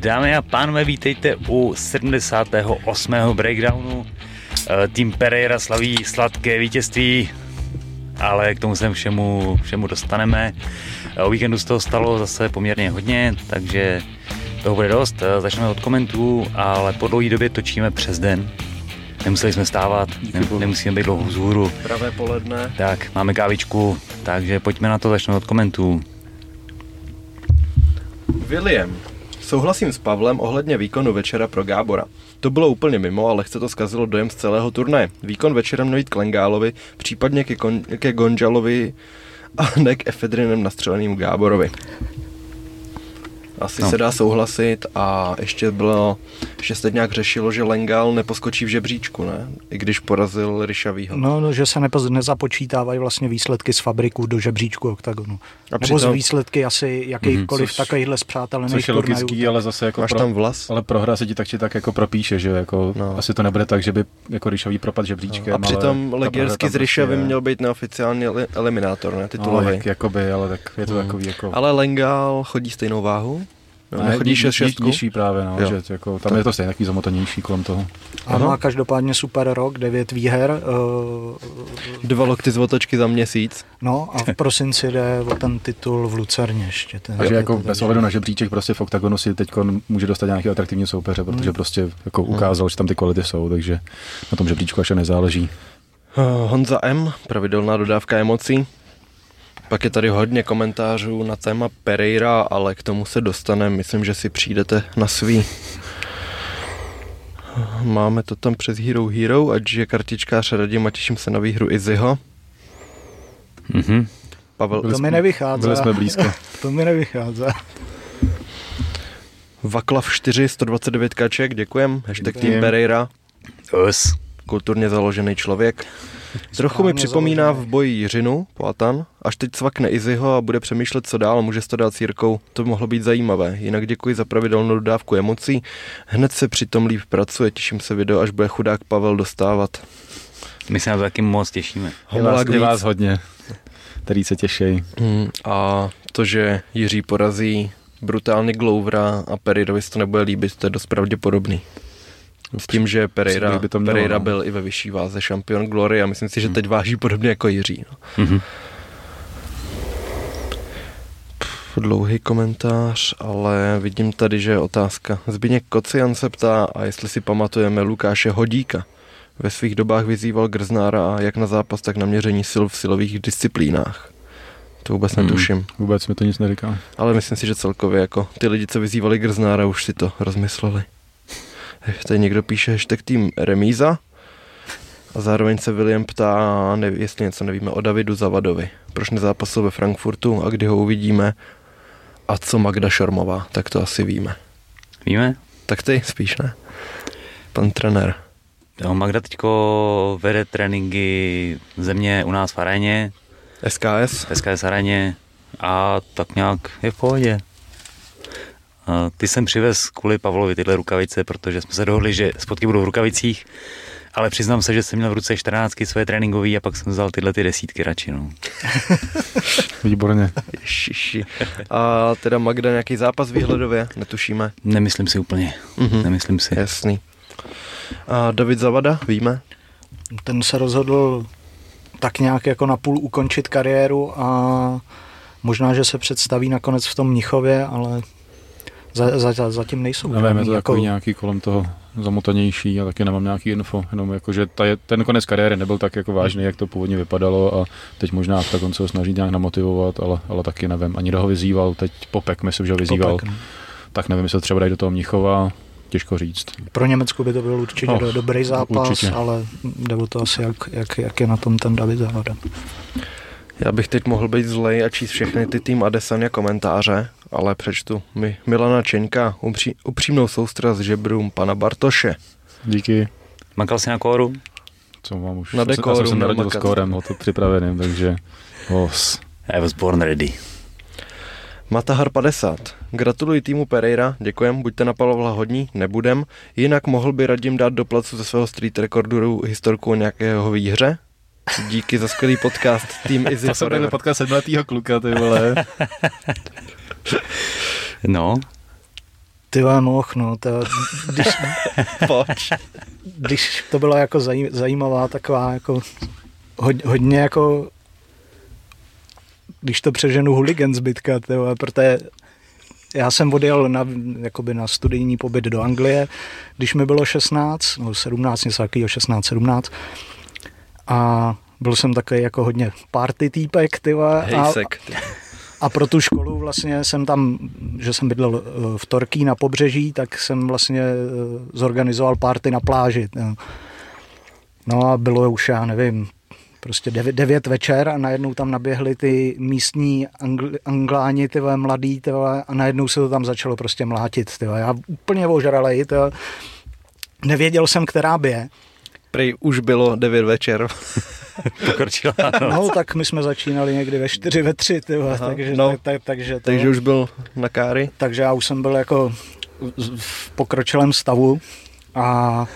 Dámy a pánové, vítejte u 78. breakdownu. Eh, tým Pereira slaví sladké vítězství, ale k tomu se všemu, všemu dostaneme. Eh, o víkendu z toho stalo zase poměrně hodně, takže toho bude dost. Eh, začneme od komentů, ale po dlouhé době točíme přes den. Nemuseli jsme stávat, nemusíme být dlouho vzhůru. Pravé poledne. Tak, máme kávičku, takže pojďme na to, začneme od komentů. William. Souhlasím s Pavlem ohledně výkonu večera pro Gábora. To bylo úplně mimo, ale chce to zkazilo dojem z celého turnaje. Výkon večera měl jít Klengálovi, případně ke, Kon- ke Gonžalovi a ne k efedrinem nastřeleným Gáborovi. Asi no. se dá souhlasit a ještě bylo, že se nějak řešilo, že Lengal neposkočí v žebříčku, ne? I když porazil Ryšavýho. No, no že se nepoz, nezapočítávají vlastně výsledky z fabriku do žebříčku oktagonu. A Nebo přitom... z výsledky asi jakýchkoliv mm-hmm, takovýchhle zpřátelených Což je logický, ale zase jako Máš pro, tam vlas? Ale prohra se ti tak či tak jako propíše, že jako no. asi to nebude tak, že by jako Ryšavý propad žebříčkem. No. A přitom Legiersky z Ryšavy prostě měl být neoficiální eliminátor, ne? Titulový. No, jak, jakoby, ale tak je to hmm. takový jako... Ale Lengal chodí stejnou váhu? No, ne, nechodí 6 6 nižší právě, no, že jako, tam tak. je to stejně takový zamotanější kolem toho. Ano, má každopádně super rok, 9 výher. Uh, Dva lokty z otočky za měsíc. No a v prosinci jde o ten titul v Lucerně ještě. Ten, Takže jako bez ohledu na žebříček prostě v OKTAGONu si teď může dostat nějaký atraktivní soupeře, protože hmm. prostě jako hmm. ukázal, hmm. že tam ty kvality jsou, takže na tom žebříčku ještě nezáleží. Uh, Honza M, pravidelná dodávka emocí. Pak je tady hodně komentářů na téma Pereira, ale k tomu se dostaneme. Myslím, že si přijdete na svý. Máme to tam přes Hero Hero, ať je kartičkář radím a těším se na výhru Izzyho. Mm-hmm. Pavel, to mi nevychází. Byli jsme blízko. to mi nevychází. Vaklav 4, 129 kaček, děkujem. Hashtag Team Pereira. Us. Kulturně založený člověk. Trochu mi připomíná v boji Jiřinu, Poatan, až teď svakne Izzyho a bude přemýšlet, co dál, může se to dát církou. To by mohlo být zajímavé. Jinak děkuji za pravidelnou dodávku emocí. Hned se přitom líp pracuje, těším se video, až bude chudák Pavel dostávat. My se na to taky moc těšíme. Je vás, je vás hodně, který se těší. Hmm, a to, že Jiří porazí brutálně Glovera a Perirovi to nebude líbit, to je dost pravděpodobný. S tím, že Pereira, by to mělo, Pereira no. byl i ve vyšší váze šampion Glory a myslím si, že teď váží podobně jako Jiří. No. Mm-hmm. dlouhý komentář, ale vidím tady, že je otázka. Zbigněk Kocian se ptá, a jestli si pamatujeme Lukáše Hodíka. Ve svých dobách vyzýval Grznára a jak na zápas, tak na měření sil v silových disciplínách. To vůbec hmm, netuším. Vůbec mi to nic neříká. Ale myslím si, že celkově jako ty lidi, co vyzývali Grznára, už si to rozmysleli. Tady někdo píše hashtag tým remíza a zároveň se William ptá, ne, jestli něco nevíme o Davidu Zavadovi. Proč nezápasil ve Frankfurtu a kdy ho uvidíme? A co Magda Šormová? Tak to asi víme. Víme? Tak ty spíš, ne? Pan trenér. Jo, Magda teďko vede tréninky země u nás v aréně. SKS? SKS aréně a tak nějak je v pohodě. Ty jsem přivez kvůli Pavlovi tyhle rukavice, protože jsme se dohodli, že spotky budou v rukavicích, ale přiznám se, že jsem měl v ruce 14 své tréninkové a pak jsem vzal tyhle ty desítky radši. No. Výborně. Ježiši. A teda Magda nějaký zápas výhledově? Netušíme. Nemyslím si úplně. Mm-hmm. Nemyslím si. Jasný. A David Zavada, víme? Ten se rozhodl tak nějak jako napůl ukončit kariéru a možná, že se představí nakonec v tom Mnichově, ale za, za, zatím nejsou. Nevím, je to jako... takový nějaký kolem toho zamotanější a taky nemám nějaký info, jenom jako, že ta je, ten konec kariéry nebyl tak jako vážný, jak to původně vypadalo a teď možná tak on se ho snaží nějak namotivovat, ale, ale taky nevím. Ani ho vyzýval, teď Popek myslím, že ho vyzýval, Popek, no. tak nevím, jestli třeba dají do toho Mnichova, těžko říct. Pro Německu by to byl určitě oh, dobrý zápas, určitě. ale jde o to asi, jak, jak, jak je na tom ten David Zavada. Já bych teď mohl být zlej a číst všechny ty tým Adesanya komentáře, ale přečtu mi Milana Čeňka, upří, upřímnou soustrast žebrům pana Bartoše. Díky. Makal jsi na kóru? Co mám už? Na dekoru. Já jsem se narodil s kórem, ho to připraveným, takže os. I was born ready. Matahar 50. Gratuluji týmu Pereira, děkujem, buďte na Pavla hodní, nebudem. Jinak mohl by Radim dát do placu ze svého street recordu historku o nějakého výhře? Díky za skvělý podcast Team Easy To jsem byl podcast sedmletýho kluka, ty vole. No, Ty moh, no, to, když, když to byla jako zaj, zajímavá taková jako hodně, hodně jako když to přeženu huligan zbytka, ty vole, protože já jsem odjel na, jakoby na studijní pobyt do Anglie, když mi bylo 16, no 17, něco takového, 16, 17. A byl jsem takový jako hodně party týpek, ty vole, a, Hejsek. A pro tu školu vlastně jsem tam, že jsem bydlel eh, v Torký na pobřeží, tak jsem vlastně eh, zorganizoval party na pláži. no. A bylo už, já nevím, prostě devět, devět večer a najednou tam naběhli ty místní angl, angláni, ty mladý, ty a najednou se to tam začalo prostě mlátit. Ty. Já úplně ožralej, nevěděl jsem, která bije. Prej už bylo 9 večer. pokročila. No, tak my jsme začínali někdy ve čtyři, ve tři, ty vole, Aha, takže, no. tak, tak, takže, to, Takže už byl na káry. takže já už jsem byl jako v- pokročilém stavu a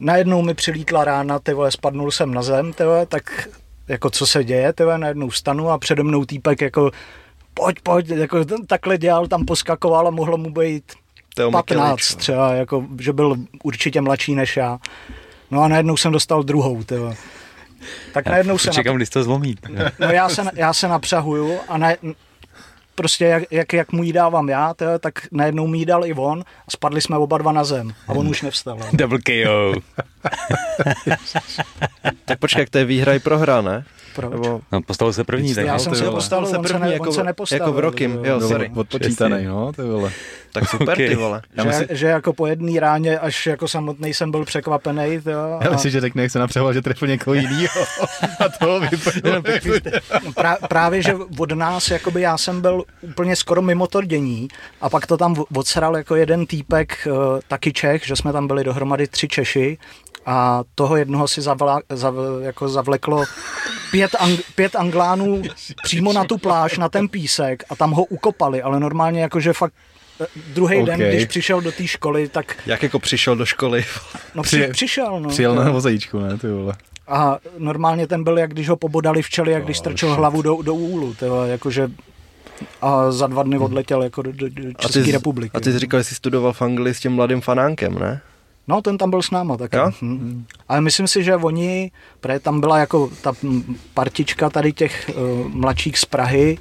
najednou mi přilítla rána, ty vole, spadnul jsem na zem, ty vole, tak jako co se děje, ty vole, najednou vstanu a přede mnou týpek jako pojď, pojď, jako takhle dělal, tam poskakoval a mohlo mu být Teo 15 Mikelič, no. třeba, jako, že byl určitě mladší než já. No a najednou jsem dostal druhou, ty vole. Tak najednou se, Čekám, když to zlomí. no já se, já se napřahuju a na, prostě jak, jak, jak mu jí dávám já, tyhle, tak najednou mi jí dal i on a spadli jsme oba dva na zem a on už nevstal. no. Double KO. Tak počkej, jak to je výhra i prohra, ne? Proč? Nebo No, postavil se první, tak já no, jsem ty se postavil, se on, se první, ne, jako- on se nepostavil. jako v Rokim, jo, Byl sorry. odpočítaný, no, ty vole. Tak super, Ok. ty vole. Já že, myslím, že jako po jedné ráně, až jako samotný jsem byl překvapený. Jo, já a myslím, že řekne, jak se napřehoval, že trefil někoho jiného. A toho vypadlo. pra, právě, že od nás, jakoby já jsem byl úplně skoro mimo to dění a pak to tam odsral jako jeden týpek, uh, taky Čech, že jsme tam byli dohromady tři Češi a toho jednoho si zavla, zav, jako zavleklo pět, ang, pět anglánů přímo na tu pláž, na ten písek a tam ho ukopali, ale normálně jakože fakt eh, druhý OK. den, když přišel do té školy, tak Jak jako přišel do školy. no, Při- při, přišel. No, Přijel na vozajíčku, ne, ty vole. A normálně ten byl, jak když ho pobodali včely, jak když Oh, strčil shit. hlavu do, do úlu, tyhle, jakože a za dva dny odletěl jako do, do, do A České ty, republiky. a ty jsi říkal, že jsi studoval v Anglii s tím mladým fanánkem, ne? No, ten tam byl s náma taky. Jo? Hm. Ale myslím si, že oni, protože tam byla jako ta partička tady těch uh, mladších z Prahy,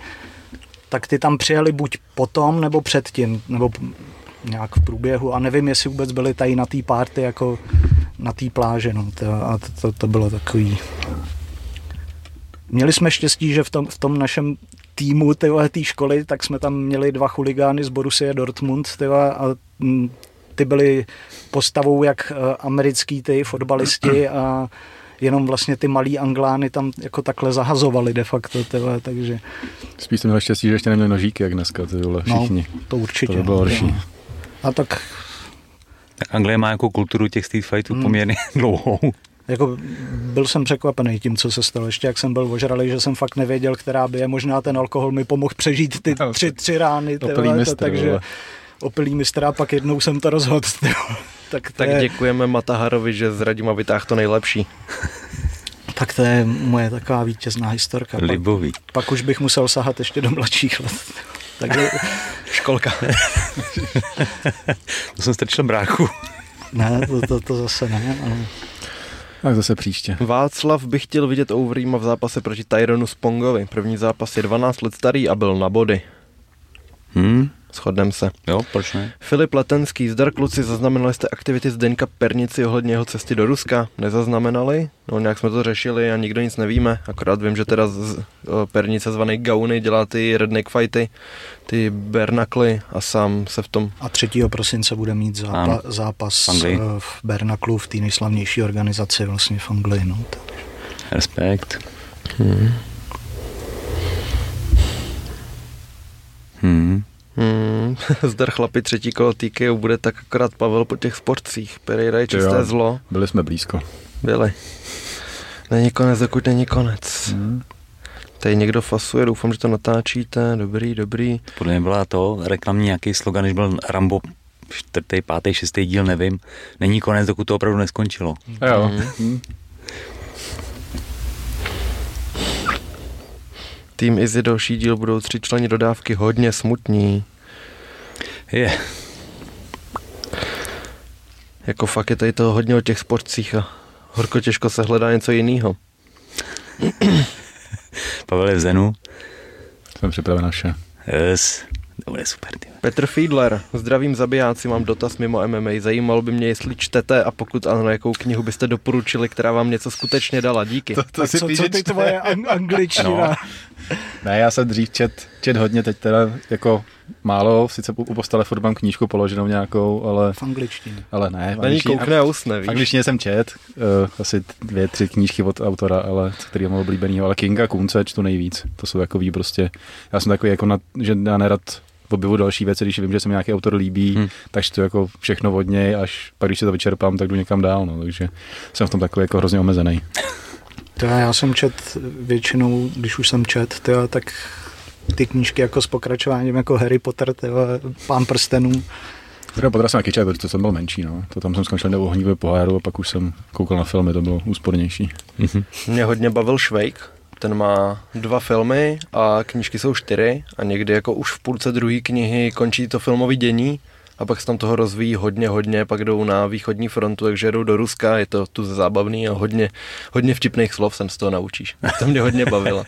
tak ty tam přijeli buď potom, nebo předtím, nebo nějak v průběhu. A nevím, jestli vůbec byli tady na té párty jako na té pláži, no, to, a to, to, to bylo takový... Měli jsme štěstí, že v tom, v tom našem týmu té školy, tak jsme tam měli dva chuligány z Borussia Dortmund tyhle, a mm, ty byli postavou jak eh, americký ty fotbalisti a jenom vlastně ty malí anglány tam jako takhle zahazovali de facto, tyhle, takže Spíš jsem měl štěstí, že ještě neměli nožíky, jak dneska, ty vole, všichni. no, to určitě. To by bylo horší. no. A tak Tak Anglie má jako kulturu těch street fightů Hmm. poměrně dlouhou. jako byl jsem překvapený tím, co se stalo. Ještě jak jsem byl ožralý, že jsem fakt nevěděl, která by je. Možná ten alkohol mi pomohl přežít ty No, tři, tři rány. ty opilý vole, mistr, to, takže vole. Opilý mistr a pak jednou jsem to rozhodl. Tak to, Tak je, děkujeme Mataharovi, že z Radima vytáhl to nejlepší. tak to je moje taková vítězná historka. Pak, Libový. pak už bych musel sahat ještě do mladších let. Takže Školka. To jsem strčil bráchu. ne, to, to, to zase ne. Ale... Tak zase příště. Václav by chtěl vidět Overeema v zápase proti Tyronu Spongovi. První zápas je 12 let starý a byl na body. Hm? Shodnem se. Jo, proč ne? Filip Letenský, zdar kluci, zaznamenali jste aktivity Zdeňka Pernici ohledně jeho cesty do Ruska? Nezaznamenali? No nějak jsme to řešili a nikdo nic nevíme, akorát vím, že teda z, z, o, Pernice zvaný Gauny dělá ty redneck fighty, ty bernakly a sám se v tom A 3. prosince bude mít zápa, Ano. zápas V Anglii. eh, v Bernaklu, v té nejslavnější organizaci vlastně v Anglii. No. Respekt. Hmm. Hmm, zdar chlapi třetí kolo TKO bude tak akorát Pavel po těch sportcích. Pereira je čisté Jo. zlo. Byli jsme blízko. Byli. Není konec, dokud není konec. Hmm. Tady někdo fasuje, doufám, že to natáčíte. Dobrý, dobrý. Podle mě byla to reklamní nějaký slogan, když byl Rambo čtvrtý, pátý, šestý díl, nevím. Není konec, dokud to opravdu neskončilo. Jo. Mhm. Hmm. Tým Izzy další díl budou tři členi dodávky hodně smutní. Je. Jako fakt je tady toho hodně o těch sportcích a horko těžko se hledá něco jiného. Pavel je v Zenu. Jsem připraven na vše. Yes. To bude super, ty. Petr Fiedler, zdravím zabijáci, mám dotaz mimo MMA. Zajímalo by mě, jestli čtete a pokud ano, jakou knihu byste doporučili, která vám něco skutečně dala. Díky. To, Tak co, co ty tvoje ang- angličtina? No. Ne, já jsem dřív čet, čet hodně, teď teda jako málo, sice u postele furt mám knížku položenou nějakou, ale, V angličtině. ale ne. v Na ní angličtině- koukne a usne, víš. V angličtině jsem čet, uh, asi dvě, tři knížky od autora, ale který je můj oblíbený, ale Kinga Kunce čtu nejvíc. To jsou takový prostě, já jsem takový jako, na, že já nerad objevu další věci, když vím, že se mi nějaký autor líbí, Hmm. tak čtu jako všechno od něj, až pak když se to vyčerpám, tak jdu někam dál, no, takže jsem v tom takový jako hrozně omezený. To já jsem čet většinou, když už jsem čet, tyjo, tak ty knížky jako s pokračováním jako Harry Potter, tyjo, Pán prstenů. Teda poté jsem taky četl, to jsem byl menší, no. To tam jsem skončil na ohnívě poháru a pak už jsem koukal na filmy, to bylo úspornější. Mě hodně bavil Švejk, ten má dva filmy a knížky jsou čtyři a někdy jako už v půlce druhé knihy končí to filmové dění a pak se tam toho rozvíjí hodně, hodně, pak jdou na východní frontu, takže jedou do Ruska, je to tu zábavný a hodně, hodně vtipných slov jsem z toho naučíš. To mě hodně bavilo.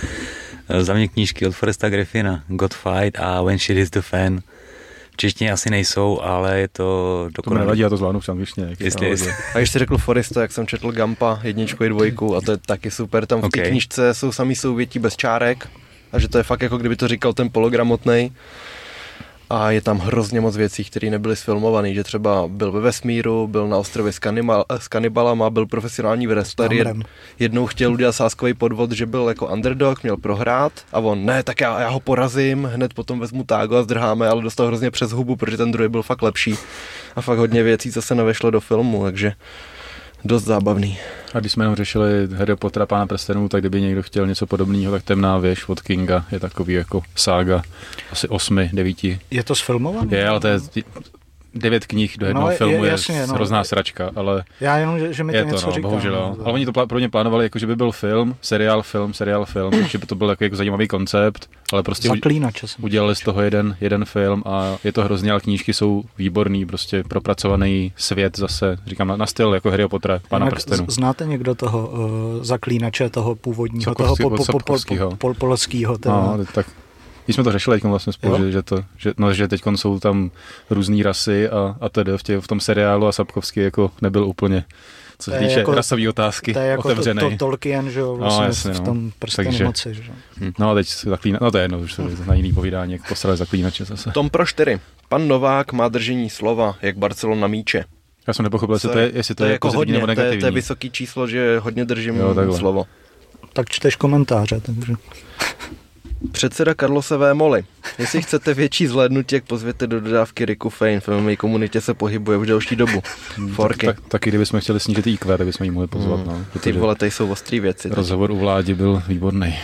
Za mě knížky od Foresta Griffina, God Fight a When Shit is the Fan. V češtině asi nejsou, ale je to To dokonalé. nevadí, já to zvládnu v angličtině. Jestli, jestli. A když jsi řekl Foresta, jak jsem četl Gampa, jedničku i dvojku a to je taky super, tam v té Ok. knížce jsou samý souvětí bez čárek a že to je fakt jako kdyby to říkal ten pologramotnej a je tam hrozně moc věcí, které nebyly sfilmované, že třeba byl ve vesmíru, byl na ostrově s, kanibal, s kanibalama, byl profesionální wrestler, jed, jednou chtěl udělat sáskový podvod, že byl jako underdog, měl prohrát a on, ne, tak já, já ho porazím, hned potom vezmu tágo a zdrháme, ale dostal hrozně přes hubu, protože ten druhý byl fakt lepší. A fakt hodně věcí, co se nevešlo do filmu, takže dost zábavný. A když jsme jenom řešili Harry Pottera, Pána prstenů, tak kdyby někdo chtěl něco podobného, tak Temná věž od Kinga je takový jako sága asi osmi, devíti. Je to sfilmované? Je, ale to je devět knih do jednoho No, filmu, je, jasně, je no. hrozná sračka, ale Já jenom, že, že mi je to, něco no, říká. bohužel. no, Ale oni to plá- pro ně plánovali, jako že by byl film, seriál, film, seriál, film, že by to byl jako, jako zajímavý koncept, ale prostě jsem. udělali z toho jeden, jeden film a je to hrozně, ale knížky jsou výborný, prostě propracovaný svět zase, říkám, na, na styl jako Harry Jinak prstenů. z- Znáte někdo toho uh, zaklínače, toho původního, Sapkovský- toho po, po, po, po, po, po, polskýho, teda. No, tak když jsme to řešili teď vlastně spolu, Jo. že, že, to, že, no, že teď jsou tam různé rasy a, a tedy v, tě, v tom seriálu a Sapkovský jako nebyl úplně, co se To je týče jako- rasové otázky, to je jako to, otevřený. to, Tolkien, že jo, vlastně No, no, jasně, v no. tom prstenu Takže- moci, že jo. No a teď se zaklína, no to je jedno, už to je na jiný povídání, jak posrali zaklínače zase. Tom pro čtyři. Pan Novák má držení slova, jak Barcelona míče. Já jsem nepochopil, jestli to je, jestli to je, jako pozitivní hodně, nebo to je, negativní. to je vysoký číslo, že hodně držím Jo, takhle. slovo. Tak čteš komentáře, takže... Předseda Carlose V. Moli. Jestli chcete větší zhlédnutí, jak pozvěte do dodávky Riku Fane. V MMA komunitě se pohybuje už delší dobu. Forky. Tak, taky kdybychom chtěli snížit IQ, tak bychom jí mohli pozvat. Hmm. No, Ty vole, tady jsou ostrý věci. rozhovor u vládi byl výborný.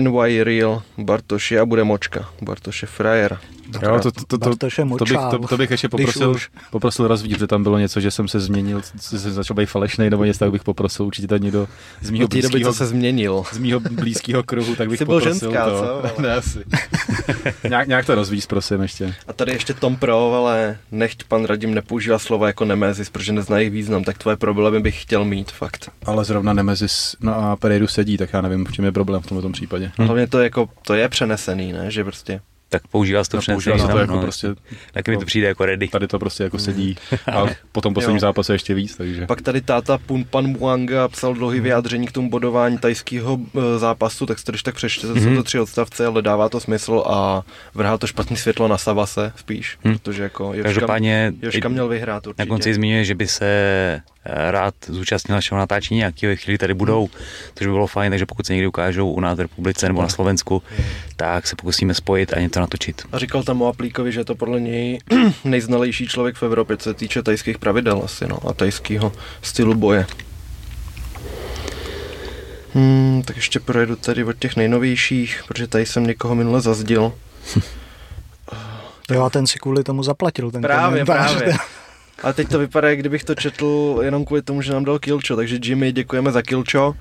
NY Real, Bartoši a bude močka. Bartoš je frajer. Jo, to, to, to, to, to, bych, to, to bych ještě poprosil, už. poprosil rozvíjet, protože tam bylo něco, že jsem se změnil, že jsem začal být falešný, nebo něco, tak bych poprosil určitě tady někdo z mýho té doby, blízkého, co se změnil. z mýho blízkého kruhu, tak bych Jsi byl poprosil ženská, to. co? ne, asi. nějak, nějak to rozvíjíš, prosím, ještě. A tady ještě Tom Pro, ale nechť pan Radim nepoužívá slova jako Nemezis, protože neznají jejich význam, tak tvoje problémy bych chtěl mít, fakt. Ale zrovna Nemezis na Pereiru sedí, tak já nevím, v čem je problém v tomto případě. Hm. Hlavně to je jako, to je přenesený, ne, že prostě. Tak používá se to No, používá se to no, jako no, prostě, Taky mi to přijde jako ready. tady to prostě jako sedí a po tom posledním zápase ještě víc, takže. Pak tady táta Pun, pan Muanga psal dlouhý vyjádření k tomu bodování tajského e, zápasu, tak si to když tak přečtěte, mm-hmm. jsou to tři odstavce, ale dává to smysl a vrhá to špatný světlo na Savase spíš, Hm. protože jako Joška, Každopádně Joška měl vyhrát určitě. na konci zmiňuje, že by se rád zúčastnil našeho natáčení, jaký ve chvíli tady budou, což by bylo fajn, takže pokud se někdy ukážou u nás v republice nebo na Slovensku, tak se pokusíme spojit a něco natočit. A říkal tam o Aplíkovi, že je to podle něj nejznalejší člověk v Evropě, co se týče tajských pravidel asi, no, a tajského stylu boje. Hmm, tak ještě projedu tady od těch nejnovějších, protože tady jsem někoho minule zazdil. Jo, a ten si kvůli tomu zaplatil, ten Právě, komentář. právě. Ale teď to vypadá, jak kdybych to četl jenom kvůli tomu, že nám dal Kilčo, takže Jimmy, děkujeme za Kilčo.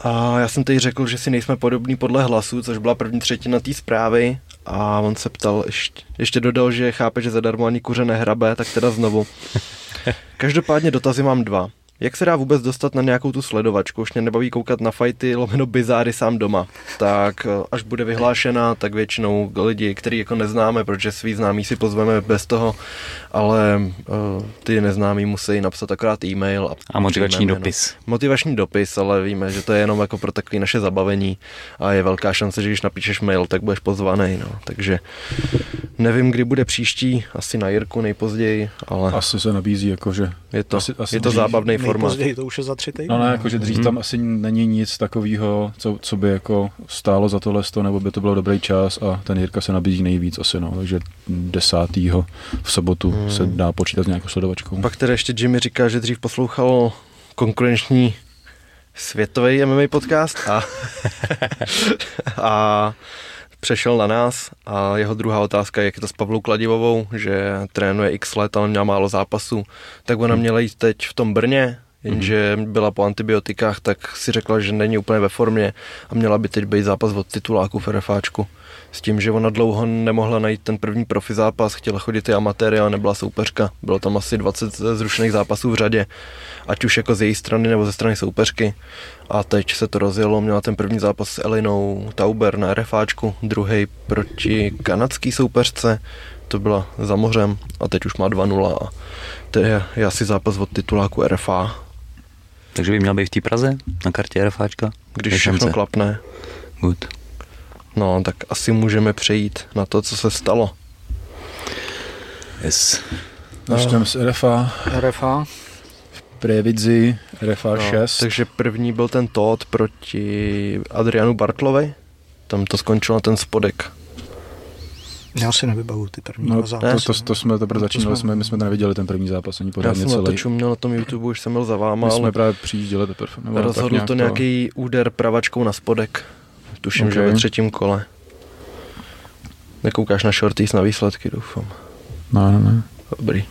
A já jsem teď řekl, že si nejsme podobní podle hlasu, což byla první třetina té zprávy. A on se ptal, ještě, ještě dodal, že chápe, že zadarmo ani kuře nehrabe, tak teda znovu. Každopádně dotazy mám dva. Jak se dá vůbec dostat na nějakou tu sledovačku? Už mě nebaví koukat na fajty, lomeno bizáry sám doma. Tak eh, až bude vyhlášena, tak většinou lidi, který jako neznáme, protože svý známí si pozveme bez toho, ale uh, ty neznámí musí napsat akorát e-mail. A, a motivační dopis. Motivační dopis, ale víme, že to je jenom jako pro takové naše zabavení a je velká šance, že když napíšeš mail, tak budeš pozvaný. No. Takže nevím, kdy bude příští, asi na Jirku nejpozději, ale Asi se nabízí, jakože je to, asi- asi je to zábavný formát. Nejpozději to už je za tři týdny. No ne, jakože dřív Mhm. tam asi není nic takového, co, co by jako stálo za tohle sto, nebo by to byl dobrý čas a ten Jirka se nabízí nejvíc asi, no, takže desátýho v sobotu Hmm. se dá počítat s nějakou sledovačkou. Pak teda ještě Jimmy říká, že dřív poslouchal konkurenční světový MMA podcast a, a přešel na nás a jeho druhá otázka je, jak je to s Pavlou Kladivovou, že trénuje x let, ale měla málo zápasů, tak ona měla jít teď v tom Brně, jenže byla po antibiotikách, tak si řekla, že není úplně ve formě a měla by teď být zápas od tituláku v RFáčku. S tím, že ona dlouho nemohla najít ten první profi zápas, chtěla chodit i amatéry, ale nebyla soupeřka. Bylo tam asi 20 zrušených zápasů v řadě, ať už jako z její strany nebo ze strany soupeřky. A teď se to rozjelo, měla ten první zápas s Elinou Tauber na RFáčku, druhý proti kanadský soupeřce, to byla za mořem a teď už má 2-0 a to je, je asi zápas od tituláku RFA, Takže by měl být v té Praze na kartě RFáčka. když všechno klapne. Good. No, tak asi můžeme přejít na to, co se stalo. Yes. Začneme s RFA, RFA. Previdzi, RFA No, 6. takže první byl ten Todd proti Adrianu Bartlovi. Tam to skončilo na ten spodek. Já si nevybavu ty první No, dva to, zápasy. to, to, jsme teprve To začínali, jsme- jsme, my jsme to neviděli ten první zápas ani Já pořádně jsem na to celý. čuměl na tom YouTube, už jsem byl za váma, My jsme ale právě přijížděli teprve. nebo tak rozhodl nějak to nějaký úder pravačkou na spodek. Tuším, že Ok. ve třetím kole. Nekoukáš na shorties na výsledky, doufám. No, no, no. Dobrý.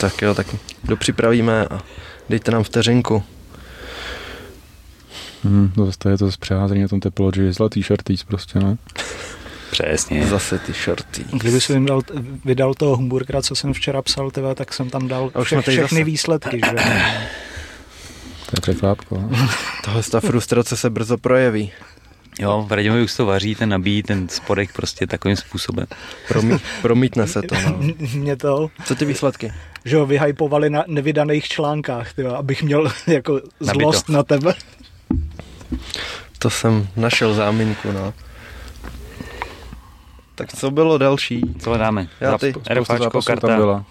tak jo, tak dopřipravíme a dejte nám vteřinku. Hmm, to zase je to z přeházení na tom Topology, zlatý shirties prostě, no. Přesně. Zase ty shorty. Kdyby si vydal, vydal toho Humburgera, co jsem včera psal, tyhle, tak jsem tam dal A už vše, jsme tady všechny zase. výsledky. Že? To je překvápko. no. Tahle ta frustrace se brzo projeví. Jo, v Radimovi už to vaří, ten nabíjí ten spodek prostě takovým způsobem. Promí, promítne se to. No. Mě to, Co ty výsledky? že ho vyhypovali na nevydaných článkách, tyjo, abych měl jako Nabito. zlost na tebe. To jsem našel záminku, no. Tak co bylo další? Co hledáme? Já ty. RFáčko, zápasů tam karta. byla.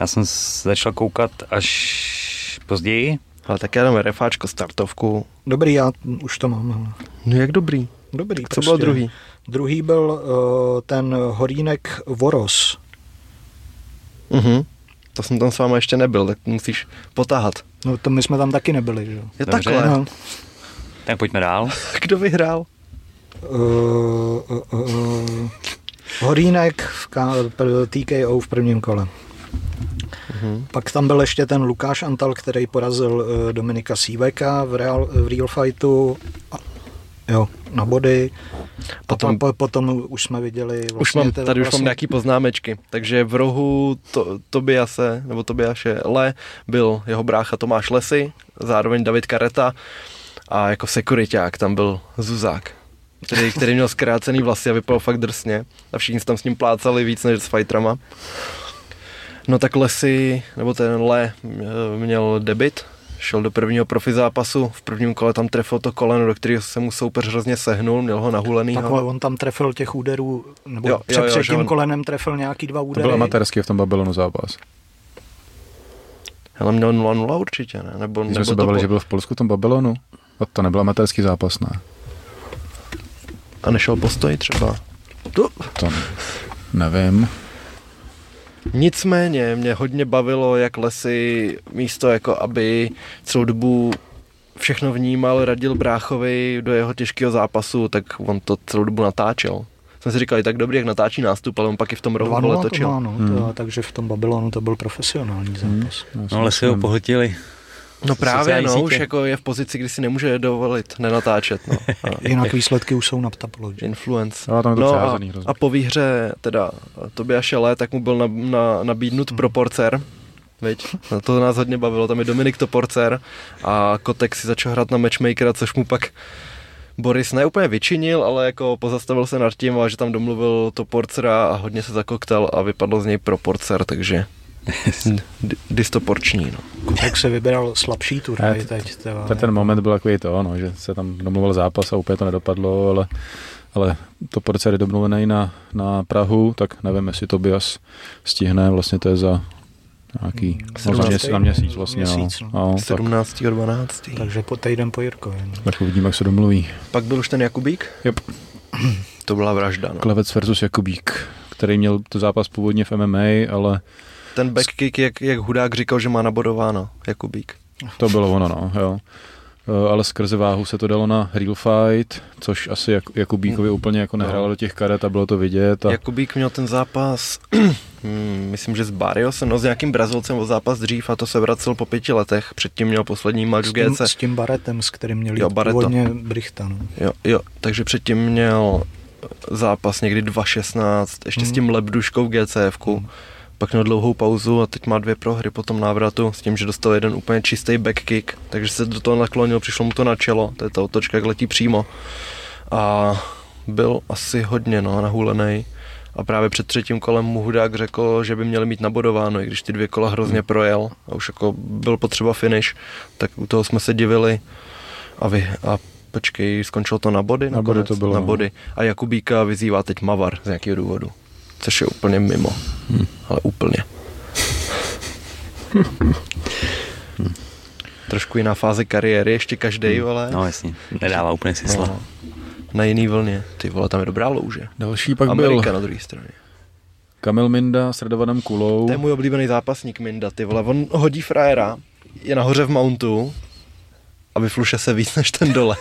Já jsem začal koukat až později. Ale tak já dám refáčko startovku. Dobrý, já už to mám. No jak dobrý. Dobrý, Co prostě. bylo druhý? Druhý byl uh, ten Horínek Voros. Mhm. To jsem tam s váma ještě nebyl, tak musíš potáhat. No to my jsme tam taky nebyli, že jo. Je Dobře. takhle. No. Tak pojďme dál. Kdo vyhrál? Uh, uh, uh, Horínek v K- TKO v prvním kole. Mhm. Pak tam byl ještě ten Lukáš Antal, který porazil uh, Dominika Síveka v real, v real fightu. Jo, na body. Potom- Potom, po, potom už jsme viděli vlastně už mám, tady už vlastně, mám nějaký poznámečky. Takže v rohu to, Tobiase, nebo Tobiaše Le, byl jeho brácha Tomáš Lesy, zároveň David Kareta a jako sekuriťák tam byl Zuzák, který, který měl zkrácený vlasy a vypadal fakt drsně a všichni se tam s ním plácali víc než s fightrama. No tak Lesy, nebo ten Le eh, měl debit, šel do prvního profi zápasu, v prvním kole tam trefil to koleno, do kterého se mu soupeř hrozně sehnul, měl ho nahulenýho. Takhle on tam trefil těch úderů, nebo Jo, jo, jo, před, jo, před že tím on- kolenem trefil nějaký dva To údery. byl amatérský v tom Babylonu zápas. Ale měl 0-0 určitě, ne? Nebo, My jsme nebo se to bavili, po- že byl v Polsku v tom Babylonu. A to nebyl amatérský zápas, ne? A nešel postoj třeba. To. To nevím. Nicméně mě hodně bavilo, jak Lesy místo jako aby celou dobu všechno vnímal, radil bráchovi do jeho těžkého zápasu, tak on to celou dobu natáčel. Jsem si říkal, je tak dobrý, jak natáčí nástup, ale on pak i v tom rohu 2-0 vole to točil. má, no, Hmm. to, takže v tom Babylonu to byl profesionální zápas. No ale si ho pohltili. No právě, no, sítě. už jako je v pozici, kdy si nemůže dovolit nenatáčet, no. A Jinak výsledky už jsou na Tapology. influence. No, tam je to No a, a po výhře teda Tobias Šele, tak mu byl na, na, nabídnut proporcer, Veď, no to nás hodně bavilo, tam je Dominik Toporcer a Kotek si začal hrát na matchmakera, což mu pak Boris ne úplně vyčinil, ale jako pozastavil se nad tím, a že tam domluvil Toporcera a hodně se zakoktal a vypadlo z něj proporcer, takže dystoporční, no. Jak se vybral slabší turnaj Ne, teď. Teda, Ten, ten moment byl takový to, no, že se tam domluvil zápas a úplně to nedopadlo, ale, ale to porce je domluvený na, na Prahu, tak nevím, jestli Tobias stihne, vlastně to je za nějaký, no, za 17. měsíc, na měsíc vlastně, Měsíc, no. no. No, tak, 17. 12. Takže po týden po Jirkovi. No. tak uvidíme, jak se domluví. Pak byl už ten Jakubík? Yep. To byla vražda, no. Klevec versus Jakubík, který měl to zápas původně v MMA, ale Ten backkick, jak, jak Hudák říkal, že má nabodováno, Jakubík. to bylo ono, no, jo. Eh, Ale skrze váhu se to dalo na Real Fight, což asi Jak- Jakubíkovi úplně jako nehrálo do těch karet a bylo to vidět. A Jakubík měl ten zápas, hmm, myslím, že s Barriosem, no s nějakým Brazilcem o zápas dřív a to se vracel po pěti letech. Předtím měl poslední match v S tím, GC. s tím Baretem, s kterým měli Jo, původně Brichta. No. Jo, jo, takže předtím měl zápas někdy 2.16, ještě s Hmm. tím Lebduškou v GCFku. Pak měl dlouhou pauzu a teď má dvě prohry po tom návratu s tím, že dostal jeden úplně čistý backkick, takže se do toho naklonil, přišlo mu to na čelo, to je ta otočka, jak letí přímo. A byl asi hodně no, nahulený. A právě před třetím kolem mu Hudák řekl, že by měli mít nabodováno, i když ty dvě kola hrozně projel a už jako byl potřeba finish, tak u toho jsme se divili a, vy, a počkej, skončilo to na body? Na body to bylo, Na no. body. A Jakubíka vyzývá teď Mavar z nějakého důvodu, což je úplně mimo. Hmm. Ale úplně. Trošku jiná fáze kariéry, ještě každý, ale No jasně, nedává úplně smysl. no, na jiný vlně. Ty vole, tam je dobrá louže. další pak Amerika byl na druhé straně. Kamil Minda s Radovanem Kulou. To je můj oblíbený zápasník Minda, ty vole. On hodí frajera, je nahoře v mountu a vyfluše se víc než ten dole.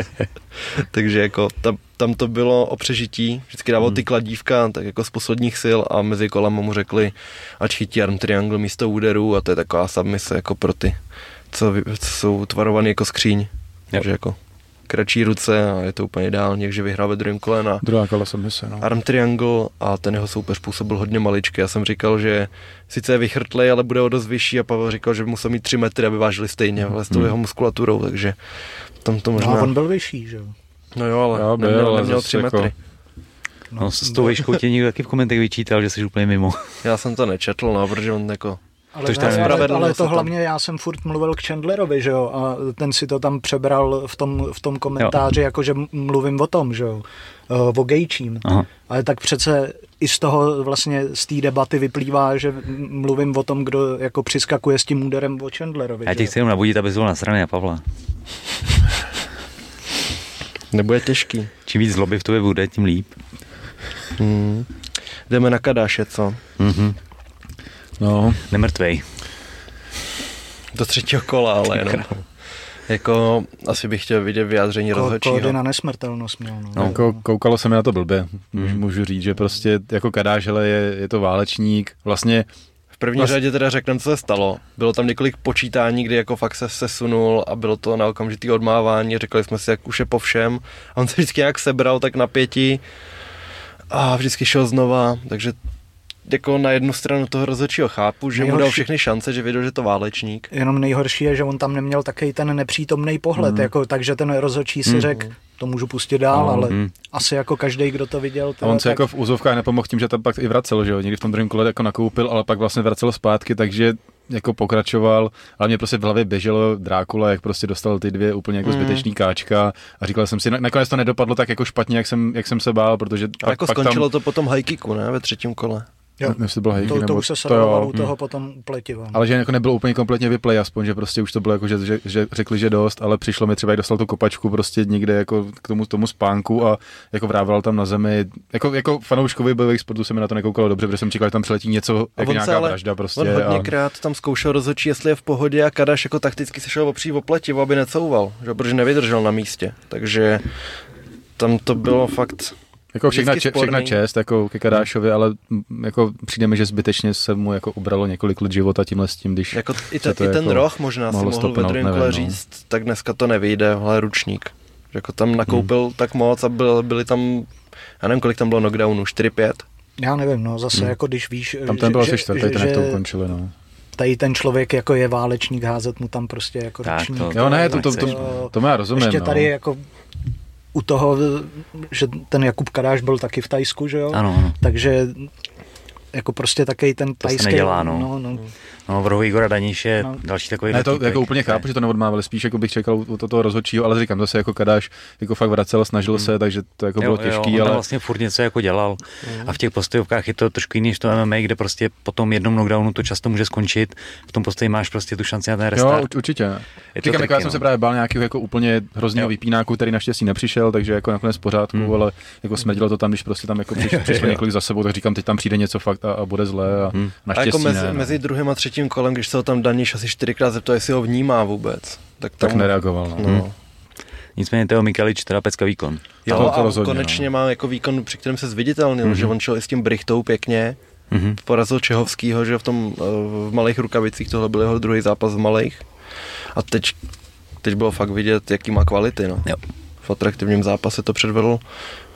Takže jako tam, tam to bylo o přežití, vždycky dával ty kladívka tak jako z posledních sil a mezi kolama mu řekli, ať chytí arm triangle místo úderů a to je taková submise jako pro ty, co, co jsou tvarovaný jako skříň. Takže jako kratší ruce a je to úplně ideální, takže vyhrál ve druhém kole na Druhá kola jsem se, no. arm triangle a ten jeho soupeř působil hodně maličký. Já jsem říkal, že sice je vychrtlej, ale bude o dost vyšší a Pavel říkal, že by musel mít 3 metry, aby vážili stejně, ale s tou jeho muskulaturou, takže tam to No možná... a on byl vyšší, že jo. No jo, ale Jo, byl, neměl, ale neměl zase 3 jako- metry. No, s tou výškou tě někdo taky v komentech vyčítal, že jsi úplně mimo. Já jsem to nečetl, no, protože on jako... Ale, Tož ne, tam ale, ale to tam- hlavně já jsem furt mluvil k Chandlerovi, že jo, a ten si to tam přebral v tom, v tom komentáři, jako že m- mluvím o tom, že jo, eh, o gejčím. Aha. Ale tak přece i z toho vlastně z té debaty vyplývá, že mluvím o tom, kdo jako přiskakuje s tím úderem o Chandlerovi. Já tě chci jenom nabudit, abys byl na straně Pavla. Nebude těžký. Čím víc zloby v tobě bude, tím líp. Hmm. Jdeme na Kadáše, co? Mhm. No. Nemrtvej. Do třetího kola, ale jenom. Jako, asi bych chtěl vidět vyjádření Ko- rozhodčího. kódy na nesmrtelnost měl. No. No. Jako koukalo se mi na to blbě, můžu, Hmm. můžu říct, že prostě jako Kadážele je, je to válečník, vlastně V první Vlastně- řadě teda řekneme, co se stalo. Bylo tam několik počítání, kdy jako fakt se sesunul a bylo to na okamžitý odmávání. Řekli jsme si, jak už je po všem. A on se vždycky nějak sebral tak napětí a vždycky šel znova. Takže jako na jednu stranu toho rozhodčího chápu, že mu dal Nejhorší- všechny šance, že věděl, že je to válečník. Jenom nejhorší je, že on tam neměl takový ten nepřítomný pohled, Mhm. jako, takže ten rozhodčí si Mhm. řekl, to můžu pustit dál, No, ale mhm. asi jako každý, kdo to viděl. A teda, on se tak- jako v úzovkách nepomohl tím, že tam pak i vracel, že jo, někdy v tom druhém kole jako nakoupil, ale pak vlastně vracel zpátky, takže jako pokračoval, ale mě prostě v hlavě běželo Drákula, jak prostě dostal ty dvě úplně jako Mm. zbytečný káčka a říkal jsem si, na- nakonec to nedopadlo tak jako špatně, jak jsem, jak jsem se bál, protože A pak, jako pak skončilo tam, to potom high kicku, ne? Ve třetím kole. Jo. nevím, to bylo hejky, to, to nebo už se jo, u toho potom upletiva. ale že jako nebylo úplně kompletně vyplay aspoň, že prostě už to bylo jako, že, že, že řekli, že dost, ale přišlo mi třeba, jak dostal tu kopačku prostě někde jako k tomu, tomu spánku a jako vrával tam na zemi. Jako, jako fanouškovi bojových sportů se mi na to nekoukalo dobře, protože jsem čekal, že tam přiletí něco, A jako nějaká ale- vražda prostě. On a, hodněkrát tam zkoušel rozhodčí, jestli je v pohodě a Kadaš jako takticky se šel opřít o pletivo, aby necouval, že? protože nevydržel na místě. Takže tam to bylo fakt Jako všechna, če, všechna čest jako ke Kadášovi, ale mm, jako přijde mi, že zbytečně se mu jako ubralo několik let života tímhle s tím, když Jako i, ten, to i ten jako roh možná si mohlo mohl ve stopnout, druhém kole nevím, no. říct, tak dneska to nevyjde, ale ručník. Jako tam nakoupil Hmm. tak moc a byl, byli tam, já nevím, kolik tam bylo knockdownů, 4-5. Já nevím, no zase Hmm. jako když víš, tam ten byl asi čtvrtý, ten jak to ukončili, no. tady ten člověk jako je válečník, házet mu tam prostě jako Tak, ručník. to- Jo, ne, to, to, nechceš, to, to já rozumím, Ještě no. tady jako u toho, že ten Jakub Kadáš byl taky v Tajsku, že jo? Ano, ano. Takže jako prostě taky ten To se tajský... nedělá, no. no, no. No, v rohu Igora Daniš je No. další takový Ne, to týpek. jako úplně chápu, že to neodmávali, spíš jako bych čekal u u toho rozhodčího, ale říkám, to se jako Kadáš jako fakt vracel, snažil se, takže to jako bylo Hmm. jo, těžký, jo, on tam ale vlastně furt něco jako dělal a v těch postojovkách je to trošku jiný než to MMA, kde prostě po tom jednom knockdownu to často může skončit, v tom postoji máš prostě tu šanci na ten jo, restart. ur- určitě. Je Říkám, jako já jsem no. se právě bál nějakého jako úplně hrozného Jo. vypínáku, který naštěstí nepřišel, takže jako nakonec pořádku, Hmm. ale jako smrdilo to tam, když prostě tam jako přišlo, přišlo několik za sebou, tak říkám, teď tam přijde něco fakt a, a bude zlé a Hmm. A naštěstí jako mezi, ne, mezi druhým a třetím kolem, když se ho tam Daniš asi čtyřikrát zeptal, jestli ho vnímá vůbec. Tak, tak tam- nereagoval. No. No. Nicméně Teo Mikalič teda pecka výkon. Jo, To- to a rozhodně, konečně no. má jako výkon, při kterém se zviditelnil, Mhm. že on šel i s tím Brichtou pěkně, Mhm. porazil Čehovskýho, že v tom eh, v malých rukavicích, tohle byl jeho druhý zápas v malých. A teď, teď bylo fakt vidět, jaký má kvality. No. Jo. V atraktivním zápase to předvedl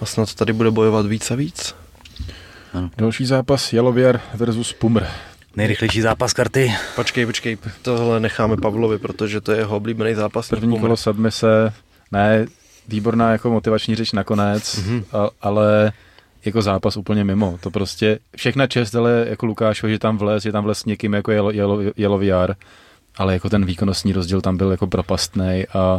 a snad tady bude bojovat víc a víc. Další zápas Jalověr versus Pumr. Nejrychlejší zápas karty. Počkej, počkej, tohle necháme Pavlovi, protože to je jeho oblíbený zápas. První kolo submise, ne, výborná jako motivační řeč nakonec, Mhm. a, ale jako zápas úplně mimo. To prostě všechna čest, ale jako Lukášovi, že tam vlez, že tam vlez s někým jako Jelo, Jelo, Jeloviar, ale jako ten výkonnostní rozdíl tam byl jako propastný a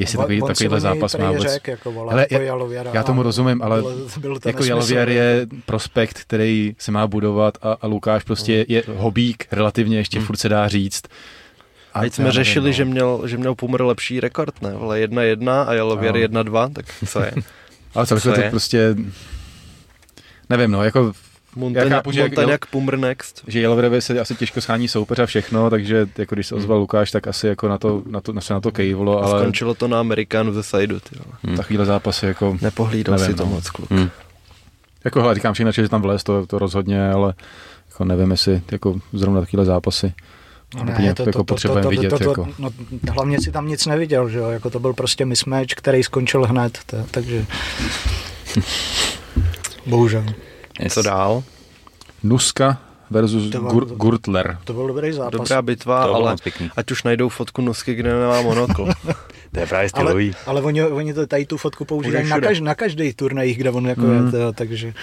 jestli On- takový, on si takovýhle zápas má vůbec... řek, jako volá, Hele, jako já- Jalověra Já tomu rozumím, ale byl, byl to jako nesmysl. Jalovier je prospekt, který se má budovat a, a Lukáš prostě je, je hobík, relativně ještě Hmm. furt se dá říct. A teď jsme nevím, řešili, no. že měl, že měl Pumr lepší rekord, ne? Ale 1-1 a Jalověr No. 1-2, tak co je? Ale celkově Co to je? prostě... Nevím, no, jako Montaňák, chápu, že jak- Montaňák Pumr next. že se asi těžko schání soupeř a všechno, takže jako když se ozval Lukáš, tak asi jako na to, na to, na se na to kejvlo, A ale skončilo to na Amerikánu ze Saidu, ty. Hmm. takovýhle zápasy jako, Nepohlídal Nevím, si to no. moc, kluk. Hmm. jako hele, říkám všechno, že tam vlez, to, to rozhodně, ale jako nevím, jestli jako zrovna takovýhle zápasy No úplně jako potřebujeme vidět, jako. No, hlavně si tam nic neviděl, že jo, jako to byl prostě mismatch, který skončil hned, to, takže... Bohužel. Yes. Co dál? Nuska versus To byl- Gur, Gurtler. To byl dobrý zápas. Dobrá bitva, To ale pěkný. ať už najdou fotku Nusky, kde nemá monokl. To je právě ale, stylový. ale oni, oni to, tady tu fotku používají na, kaž, na každý turnaj, kde on jako Mm. je, to, takže...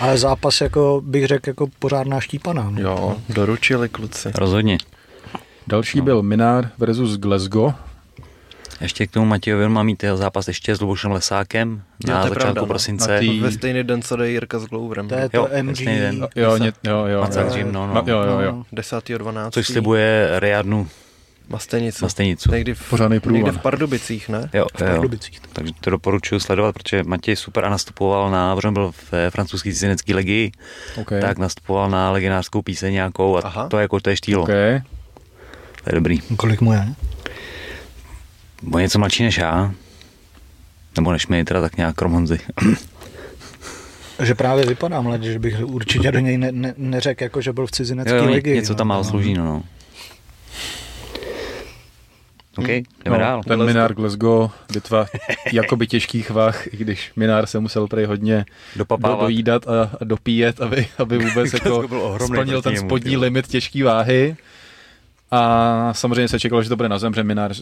Ale zápas, jako bych řekl, jako pořádná štípaná. no. jo, doručili kluci. Rozhodně. Další byl Minár versus Glasgow. Ještě k tomu Matějovi má mít jeho zápas ještě s Lubošem Lesákem Jo, na to je začátku pravda, no. prosince. Na tý- Ve stejný den, co jde Jirka s Gloverem. To je Jo, to MG... stejný den. Jo, ně, jo, jo. Macek jo. Gym, no, no. No, jo, jo, jo. No. 10.12. Což slibuje Riadnu Mastenicu. na stejnicu. Někdy v, Pořádný průvan. někde v Pardubicích, ne? Jo, v jo. Pardubicích. Takže to doporučuji sledovat, protože Matěj super a nastupoval na, protože byl v francouzské cizinecké legii, Okay. tak nastupoval na legendářskou píseň nějakou a Aha. to je jako to je štýlo. Okay. To je dobrý. Kolik mu je? Bo něco mladší než já. Nebo než my, teda tak nějak krom Honzy. Že právě vypadá mladě, že bych určitě do něj ne, ne, neřekl, jako že byl v cizinecké Jo, jo, ligi. něco tam málo slouží, no. no. OK, jdeme No, dál. ten Minár Glasgow, bitva jakoby těžkých vah, i když Minár se musel prej hodně do, Dopapávat. dojídat a, a dopíjet, aby, aby vůbec jako splnil ten spodní limit těžké váhy. A samozřejmě se čekalo, že to bude na zem, že Minár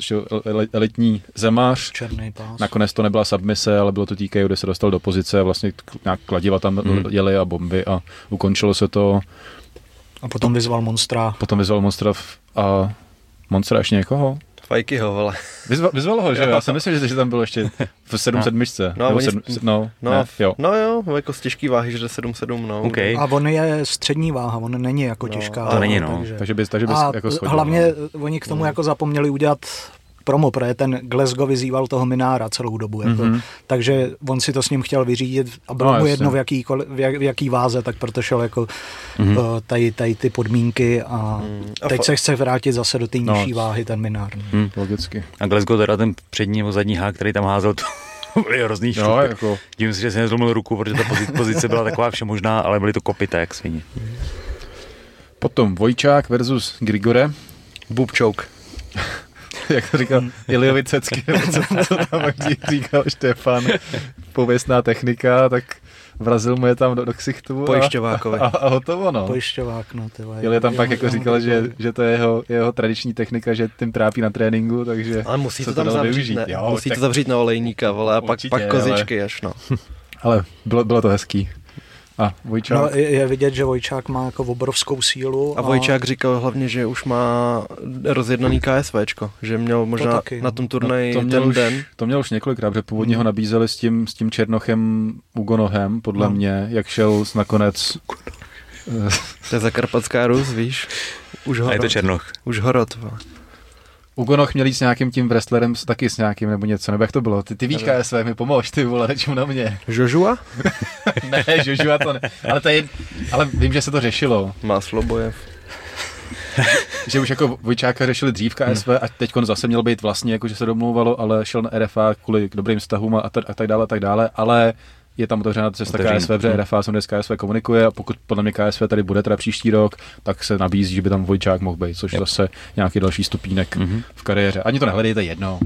elitní zemář. Černý pás. Nakonec to nebyla submise, ale bylo to TKO, kde se dostal do pozice a vlastně nějak kladiva tam Hmm. jeli a bomby a ukončilo se to. A potom vyzval Monstra. Potom vyzval Monstra a Monstra ještě někoho? Fajkyho, vole. Vyzval, vyzval ho, že jo? Já jsem myslel, že, že tam byl ještě v 7 No. sedmičce. No, Nebo oni- sedm, no, No, ne, jo. no jo, jako z těžký váhy, že jde 7-7, no. OK. A on je střední váha, on není jako No, těžká. to není, no. Takže bys, takže bys A jako schodil, hlavně no. oni k tomu jako zapomněli udělat promo, protože ten Glasgow vyzýval toho Minára celou dobu. Jako, Mhm. Takže on si to s ním chtěl vyřídit a bylo No, mu jedno v jaký, v, jak, v jaký váze, tak proto šel jako Mhm. uh, tady, tady ty podmínky a Mm. A teď fa- se chce vrátit zase do té No. nižší váhy ten Minár. no. Hm. Logicky. A Glasgow teda ten přední nebo zadní hák, který tam házel, to, byly hrozný. Jo, jako, Dívím si, že jsem nezlomil ruku, protože ta pozice, pozice byla taková všemožná, ale byly to kopité jak svině. potom Vojčák versus Grigore. Choke. jak to říkal Iliovicecký, nebo co to tam říkal Štefan, pověstná technika, tak vrazil mu je tam do, do ksichtu a, Pojišťovákovi. a, a hotovo, no. Pojišťovák, no ty vole. Ili tam pak jako říkal, že, že to je jeho, jeho tradiční technika, že tím trápí na tréninku, takže Ale musí to tam zavřít, využít. ne, Jo, musí tak- to zavřít na olejníka, vole, a pak, Určitě, pak ale- kozičky až, no. Ale bylo, bylo to hezký. A Vojčák, No, je, je vidět, že Vojčák má jako obrovskou sílu. A Vojčák říkal hlavně, že už má rozjednaný KSVčko, že měl možná taky, na no. tom turnaji to měl, ten už, den. to měl už několikrát, protože původně ho nabízeli s tím, s tím Černochem Ugonohem, podle No. mě, jak šel nakonec To je zakarpatská Rus, víš? Už A je horot. to Černoch. Už horot, vole. Ugonoch měl jít s nějakým tím wrestlerem, s- taky s nějakým nebo něco, nebo jak to bylo? Ty, ty víš KSV, mi pomož, ty vole, nečum na mě. Jožua? ne, Jožua to ne. Ale, to je, ale vím, že se to řešilo. Má slobojev. Že už jako Vojčáka řešili dřív KSV a teď zase měl být vlastně, jako že se domlouvalo, ale šel na RFA kvůli dobrým vztahům a, a tak dále, a tak dále, ale je tam otevřená cesta Otevřený. KSV, protože Hmm. RFA se dnes KSV komunikuje a pokud podle mě KSV tady bude teda příští rok, tak se nabízí, že by tam Vojčák mohl být, což je zase nějaký další stupínek Mhm. v kariéře. Ani to nehledejte jedno.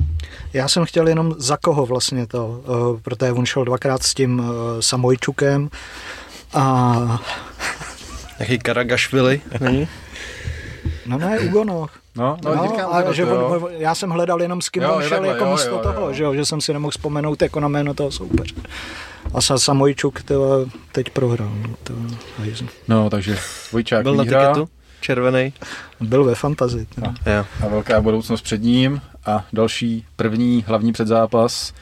Já jsem chtěl jenom za koho vlastně to, uh, protože on šel dvakrát s tím uh, Samojčukem a Jaký Karagašvili, není? no ne, Ugonoch. No, no, No, říkám, a to, že on, on, já jsem hledal jenom s kým Jo, on je šel takhle, jako jo, místo jo, toho, jo. Že, jo, že jsem si nemohl vzpomenout jako na jméno toho soupeře. A Sa- Samojčuk tyhle, teď prohrál. No, to, no, takže Vojčák Byl na výhra tiketu? Červený? Byl ve fantazii. teda. Jo. a velká budoucnost před ním a další první hlavní předzápas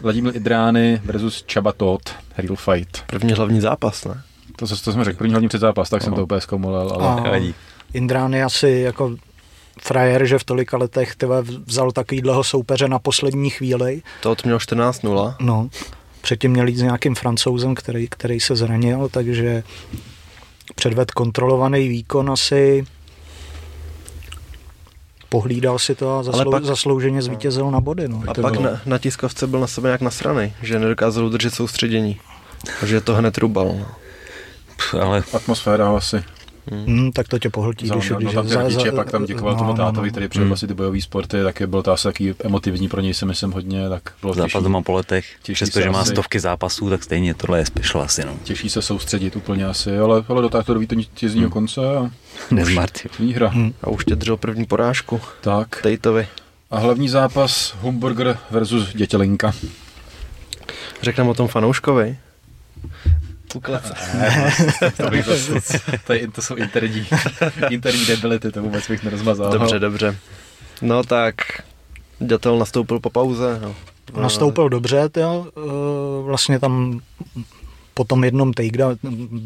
Vladimír Idrány versus Chabatot, Real Fight. První hlavní zápas, ne? To, co, to jsme řekli, první hlavní předzápas, tak jsem Ano. to úplně zkomolel, ale... A Nevadí. Indrán je asi jako frajer, že v tolika letech tyhle vzal takovýhleho soupeře na poslední chvíli. To měl 14-0. No, předtím měl jít s nějakým francouzem, který, který se zranil, takže předved kontrolovaný výkon asi pohlídal si to a zaslou, pak- zaslouženě zvítězil na body. No. A pak bylo. na, na tiskovce byl na sebe nějak nasranej, že nedokázal udržet soustředění. A že to hned rubal. No. Pff, ale Atmosféra asi. Hmm, tak to tě pohltí, Za, když, no, když no, tam ty rodiče, pak tam děkoval no, tomu no, tátovi, no. který přijel Hmm. vlastně ty bojové sporty, tak je byl to asi taky emotivní pro něj, si myslím hodně, tak bylo zápas těžší, doma po letech, těší přestože má asi. stovky zápasů, tak stejně tohle je special asi, no. těžší se soustředit úplně asi, ale, ale dotáhl to do Hmm. konce a Nezmart. výhra. Hmm. A už držel první porážku. Tak. Tejtovi. A hlavní zápas Humburger versus Dětělinka. Řekneme o tom fanouškovi. Uklec. to, bych zase, to, je, to jsou interní, interní debility, to vůbec bych nerozmazal. Dobře, dobře. No tak, Dětel nastoupil po pauze. No. Nastoupil dobře, tyjo, eh, vlastně tam po tom jednom takedown,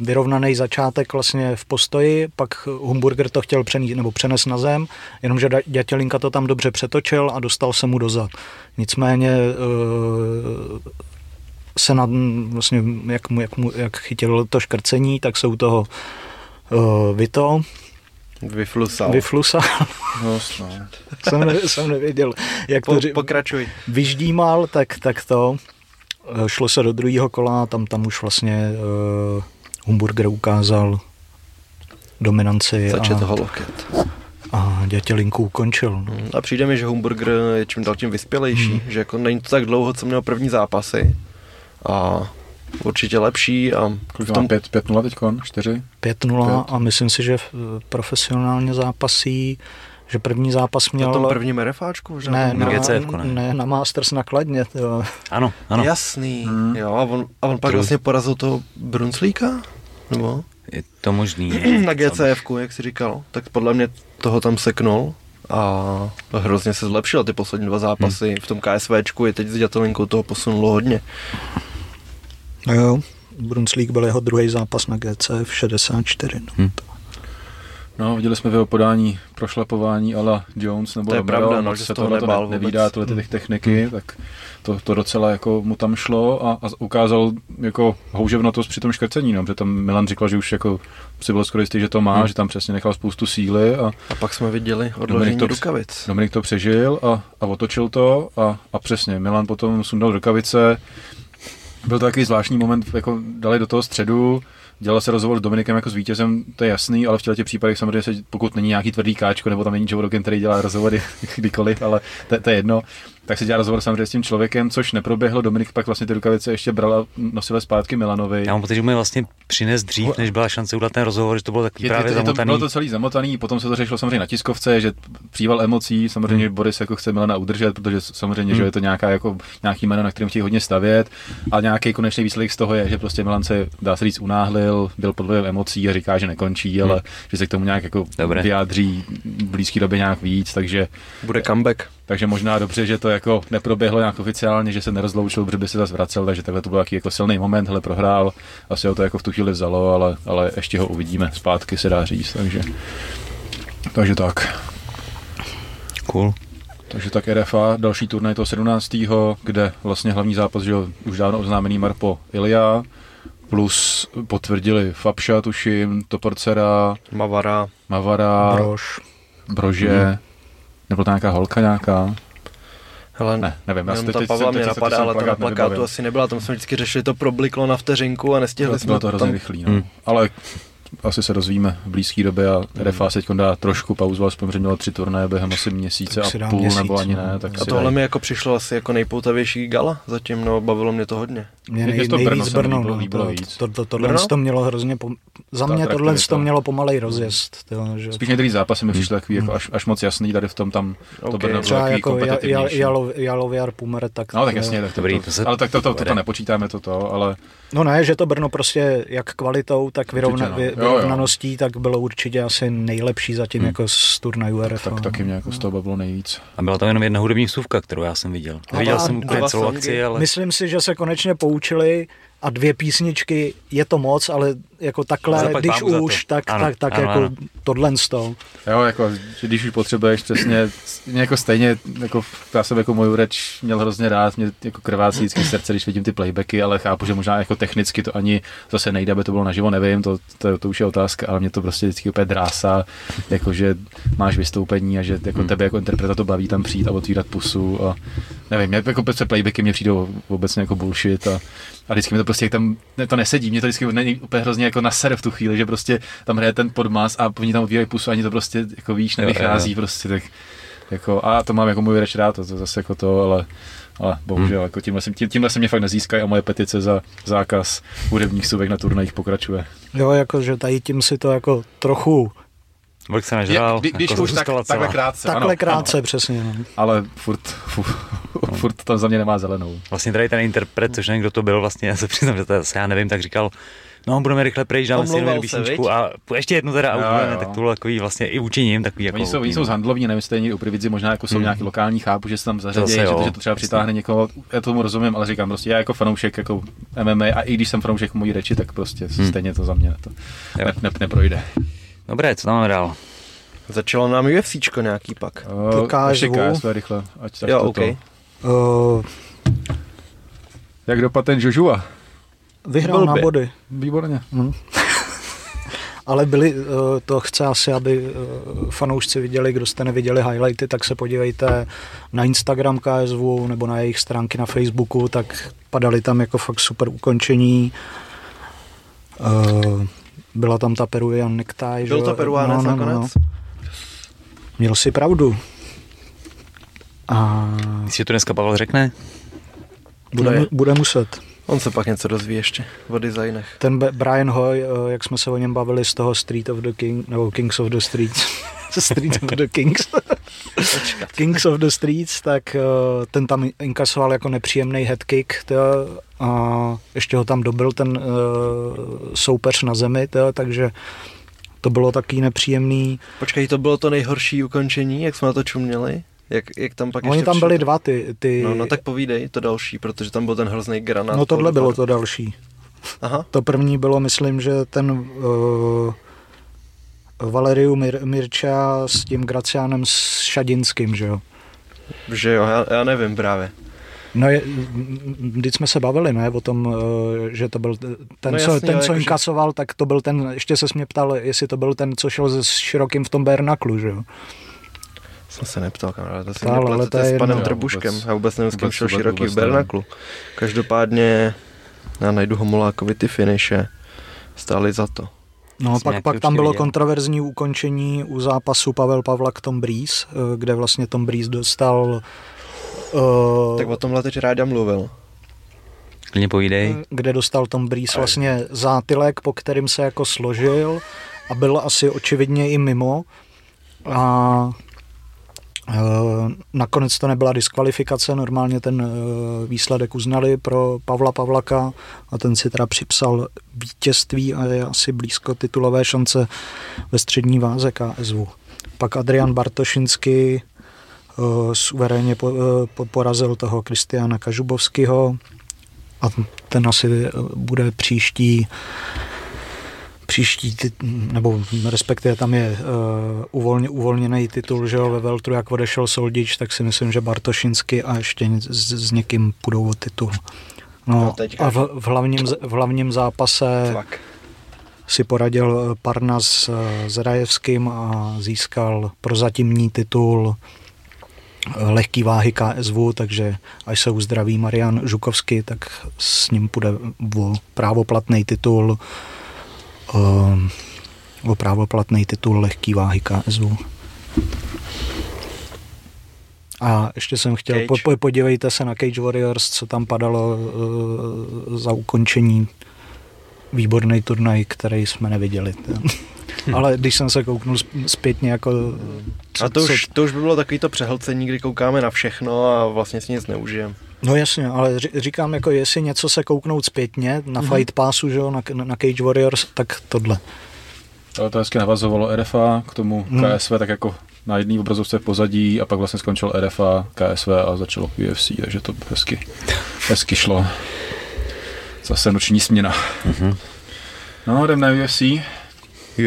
vyrovnaný začátek vlastně v postoji, pak Humburger to chtěl přenést, nebo přenes na zem, jenomže Dětělinka to tam dobře přetočil a dostal se mu dozad. Nicméně eh, se na, vlastně, jak, mu, jak, mu, jak chytil to škrcení, tak se u toho uh, Vito Vyflusal. vyflusal. No, jsem, ne, jsem nevěděl, jak to po, ři- pokračuj. vyždímal, tak, tak to eh, šlo se do druhého kola, tam, tam už vlastně uh, Humburger ukázal dominanci Začet a, ho loket. a Dětělinku ukončil. No. A přijde mi, že Humburger je čím dál tím vyspělejší, že jako není to tak dlouho, co měl první zápasy. A určitě lepší a Kolik tom 5, 5 0 teďkon? 4? 5-0 a myslím si, že eh, profesionálně zápasí, že první zápas měl... na tom prvním RFáčku? Že ne, na, GCF, ne? ne, na Masters na Kladně. Jo. Ano, ano. Jasný. Hmm. Jo, a on, a on pak True. vlastně porazil toho Brunslíka? Nebo? Je to možný. na GCF, jak jsi říkal. Tak podle mě toho tam seknul a hrozně se zlepšil ty poslední dva zápasy. Hmm. V tom KSVčku je teď s Dětelinkou toho posunulo hodně. No jo, Brunslík byl jeho druhý zápas na GCF 64. No. Hm. No, viděli jsme v jeho podání prošlapování ala Jones nebo To je Romero, pravda, no, že se toho tohle to nebál ne, nevídá, tyhle ty techniky, tak to, to docela jako mu tam šlo a, a ukázal jako houževnatost při tom škrcení, no, protože tam Milan říkal, že už jako si byl skoro jistý, že to má, Hmm. že tam přesně nechal spoustu síly a A pak jsme viděli Dominik odložení to- rukavic. Dominik to přežil a, a otočil to a, a přesně, Milan potom sundal rukavice. Byl to takový zvláštní moment, jako dali do toho středu, dělal se rozhovor s Dominikem jako s vítězem, to je jasný, ale v těch případech samozřejmě, se, pokud není nějaký tvrdý káčko, nebo tam není Joe Rogan, který dělá rozhovory kdykoliv, ale to, to je jedno, tak se dělá rozhovor samozřejmě s tím člověkem, což neproběhlo. Dominik pak vlastně ty rukavice ještě bral a nosil je zpátky Milanovi. Já mám pocit, že mi vlastně přines dřív, než byla šance udělat ten rozhovor, že to bylo takový Je, právě je to, zamotaný. bylo to celý zamotaný, potom se to řešilo samozřejmě na tiskovce, že příval emocí, samozřejmě Hmm. Boris jako chce Milana udržet, protože samozřejmě, že je to nějaká jako, nějaký jméno, na kterém chtějí hodně stavět a nějaký konečný výsledek z toho je, že prostě Milan se, dá se říct, unáhlil, byl pod vlivem emocí a říká, že nekončí, ale že se k tomu nějak jako Dobré. vyjádří v blízké době nějak víc, takže Bude comeback. Takže možná dobře, že to jako neproběhlo nějak oficiálně, že se nerozloučil, protože by se zase vracel, takže takhle to byl jako silný moment, hele prohrál, asi ho to jako v tu chvíli vzalo, ale, ale ještě ho uvidíme zpátky, se dá říct, takže, takže tak. Cool. Takže tak RFA, další turnaj toho 17. kde vlastně hlavní zápas, že už dávno oznámený Marpo Ilia, plus potvrdili Fabša, tuším, Toporcera, Mavara. Mavara, Brož. Brože, Mhm. Nebo to nějaká holka nějaká? Hele, Ne, nevím, já si ta teď- Pavla teď- mě teď- teď napadá, ale to na plakát plakátu asi nebyla, tam jsme vždycky řešili to probliklo na vteřinku a nestihli Bylo, jsme bylo to hrozně tam... rychlý, no. Hmm. Ale asi se dozvíme v blízké době a RFA se teď dá trošku pauzu, aspoň že mělo tři turnaje během asi měsíce Tak a půl, měsíc, nebo ani no. ne. Tak A tohle mi jako přišlo asi jako nejpoutavější gala zatím, no bavilo mě to hodně. Mě nej, to nejvíc Brno, líbilo- no, líbilo to, víc. to, to, tohle Brno? to mělo hrozně, pom... za mě tohle to mělo pomalej rozjezd. To, že... Spíš některý zápasy mi přišly takový jako až, až moc jasný, tady v tom tam to Ok. Brno bylo Třeba takový jako ja, ja, kompetitivnější. Jalov, Jaloviar Pumer, tak... No tak jasně, tak to, ale tak to, to, to, to nepočítáme to, to, ale No ne, že to Brno prostě jak kvalitou, tak vyrovna, no. vy, Jo, vyrovnaností, tak bylo určitě asi nejlepší zatím Hmm. jako z turnaju RFA. tak, taky mě jako z toho bavilo nejvíc. A byla tam jenom jedna hudební vstupka, kterou já jsem viděl. A Viděl dva- jsem úplně celou akci, ale Myslím si, že se konečně poučili a dvě písničky je to moc, ale jako takhle, Zaplať když už, tak, Ano, tak, tak ano, jako ano. tohle z toho. Jo, jako, že když už potřebuješ přesně, mě jako stejně, jako, já jsem jako můj reč měl hrozně rád, mě jako krvácí vždycky srdce, když vidím ty playbacky, ale chápu, že možná jako technicky to ani zase nejde, aby to bylo naživo, nevím, to, to, to už je otázka, ale mě to prostě vždycky úplně drásá, jako že máš vystoupení a že jako Hmm. tebe jako interpreta to baví tam přijít a otvírat pusu a nevím, mě, jako se playbacky mě přijdou obecně jako bullshit a, a vždycky mi to prostě jak tam ne, to nesedí, mě to vždycky není úplně hrozně jako na sere v tu chvíli, že prostě tam hraje ten podmas a oni tam otvírají pusu, ani to prostě jako víš, Jo, jo, nevychází jo. prostě, tak jako, a to mám jako můj reč rád, to, to zase jako to, ale, ale bohužel, Hmm. jako tímhle, se, tím, tímhle se mě fakt nezískají a moje petice za zákaz hudebních suvek na turnajích pokračuje. Jo, jako, že tady tím si to jako trochu, vlk se nažral, kdy, když jako už tak, takhle krátce, takhle ano, krátce ano, přesně. No. ale furt, furt, furt to tam za mě nemá zelenou. Vlastně tady ten interpret, což nevím, kdo to byl, vlastně já se přiznám, že to zase já nevím, tak říkal, no budeme rychle pryč, dáme si jenom se, písničku a ještě jednu teda a Jo, úplně, jo. tak to bylo takový vlastně i vůči ním, takový jako Oni jsou, oni jsou no. z handlovní, nevím, jestli u Prividzi možná jako jsou Hmm. nějaký lokální, chápu, že se tam zařadí, že, to, že to třeba jasně. přitáhne někoho, já tomu rozumím, ale říkám prostě, já jako fanoušek jako MMA a i když jsem fanoušek mojí reči, tak prostě Hmm. stejně to za mě to ne, ne, neprojde. Dobré, co tam máme dál? Začalo nám UFCčko nějaký pak. Uh, KSV. ještě KSV rychle, ať tak Jo, to, OK. to. Uh, Jak dopadl ten Joshua? Vyhrál na body. Výborně. Hm. Ale byli, uh, to chce asi, aby uh, fanoušci viděli, kdo jste neviděli highlighty, tak se podívejte na Instagram KSV nebo na jejich stránky na Facebooku, tak padaly tam jako fakt super ukončení. Uh, byla tam ta Peruvian že Byl jo? to Peruánec No, no, no, nakonec? no. Měl si pravdu. A Jestli to dneska Pavel řekne? bude, bude muset. On se pak něco dozví ještě o designech. Ten Brian Hoy, eh, jak jsme se o něm bavili z toho Street of the King, nebo Kings of the Streets, Street of the Kings, Kings of the Streets, tak eh, ten tam inkasoval jako nepříjemný headkick a ještě ho tam dobil ten uh, soupeř na zemi, to, takže to bylo taky nepříjemný. Počkej, to bylo to nejhorší ukončení, jak jsme na to čuměli? Jak, jak tam pak Oni ještě tam přišel- byli dva ty, ty No, no tak povídej to další, protože tam byl ten hrozný granát. no tohle bylo to další. Aha, To první bylo, myslím, že ten uh, Valeriu Mir- Mirča s tím Graciánem Šadinským, že jo? Že jo, já, já nevím právě. No, je, když jsme se bavili, ne, o tom, eh, že to byl ten, No co, jasně, ten, co inkasoval, tak to byl ten, ještě se mě ptal, jestli to byl ten, co šel s širokým v tom Bernaklu, že jo? Jsem se neptal, kamaráde, to si mě ale to je s panem jedno. Trbuškem. Vůbec- Já vůbec nevím, s kým šel široký v. Bernaklu. Každopádně já najdu Homolákovi ty finiše. Stály za to. No, Jsem pak, pak tam bylo viděl. kontroverzní ukončení u zápasu Pavel Pavlak Tom Breeze, eh, kde vlastně Tom Breeze dostal uh, Tak o tomhle teď ráda mluvil. Klidně povídej. kde dostal Tom Breeze vlastně zátylek, po kterým se jako složil a byl asi očividně i mimo. A nakonec to nebyla diskvalifikace, normálně ten e, výsledek uznali pro Pavla Pavlaka a ten si teda připsal vítězství a je asi blízko titulové šance ve střední váze KSV. Pak Adrian Bartošinsky e, suverénně po, po, porazil toho Kristiana Kažubovského a ten asi eh, bude příští příští, nebo respektive tam je uh, uvolně, uvolněný titul, že jo, ve Veltru, jak odešel Soldič, tak si myslím, že Bartošinsky a ještě s, s někým půjdou o titul. No, No, teďka- a v, v, hlavním, v hlavním zápase Fakt. si poradil eh, Parnas eh, s Rajevským a získal prozatímní titul eh, lehký váhy KSV, takže až se uzdraví Marian Žukovský, tak s ním půjde o právoplatný titul eh, o právoplatný titul lehký váhy KSV. A ještě jsem chtěl, Cage. po, podívejte se na Cage Warriors, co tam padalo uh, za ukončení výborný turnaj, který jsme neviděli. Ale když jsem se kouknul zpětně jako... A to už, to už by bylo takový to přehlcení, kdy koukáme na všechno a vlastně si nic neužijeme. No jasně, ale říkám, jako jestli něco se kouknout zpětně na mm-hmm. Fight Passu, že jo, na, na Cage Warriors, tak tohle. Ale to hezky navazovalo RFA k tomu Hmm. KSV, tak jako na jedné obrazovce v pozadí a pak vlastně skončil RFA, KSV a začalo UFC, takže to hezky, hezky šlo. Zase noční směna. Mhm. No, jdem na UFC.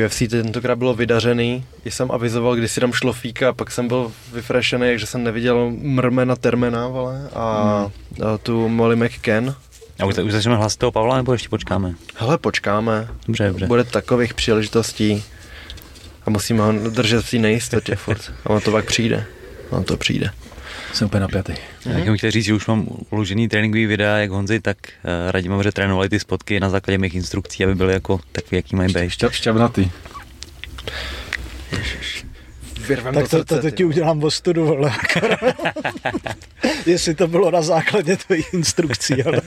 UFC tentokrát bylo vydařený, i jsem avizoval, když si dám šlofíka, a pak jsem byl vyfrešený, že jsem neviděl Mrmena Termena, vole, a, a tu Molly McCann. A už, už začneme hlasit toho Pavla, nebo ještě počkáme? Hele, počkáme, Dobře, dobře. bude takových příležitostí a musíme ho držet v té nejistotě furt. A on to pak přijde. On to přijde. Jsem úplně napjatý. Já bych chtěl říct, že už mám uložený tréninkový videa, jak Honzi, tak uh, Radim Mavře trénovali ty spotky na základě mých instrukcí, aby byly jako takový, jaký mají být. Šťa, šťavnatý. Vyrvem Tak to, srdce, to, to ti udělám v studu, vole. jestli to bylo na základě tvojich instrukcí, ale...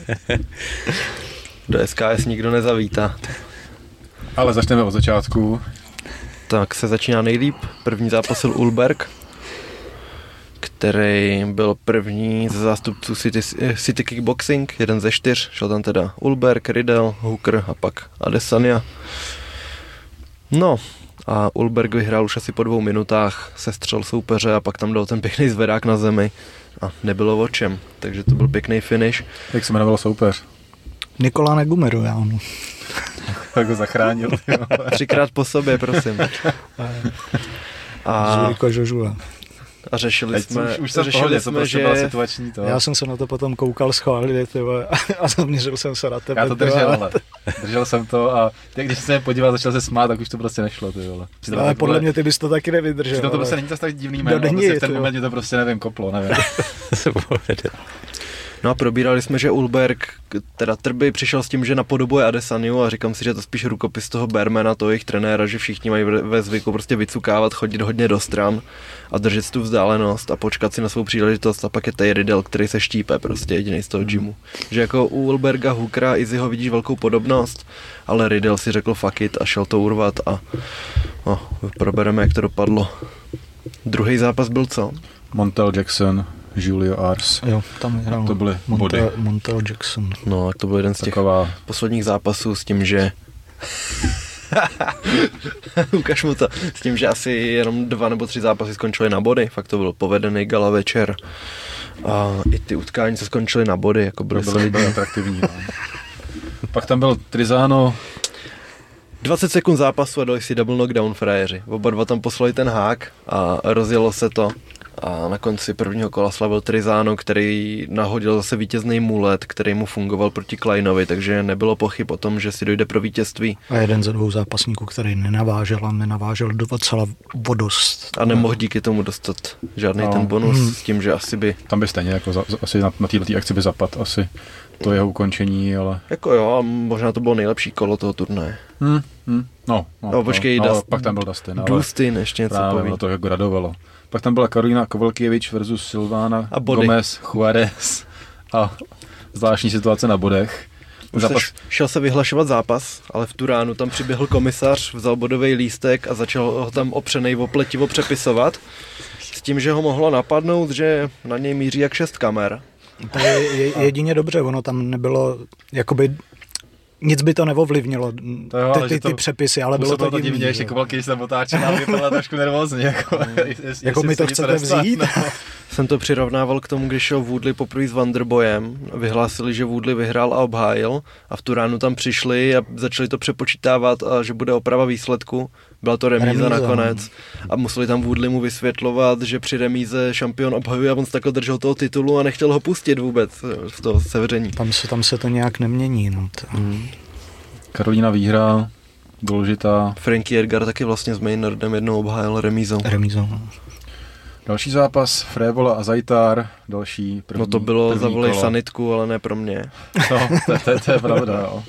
Do SKS nikdo nezavítá. Ale začneme od začátku. Tak se začíná nejlíp. První zápasil Ulberg, který byl první ze zástupců City, City Kickboxing, jeden ze čtyř. Šel tam teda Ulberg, Riddle, Hooker a pak Adesanya. No, a Ulberg vyhrál už asi po dvou minutách, sestřel soupeře a pak tam dal ten pěkný zvedák na zemi a nebylo o čem, takže to byl pěkný finish. Jak se jmenoval soupeř? Nikola Negumeru, já mu. Tak ho zachránil. Třikrát po sobě, prosím. A, Zuriko Jožua. A řešili Teď jsme, už, už řešili pohodě, to jsme, prostě že byla situační to. Já jsem se na to potom koukal schválně, ty vole, a zaměřil jsem se na tebe. Já to držel, ale držel jsem to a teď, když se podíval, začal se smát, tak už to prostě nešlo, ty vole. Přitom Ale tak, podle mě ty bys to taky nevydržel. Přitom to ale- prostě není zase tak divný No, jméno, no, není, prostě v ten moment mě to prostě nevím, koplo, nevím. No a probírali jsme, že Ulberg, teda Trby, přišel s tím, že napodobuje Adesaniu a říkám si, že to spíš rukopis toho Bermana, toho jejich trenéra, že všichni mají ve- zvyku prostě vycukávat, chodit hodně do stran a držet tu vzdálenost a počkat si na svou příležitost a pak je tady Riddle, který se štípe prostě jediný z toho gymu. Že jako u Ulberga, Hookera, Izzyho vidíš velkou podobnost, ale Riddle si řekl fuck it a šel to urvat a no, probereme, jak to dopadlo. Druhý zápas byl co? Montel Jackson, Julio Ars. Jo, tam hrál To byly body. Montel, Montel Jackson. No, tak to byl jeden z těch Taková, posledních zápasů s tím, že ukaž mu to, s tím, že asi jenom dva nebo tři zápasy skončily na body, fakt to byl povedený gala večer a i ty utkání se skončily na body, jako byly to bylo, bylo solidní. atraktivní. No. Pak tam byl Trizano, 20 sekund zápasu a dali si double knockdown frajeři. Oba dva tam poslali ten hák a rozjelo se to. A na konci prvního kola slavil Trizano, který nahodil zase vítězný mulet, který mu fungoval proti Kleinovi, takže nebylo pochyb o tom, že si dojde pro vítězství. A jeden ze dvou zápasníků, který nenavážel a nenavážel docela vodost. A nemohl díky tomu dostat žádný no. ten bonus hmm. s tím, že asi by... Tam by stejně jako za, asi na, na této akci by zapad asi to jeho ukončení, ale... Jako jo, a možná to bylo nejlepší kolo toho turnaje. Hmm, hmm, no, no, no, počkej, no, Dust, no, pak tam byl Dustin. Dustin ještě něco právě, poví. No, to jako gradovalo. Pak tam byla Karolina Kovalkiewicz versus Silvana A body. Gomez, Juarez a zvláštní situace na bodech. Zápas... Šel se vyhlašovat zápas, ale v tu ránu tam přiběhl komisař, vzal bodový lístek a začal ho tam opřenej opletivo přepisovat. S tím, že ho mohlo napadnout, že na něj míří jak šest kamer. To je jedině dobře, ono tam nebylo, jakoby nic by to neovlivnilo, To jo, ty, ty, že to- ty přepisy, ale bylo to divný. ještě jo. Kovalkiewicz se otáčel a vypadala trošku nervózně. Jako, jestli- Jako jestli mi to chcete nestane. vzít? Jsem to přirovnával k tomu, když šel Woodley poprvé s Wonderboyem. Vyhlásili, že Woodley vyhrál a obhájil a v tu ránu tam přišli a začali to přepočítávat a že bude oprava výsledku. Byla to remíza, Remíza, nakonec a museli tam Woodley mu vysvětlovat, že při remíze šampion obhajuje a on se takhle držel toho titulu a nechtěl ho pustit vůbec eh, v to sevření. Tam se, tam se to nějak nemění. No. To, Karolína výhra, důležitá. Frankie Edgar taky vlastně s Maynardem jednou obhájil remízou. remízou. no. Další zápas, Frévola a Zajtar, další první No to bylo první za volej kolo. sanitku, ale ne pro mě. No, to, to, to je pravda, jo.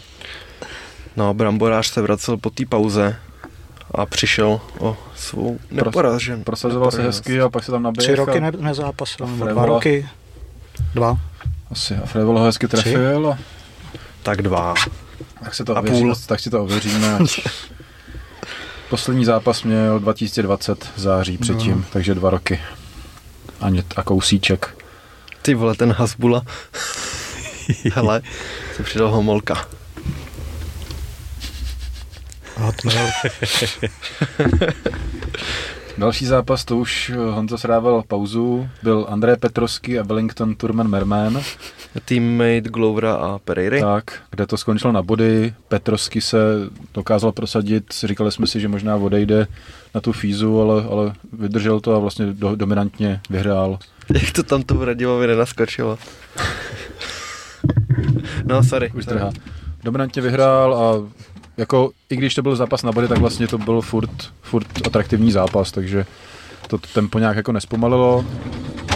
No, Bramborář se vracel po té pauze a přišel o svou neporažen. Prosazoval se hezky a pak se tam naběhl. Tři roky ne, nezápasil, nebo dva roky. Dva. Asi a Frévola ho hezky trefil a Tak dva. tak, se to A ověříme, půl. tak si to ověříme. Poslední zápas měl 2020 září předtím, No. takže dva roky. A, ně, a kousíček. Ty vole, ten Hasbula. Hele, se přidal homolka. Hotmail. Další zápas, to už eh, Honza srával pauzu, byl André Petrovský a Wellington Turman Merman, Teammate Glovera a Pereiry. tak, kde to skončilo na body. Petrovský se dokázal prosadit, říkali jsme si, že možná odejde na tu fízu, ale, ale vydržel to a vlastně do, dominantně vyhrál. Jak to tam to Radivovi nenaskočilo. no, sorry. Už trhá. Dominantně vyhrál a jako, i když to byl zápas na body, tak vlastně to byl furt, furt atraktivní zápas, takže to tempo nějak jako nespomalilo.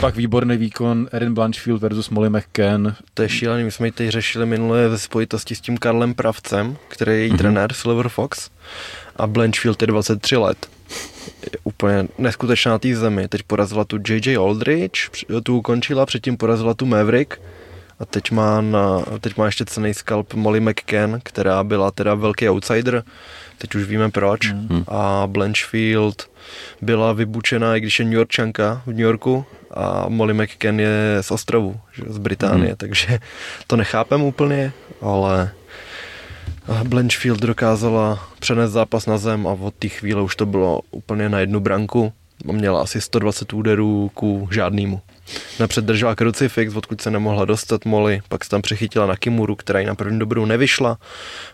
Pak výborný výkon Erin Blanchfield versus Molly McCann. To je šílený, my jsme ji teď řešili minule ve spojitosti s tím Karlem Pravcem, který je její Mhm. trenér Silver Fox. A Blanchfield je 23 let. Je úplně neskutečná té zemi. Teď porazila tu JJ Aldridge, tu ukončila, předtím porazila tu Maverick. A teď má, na, teď má ještě cený skalp Molly McCann, která byla teda velký outsider. Teď už víme proč. Mhm. A Blanchfield byla vybučená, i když je New Yorkčanka v New Yorku a Molly McCann je z ostrovu, že, z Británie, Mhm. takže to nechápem úplně, ale Blanchfield dokázala přenést zápas na zem a od té chvíle už to bylo úplně na jednu branku. Měla asi 120 úderů ku žádnému. Napřed držela krucifix, odkud se nemohla dostat Molly, pak se tam přechytila na Kimuru, která jí na první dobrou nevyšla,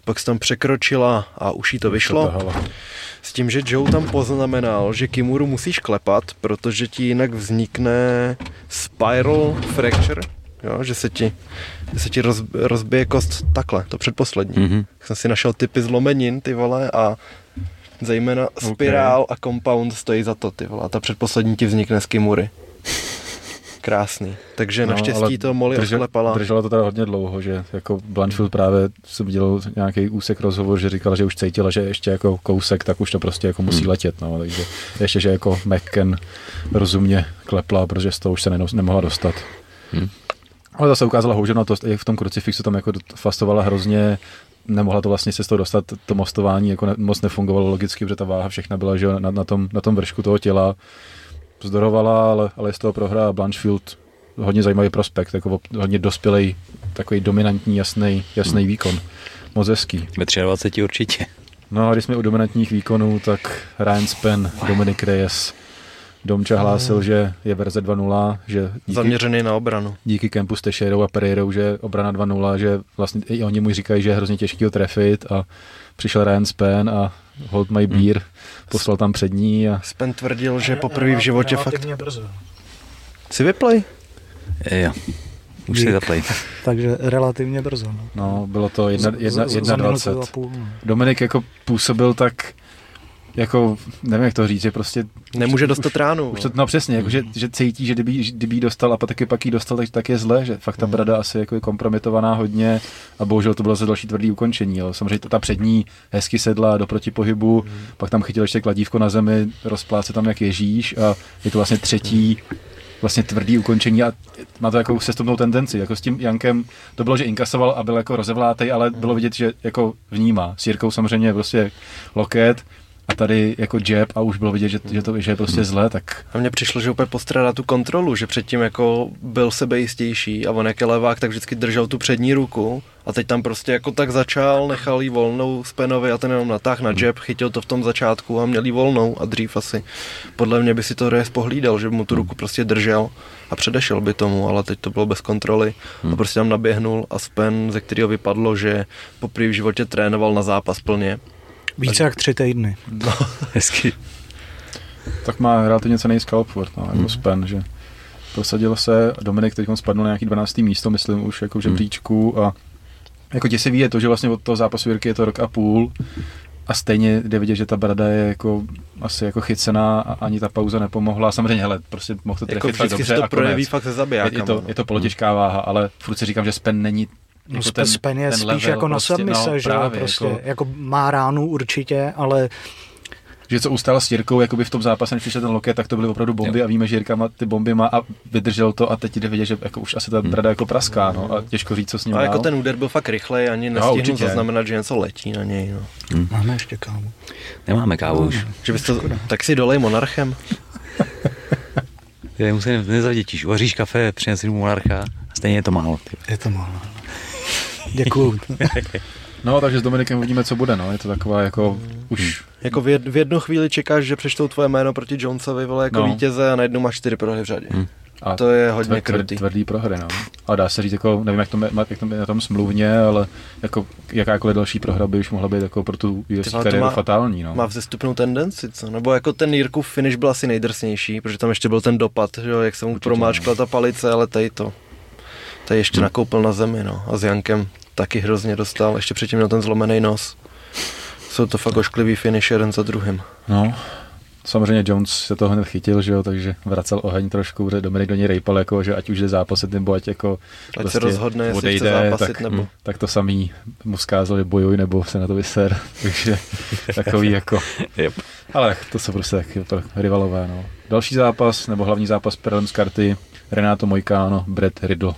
pak se tam překročila a už jí to vyšlo. S tím, že Joe tam poznamenal, že Kimuru musíš klepat, protože ti jinak vznikne spiral fracture, jo, že se ti, že se ti roz, rozbije kost takhle, to předposlední. Mm-hmm. Mhm. Jsem si našel typy zlomenin, ty vole, a zejména spirál a compound stojí za to, ty vole, a ta předposlední ti vznikne z Kimury. Krásný. Takže no, naštěstí to Molly odklepala. Držela to teda hodně dlouho, že jako Blanchfield právě jsem viděl nějaký úsek rozhovor, že říkala, že už cítila, že ještě jako kousek, tak už to prostě jako musí Hmm. letět, no, takže ještě, že jako McKen rozumně klepla, protože z toho už se nemohla dostat. Hmm. Ale zase ukázala houževnatost, i v tom krucifixu tam jako fastovala hrozně, nemohla to vlastně se z toho dostat, to mostování jako ne, moc nefungovalo logicky, protože ta váha všechna byla že na, na, tom, na tom vršku toho těla. Vzdorovala, ale, ale z toho prohrála Blanchfield hodně zajímavý prospekt, jako hodně dospělej, takový dominantní, jasný, jasný výkon. Moc hezký. Ve 23 určitě. No a když jsme u dominantních výkonů, tak Ryan Spen, Dominik Reyes, Domča hlásil, že je verze 2.0, že díky, Zaměřený na obranu. díky kempu s Teixeirou a Pereirou, že obrana 2.0, že vlastně i oni mu říkají, že je hrozně těžký ho trefit a přišel Ryan Spen a hold my beer, poslal tam přední a Spen tvrdil, že poprvé v životě fakt... Relativně brzo. Si vyplay? Jo. Už si zaplej. Takže relativně brzo. No. no, bylo to jedna, jedna, Za- za jedna minutu 20. a půl, no. Dominik jako působil tak jako, nevím jak to říct, že prostě Nemůže dostat ránu. Už to, no přesně, jako, že, že cítí, že kdyby, kdyby dostal a pak taky pak jí dostal, tak, tak je zle, že fakt ta brada asi jako je kompromitovaná hodně a bohužel to bylo za další tvrdý ukončení. Jo. Samozřejmě ta přední hezky sedla do protipohybu, pak tam chytil ještě kladívko na zemi, rozpláce tam jak ježíš a je to vlastně třetí vlastně tvrdý ukončení a má to jako sestupnou tendenci. Jako s tím Jankem to bylo, že inkasoval a byl jako rozevlátej, ale bylo vidět, že jako vnímá. S Jirkou samozřejmě prostě loket a tady jako jab a už bylo vidět, že, že to že je prostě zle, tak A mně přišlo, že úplně postrádá tu kontrolu, že předtím jako byl sebejistější a on jak je levák, tak vždycky držel tu přední ruku a teď tam prostě jako tak začal, nechal jí volnou Spenovi a ten jenom natáh na jab, chytil to v tom začátku a měl jí volnou a dřív asi podle mě by si to Reyes pohlídal, že by mu tu ruku prostě držel a předešel by tomu, ale teď to bylo bez kontroly a prostě tam naběhnul a Spen, ze kterého vypadlo, že poprvé v životě trénoval na zápas plně. Více jak tři týdny. Hezky. tak má relativně cený scalpford, no, jako Hmm. Spen, že prosadil se, Dominik teď spadnul na nějaký 12. místo, myslím už jako v Hmm. žebříčku a jako děsivý je to, že vlastně od toho zápasu Jirky je to rok a půl a stejně jde vidět, že ta brada je jako asi jako chycená a ani ta pauza nepomohla. Samozřejmě, hele, prostě mohl to Jako trefit fakt vždycky dobře se to a projeví konec. fakt se Je, zabijákama. je, to, no. je to polotěžká váha, ale furt si říkám, že Spen není No, jako ten, Spen je ten spíš level jako na prostě, submise, no, že právě, prostě, jako- jako... jako má ránu určitě, ale že co ustál s Jirkou jakoby v tom zápase, než přišel ten loket, tak to byly opravdu bomby Jo. a víme, že Jirka má ty bomby má a vydržel to a teď jde vidět, že jako už asi ta brada jako praská, no, a těžko říct, co s ním A jako ten úder byl fakt rychlej, ani nestihnul určitě. zaznamenat, že něco letí na něj. No. máme ještě kámo. Nemáme kávu už. Že bys to, tak si dolej monarchem. Ty musím nezavděčíš. Uvaříš kafe, přineseš mu monarcha a stejně je to málo. Ty. Je to málo. Děkuju. No, takže s Dominikem uvidíme, co bude, no, je to taková jako už, Jako v, jed, v jednu chvíli čekáš, že přečtou tvoje jméno proti Jonesovi, vole, jako No. no. vítěze a najednou máš čtyři prohry v řadě. Hmm. a To je hodně tvr- tvr- krutý. tvrdý prohry, no. A dá se říct, jako, nevím, jak to, jak to je na tom smluvně, ale jako jakákoliv další prohra by už mohla být jako pro tu UFC kariéru má- fatální, no. Má vzestupnou tendenci, co? Nebo jako ten Jirkův finish byl asi nejdrsnější, protože tam ještě byl ten dopad, že jo, jak se mu Určitě, promáčkla ta palice, ale tady to. Tady ještě Hmm. nakoupil na zemi, no. A s Jankem taky hrozně dostal, ještě předtím měl ten zlomený nos. Jsou to fakt ošklivý finish jeden za druhým. No, samozřejmě Jones se toho hned chytil, že jo, takže vracel oheň trošku, protože Dominik do něj rejpal, jako, že ať už jde zápasit, nebo ať jako Ať se rozhodne, jestli chce zápasit, tak, nebo- tak to samý mu zkázal, že bojuj, nebo se na to vyser, takže takový jako, Yep. ale to jsou prostě taky to rivalové, no. Další zápas, nebo hlavní zápas Perlem z karty, Renato Mojkano, Brett Riddle.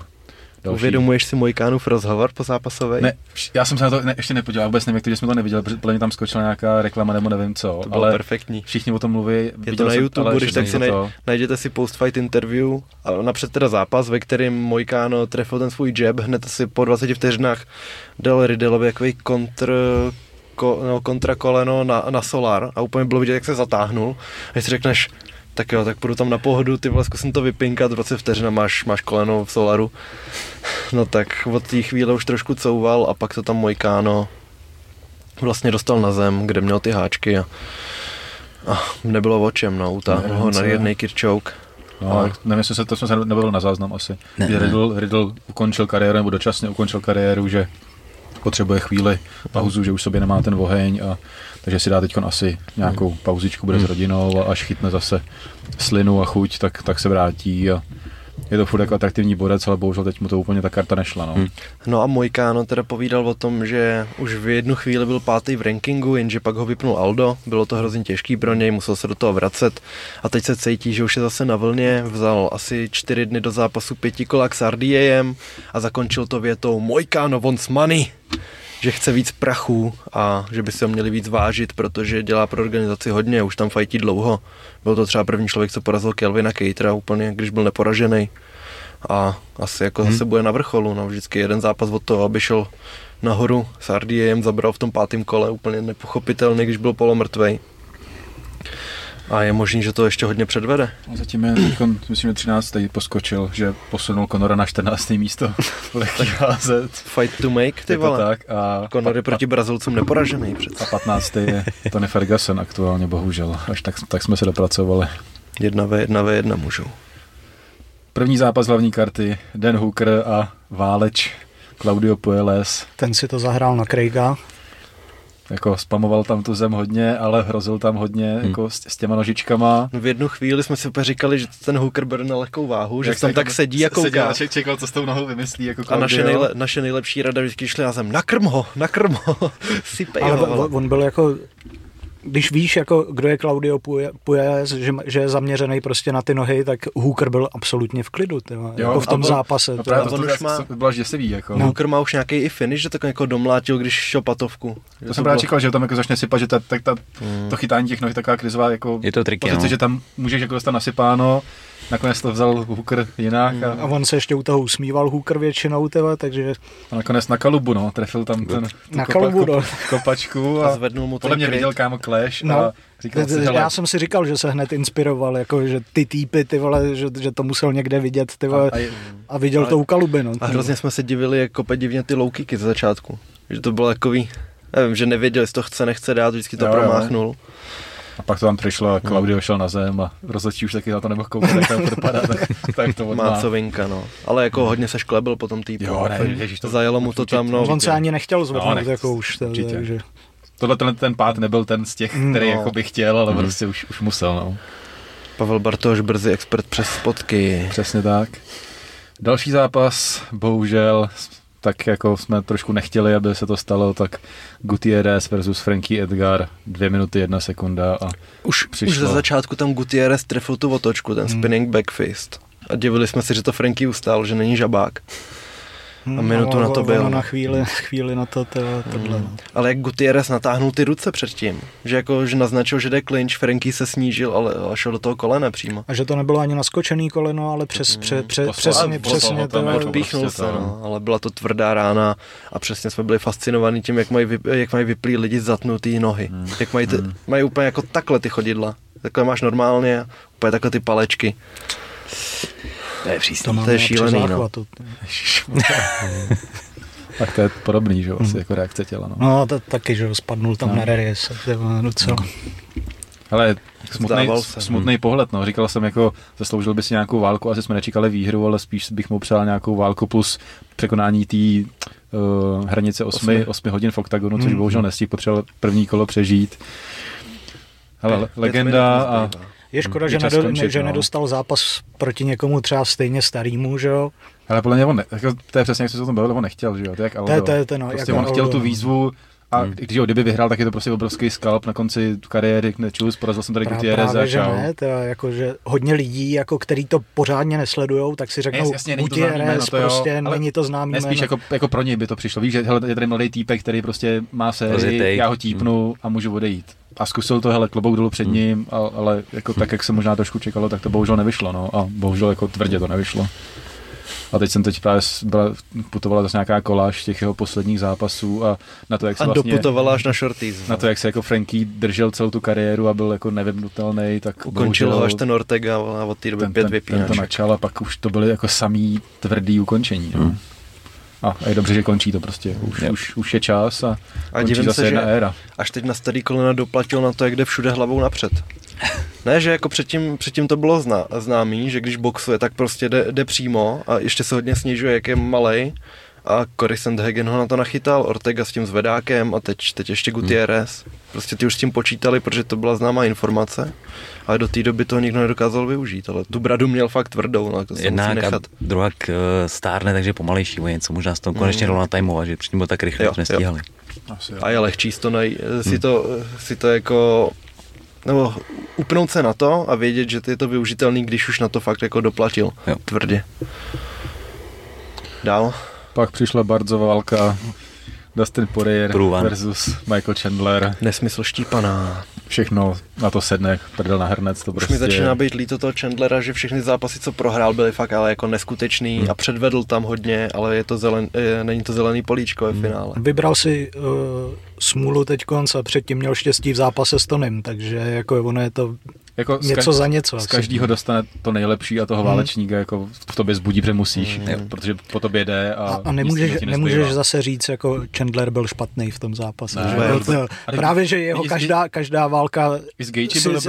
Další. Uvědomuješ si Mojkánův rozhovor po zápasové? Ne, já jsem se na to ne, ještě nepodíval, vůbec nevím, že jsme to neviděli, protože podle mě tam skočila nějaká reklama nebo nevím co, To bylo ale perfektní. všichni o tom mluví. Je to na YouTube, když tak si ne... nej, najděte si post-fight interview a napřed teda zápas, ve kterém Mojkáno trefil ten svůj jab, hned asi po 20 vteřinách dal Riddleovi takový kontr, ko, no, kontrakoleno na, na Solar a úplně bylo vidět, jak se zatáhnul. A když si řekneš, tak jo, tak půjdu tam na pohodu, ty vole, zkusím to vypinkat, 20 vteřin a máš, máš koleno v Solaru. No tak od té chvíle už trošku couval a pak to tam Mojkáno vlastně dostal na zem, kde měl ty háčky a, a nebylo o čem, no, utáhl ho na jedný kirčouk. No, ale nevím, jestli se to jsme se nebyl na záznam asi. Ne, ne. Riddle, Riddle ukončil kariéru, nebo dočasně ukončil kariéru, že potřebuje chvíli pauzu, že už sobě nemá ten oheň a takže si dá teď asi nějakou pauzičku, bude s rodinou a až chytne zase slinu a chuť, tak, tak se vrátí a je to furt jako atraktivní bodec, ale bohužel teď mu to úplně ta karta nešla. No. Hmm. No a Mojkáno teda povídal o tom, že už v jednu chvíli byl pátý v rankingu, jenže pak ho vypnul Aldo, bylo to hrozně těžký pro něj, musel se do toho vracet a teď se cítí, že už je zase na vlně, vzal asi čtyři dny do zápasu pětikolák s RDAem a zakončil to větou Mojkáno wants money, že chce víc prachu a že by se ho měli víc vážit, protože dělá pro organizaci hodně, už tam fajtí dlouho. Byl to třeba první člověk, co porazil Kelvina Catera úplně, když byl neporažený. A asi jako Hmm. zase bude na vrcholu, no vždycky jeden zápas od toho, aby šel nahoru s RDAem, zabral v tom pátém kole, úplně nepochopitelný, když byl polomrtvej. A je možný, že to ještě hodně předvede. A zatím je, teďkon, myslím, že 13. poskočil, že posunul Conora na 14. místo v lehký házet. Fight to make, ty vole. tak. A, Conor je proti Brazilcům neporažený a přece. 15. je Tony Ferguson aktuálně, bohužel. Až tak, tak jsme se dopracovali. Jedna ve jedna ve jedna můžou. První zápas hlavní karty, Dan Hooker a Váleč, Claudio Pueles. Ten si to zahrál na Craiga. Jako spamoval tam tu zem hodně, ale hrozil tam hodně Hmm. jako s, s těma nožičkama. V jednu chvíli jsme si úplně říkali, že ten Hooker bere na lehkou váhu, že tam tak sedí a kouká. čekal, co s tou nohou vymyslí. Jako A naše, nejle, naše nejlepší rada vždycky šli na zem. Nakrm ho, nakrm ho, sypej Ale ho. on byl jako, když víš, jako, kdo je Claudio Puelles, že, že je zaměřený prostě na ty nohy, tak Hooker byl absolutně v klidu, tyma, Jo, jako v a tom on- zápase. A to- právě on to, už to, má- to, to bylo až děsivý. Jako. No. Hooker má už nějaký i finish, že to jako domlátil, když šel patovku. Že To jsem právě čekal, že tam jako začne sypat, že ta, tak ta, Mm. to chytání těch noh je taková krizová jako Je to triky, pozice, no. že tam můžeš jako dostat nasypáno, nakonec to vzal Hooker jinak A a, on se ještě u toho usmíval Hooker většinou, tyva, takže a nakonec na kalubu, no, trefil tam ten, tu Na kalubu, no. kopačku A a, zvednul mu podle mě kryt. viděl kámo Clash No. a říkal si, hele, já jsem si říkal, že se hned inspiroval, jako, že ty týpy, ty vole, že, že to musel někde vidět, ty vole, a, a, a viděl ale- to u Kaluby, no. A hrozně jsme se divili, jak kope divně ty low kicky ze začátku. Že to bylo takový, nevím, že nevěděl, jestli to chce, nechce dát, vždycky to Jo, jo. A pak to tam přišlo a Claudio šel na zem a rozhodčí už taky na to nemohl koukat, jak tam propadá, tak, tak to odmá. Mácovinka, no. Ale jako hodně se šklebil potom týpku. Jo, ne, ježiš, to- Zajelo mu to tam, no. On se ani nechtěl No, zvednout, nechce, jako už, určitě. takže... Tohle ten, ten pád nebyl ten z těch, který No. jako by chtěl, ale prostě už, už musel, no. Pavel Bartoš, brzy expert přes spotky. Přesně tak. Další zápas, bohužel, tak jako jsme trošku nechtěli, aby se to stalo, tak Gutierrez versus Frankie Edgar, dvě minuty, jedna sekunda a Už, Přišlo. už ze začátku tam Gutierrez trefil tu otočku, ten spinning backfist. A divili jsme se, že to Frankie ustál, že není žabák. Hm, A minutu ono- na to byl. na chvíli, chvíli na to, to tohle. no. Ale jak Gutierrez natáhnul ty ruce předtím, že jako, že naznačil, že jde clinch, Frankie se snížil, ale ale šel do toho kolena přímo. A že to nebylo ani naskočený koleno, ale přes, pře, pře, Poslal- přesně, poslal přesně to, jako Píchnul prostě se, to, no, ale byla to tvrdá rána a přesně jsme byli fascinovaní tím, jak mají, jak mají vyplý lidi zatnutý nohy. Hmm. Jak mají, ty, mají úplně jako takhle ty chodidla. Takhle máš normálně, úplně takhle ty palečky. To je přísný. to, to je šílený, no. tak to je podobný, že jo, asi jako reakce těla, no. No, to, taky, že jo, spadnul tam No. na Reries, docela. Ale smutný, se. smutný pohled, no. Říkal jsem jako, zasloužil by si nějakou válku, asi jsme nečekali výhru, ale spíš bych mu přál nějakou válku plus překonání té uh, hranice 8, Osmi. 8 hodin v oktagonu, což Mhm. bohužel nestihl, potřeboval první kolo přežít. Ale legenda a zbývá. Je škoda, Je že, nedo, skončit, že no. nedostal zápas proti někomu třeba stejně starýmu, že jo? ale podle mě on ne, jako, to je přesně, jak jsi se o tom bavil, on nechtěl, že jo, to je jak To je, Aldo. to je, to je, no, Prostě jako on chtěl Aldo, tu no. výzvu a Hmm. když ho kdyby vyhrál, tak je to prostě obrovský skalp na konci kariéry, nečus, porazil jsem tady Gutierreza, právě, že ne, to je jako, že hodně lidí, jako, který to pořádně nesledujou, tak si řeknou, Jas- jasně, není to známý jméno, Gutierrez, to jo, prostě ale není to známý Ne, spíš jméno. jako, jako pro něj by to přišlo. Víš, že hele, je tady mladý týpek, který prostě má sérii, Rozjetej. já ho típnu a můžu odejít. A zkusil to, hele, klobouk dolů před ním, a- ale jako tak, jak se možná trošku čekalo, tak to bohužel nevyšlo, no. A bohužel jako tvrdě to nevyšlo. A teď jsem teď právě byla, putovala zase nějaká koláž těch jeho posledních zápasů a na to, jak se A vlastně... doputovala až na shorties. Na to, jak se jako Frankie držel celou tu kariéru a byl jako nevymnutelný, tak Ukončil ho bohužel až ten Ortega a od té doby ten, pět ten, ten to vypínaček. načal a pak už to byly jako samý tvrdý ukončení. No. A je dobře, že končí to prostě. Už, Jo. už, už je čas a, A končí divím zase se, jedna že éra. až teď na starý kolena doplatil na to, jak jde všude hlavou napřed. Ne, že jako předtím, předtím to bylo zná, známý, že když boxuje, tak prostě jde, jde přímo a ještě se hodně snižuje, jak je malej. A Cory Sandhagen ho na to nachytal, Ortega s tím zvedákem a teď, teď ještě Gutierrez. Prostě ty už s tím počítali, protože to byla známá informace, ale do té doby toho nikdo nedokázal využít, ale tu bradu měl fakt tvrdou, no, to se musí Jednak a nechat. druhá uh, stárne, takže pomalejší o něco. Možná se to konečně dalo natajmovat, že předtím bylo tak rychle, Jo, že jsme jo. stíhali. Asi, A je lehčí si to, nej, si, to, si to jako nebo upnout se na to a vědět, že je to využitelný, když už na to fakt jako doplatil Jo. tvrdě. Dál. Pak přišla Bardzova válka Dustin Poirier Průvan. versus Michael Chandler. Nesmysl štípaná. Všechno na to sedne, prdel na hrnec, to Už prostě... mi začíná být líto toho Chandlera, že všechny zápasy, co prohrál, byly fakt ale jako neskutečný Hmm. a předvedl tam hodně, ale je to zelen, je, není to zelený políčko ve finále. Vybral si uh, smůlu teď konc a předtím měl štěstí v zápase s Tonym, takže jako ono je to jako z něco kaž- za něco. Z každého dostane to nejlepší a toho Mhm. válečníka jako v tobě zbudí, protože musíš, Mhm. protože po tobě jde a, A, a nic nemůžeš, nemůžeš zase říct, jako Chandler byl špatný v tom zápase. Ne, že? ne, Byl to, ale- právě, že jeho každá, každá válka si,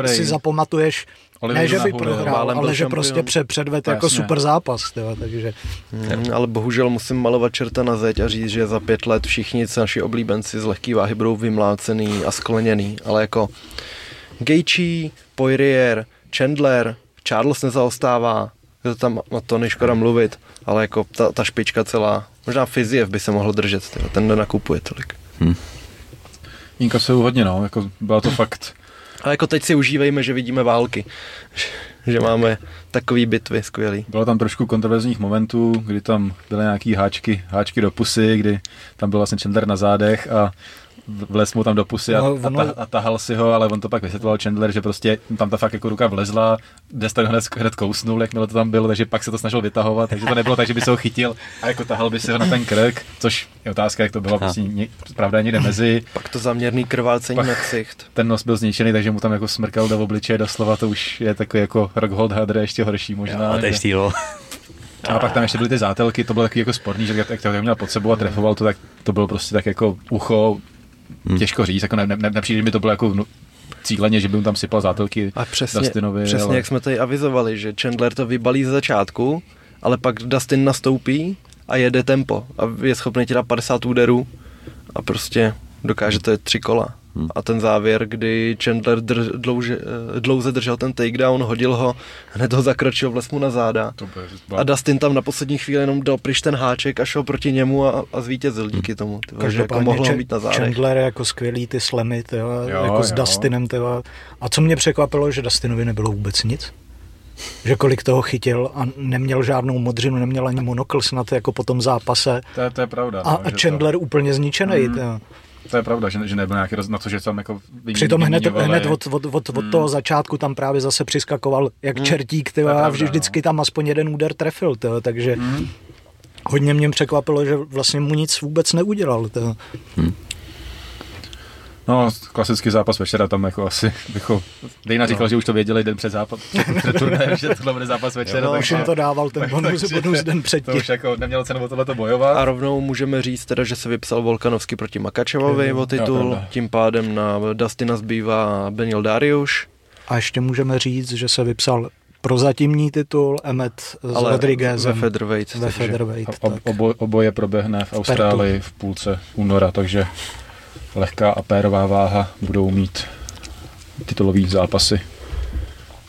si zapamatuješ, Oliver ne, že by nahoru, prohrál, ale že prostě před, předved No, jako jasně. super zápas. Tyjo, takže Hmm, ale bohužel musím malovat čerta na zeď a říct, že za pět let všichni naši oblíbenci z lehké váhy budou vymlácený a skleněný, ale jako Gaethje, Poirier, Chandler, Charles nezaostává, je to tam o to neškoda mluvit, ale jako ta, ta špička celá, možná Fiziev by se mohl držet, tyjo, ten nenakupuje tolik. Inka jsou hodně, no, jako byla to fakt, A jako teď si užívejme, že vidíme války, že máme takové bitvy skvělý. bylo tam trošku kontroverzních momentů, kdy tam byly nějaký háčky, háčky do pusy, kdy tam byl vlastně Chandler na zádech a vlez mu tam do pusy a, No, a, ono- ta, a tahal si ho, ale on to pak vysvětloval Chandler, že prostě tam ta fakt jako ruka vlezla, Destin hned, hned kousnul, jakmile to tam bylo, takže pak se to snažil vytahovat, takže to nebylo tak, že by se ho chytil a jako tahal by si ho na ten krk, což je otázka, jak to bylo, prostě ně, pravda někde mezi, Pak to zaměrný krvácení Pak- na ksicht. ten nos byl zničený, takže mu tam jako smrkal do obličeje doslova, to už je takový jako Rockhold Hadr ještě horší možná. A to je že- štílo. a pak tam ještě byly ty zátelky, to bylo takový jako sporný, že jak jak to měl pod sebou a trefoval to, tak to bylo prostě tak jako ucho, Hmm. těžko říct, jako ne, ne, ne, nepřijde mi to bylo jako nu- cíleně, že by mu tam sypal zátelky A přesně, Dustinovi, přesně ale- jak jsme tady avizovali, že Chandler to vybalí ze začátku, ale pak Dustin nastoupí a jede tempo a je schopný ti dát 50 úderů a prostě dokáže to je tři kola. Hmm. A ten závěr, kdy Chandler drž, dlouže, eh, dlouze držel ten takedown, hodil ho, hned ho zakročil, vles mu na záda. To A Dustin tam na poslední chvíli jenom dal pryč ten háček a šel proti němu a, a zvítězil díky tomu. Tyvo, že jako každopádně mohl ho Ch- mít na zádech. Chandler je jako skvělý ty slemy, tyjo, Jo, jako s jo. Dustinem. Tyjo. A co mě překvapilo, že Dustinovi nebylo vůbec nic. Že kolik toho chytil a neměl žádnou modřinu, neměl ani monokl snad jako po tom zápase. to, je, to je pravda. A, no, a Chandler úplně zničený. Mm. To, to, je pravda, že, že nebyl nějaký roz, na to, že tam jako vymě- Přitom hned, hned od, od, od, od Hmm. toho začátku tam právě zase přiskakoval jak Hmm. čertík, To tyjo, a vždy, vždycky no. tam aspoň jeden úder trefil, tyjo, takže Mhm. hodně mě překvapilo, že vlastně mu nic vůbec neudělal. Tyjo. No, klasický zápas večera tam jako asi, jako, Dejna říkal, že už to věděli den před zápas, před turnajem, že tohle bude zápas večera, Jo, Už takže jim to dával ten bonus, takže- bonus den to předtím. už jako nemělo cenu o tohleto bojovat. A rovnou můžeme říct teda, že se vypsal Volkanovský proti Makačevovi Jo, o titul, pravda. tím pádem na Dustina zbývá Benil Darius, A ještě můžeme říct, že se vypsal prozatímní titul Emmet s ale Rodriguezem ve featherweight. ve featherweight. Tak. obo, oboje proběhne v Austrálii v půlce února, takže lehká a pérová váha budou mít titulový zápasy.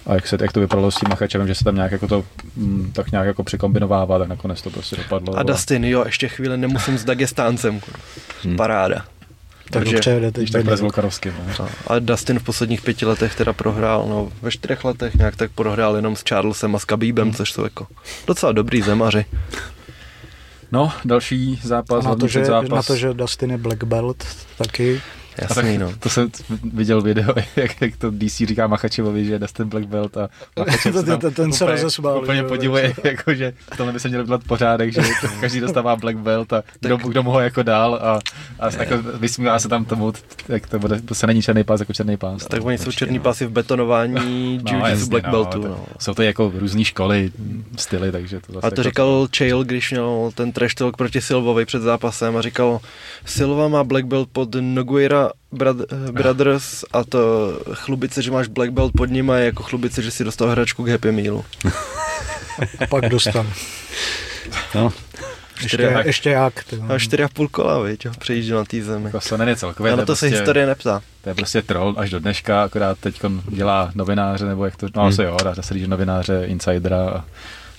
A jak, se, jak to vypadalo s tím Machačevem, že se tam nějak jako to mm, tak nějak jako překombinovává, tak nakonec to prostě dopadlo. A Dustin, jo, ještě chvíli nemusím s Dagestáncem. Hmm. Paráda. Tak takže- takhle s Benil. Volkarovským. No. A- Dustin v posledních pěti letech teda prohrál, no ve čtyřech letech nějak tak prohrál jenom s Charlesem a s Khabibem, což jsou jako docela dobrý zemaři. No, další zápas, na to, že, na to, že Dustin je black belt taky. Jasný, no. To jsem viděl video, jak, jak to DC říká Machačevovi, že je Dustin Black Belt a Machačev Ten- tam ten- ten se úplně- rozesmál, Úplně podivuje, jako, že v tomhle by se měl dělat pořádek, že každý dostává Black Belt a kdo, kdo mu ho jako dál a, a jako vysmívá se tam tomu, jak to bude, to se není černý pás jako černý pás. Tak oni jsou černý no. pásy v betonování No, jasně, black no, beltu. Jsou to jako různé školy, styly, takže to zase A to jako, říkal Chael, když měl ten trash talk proti Silvovi před zápasem a říkal, Silva má black belt pod Nogueira Brad- Brothers a to chlubice, že máš black belt pod ním je jako chlubice, že si dostal hračku k Happy Mealu. A pak dostan. No, Ještě, Čtyři- ještě jak. Ty. A čtyři a půl kola, viď, jo, přejížděl na té zemi. jako Sonnen je celkově, A to to se prostě- historie neptá. To je prostě troll až do dneška, akorát teď dělá novináře, nebo jak to, no asi jo, dá se říct, že novináře, insidera a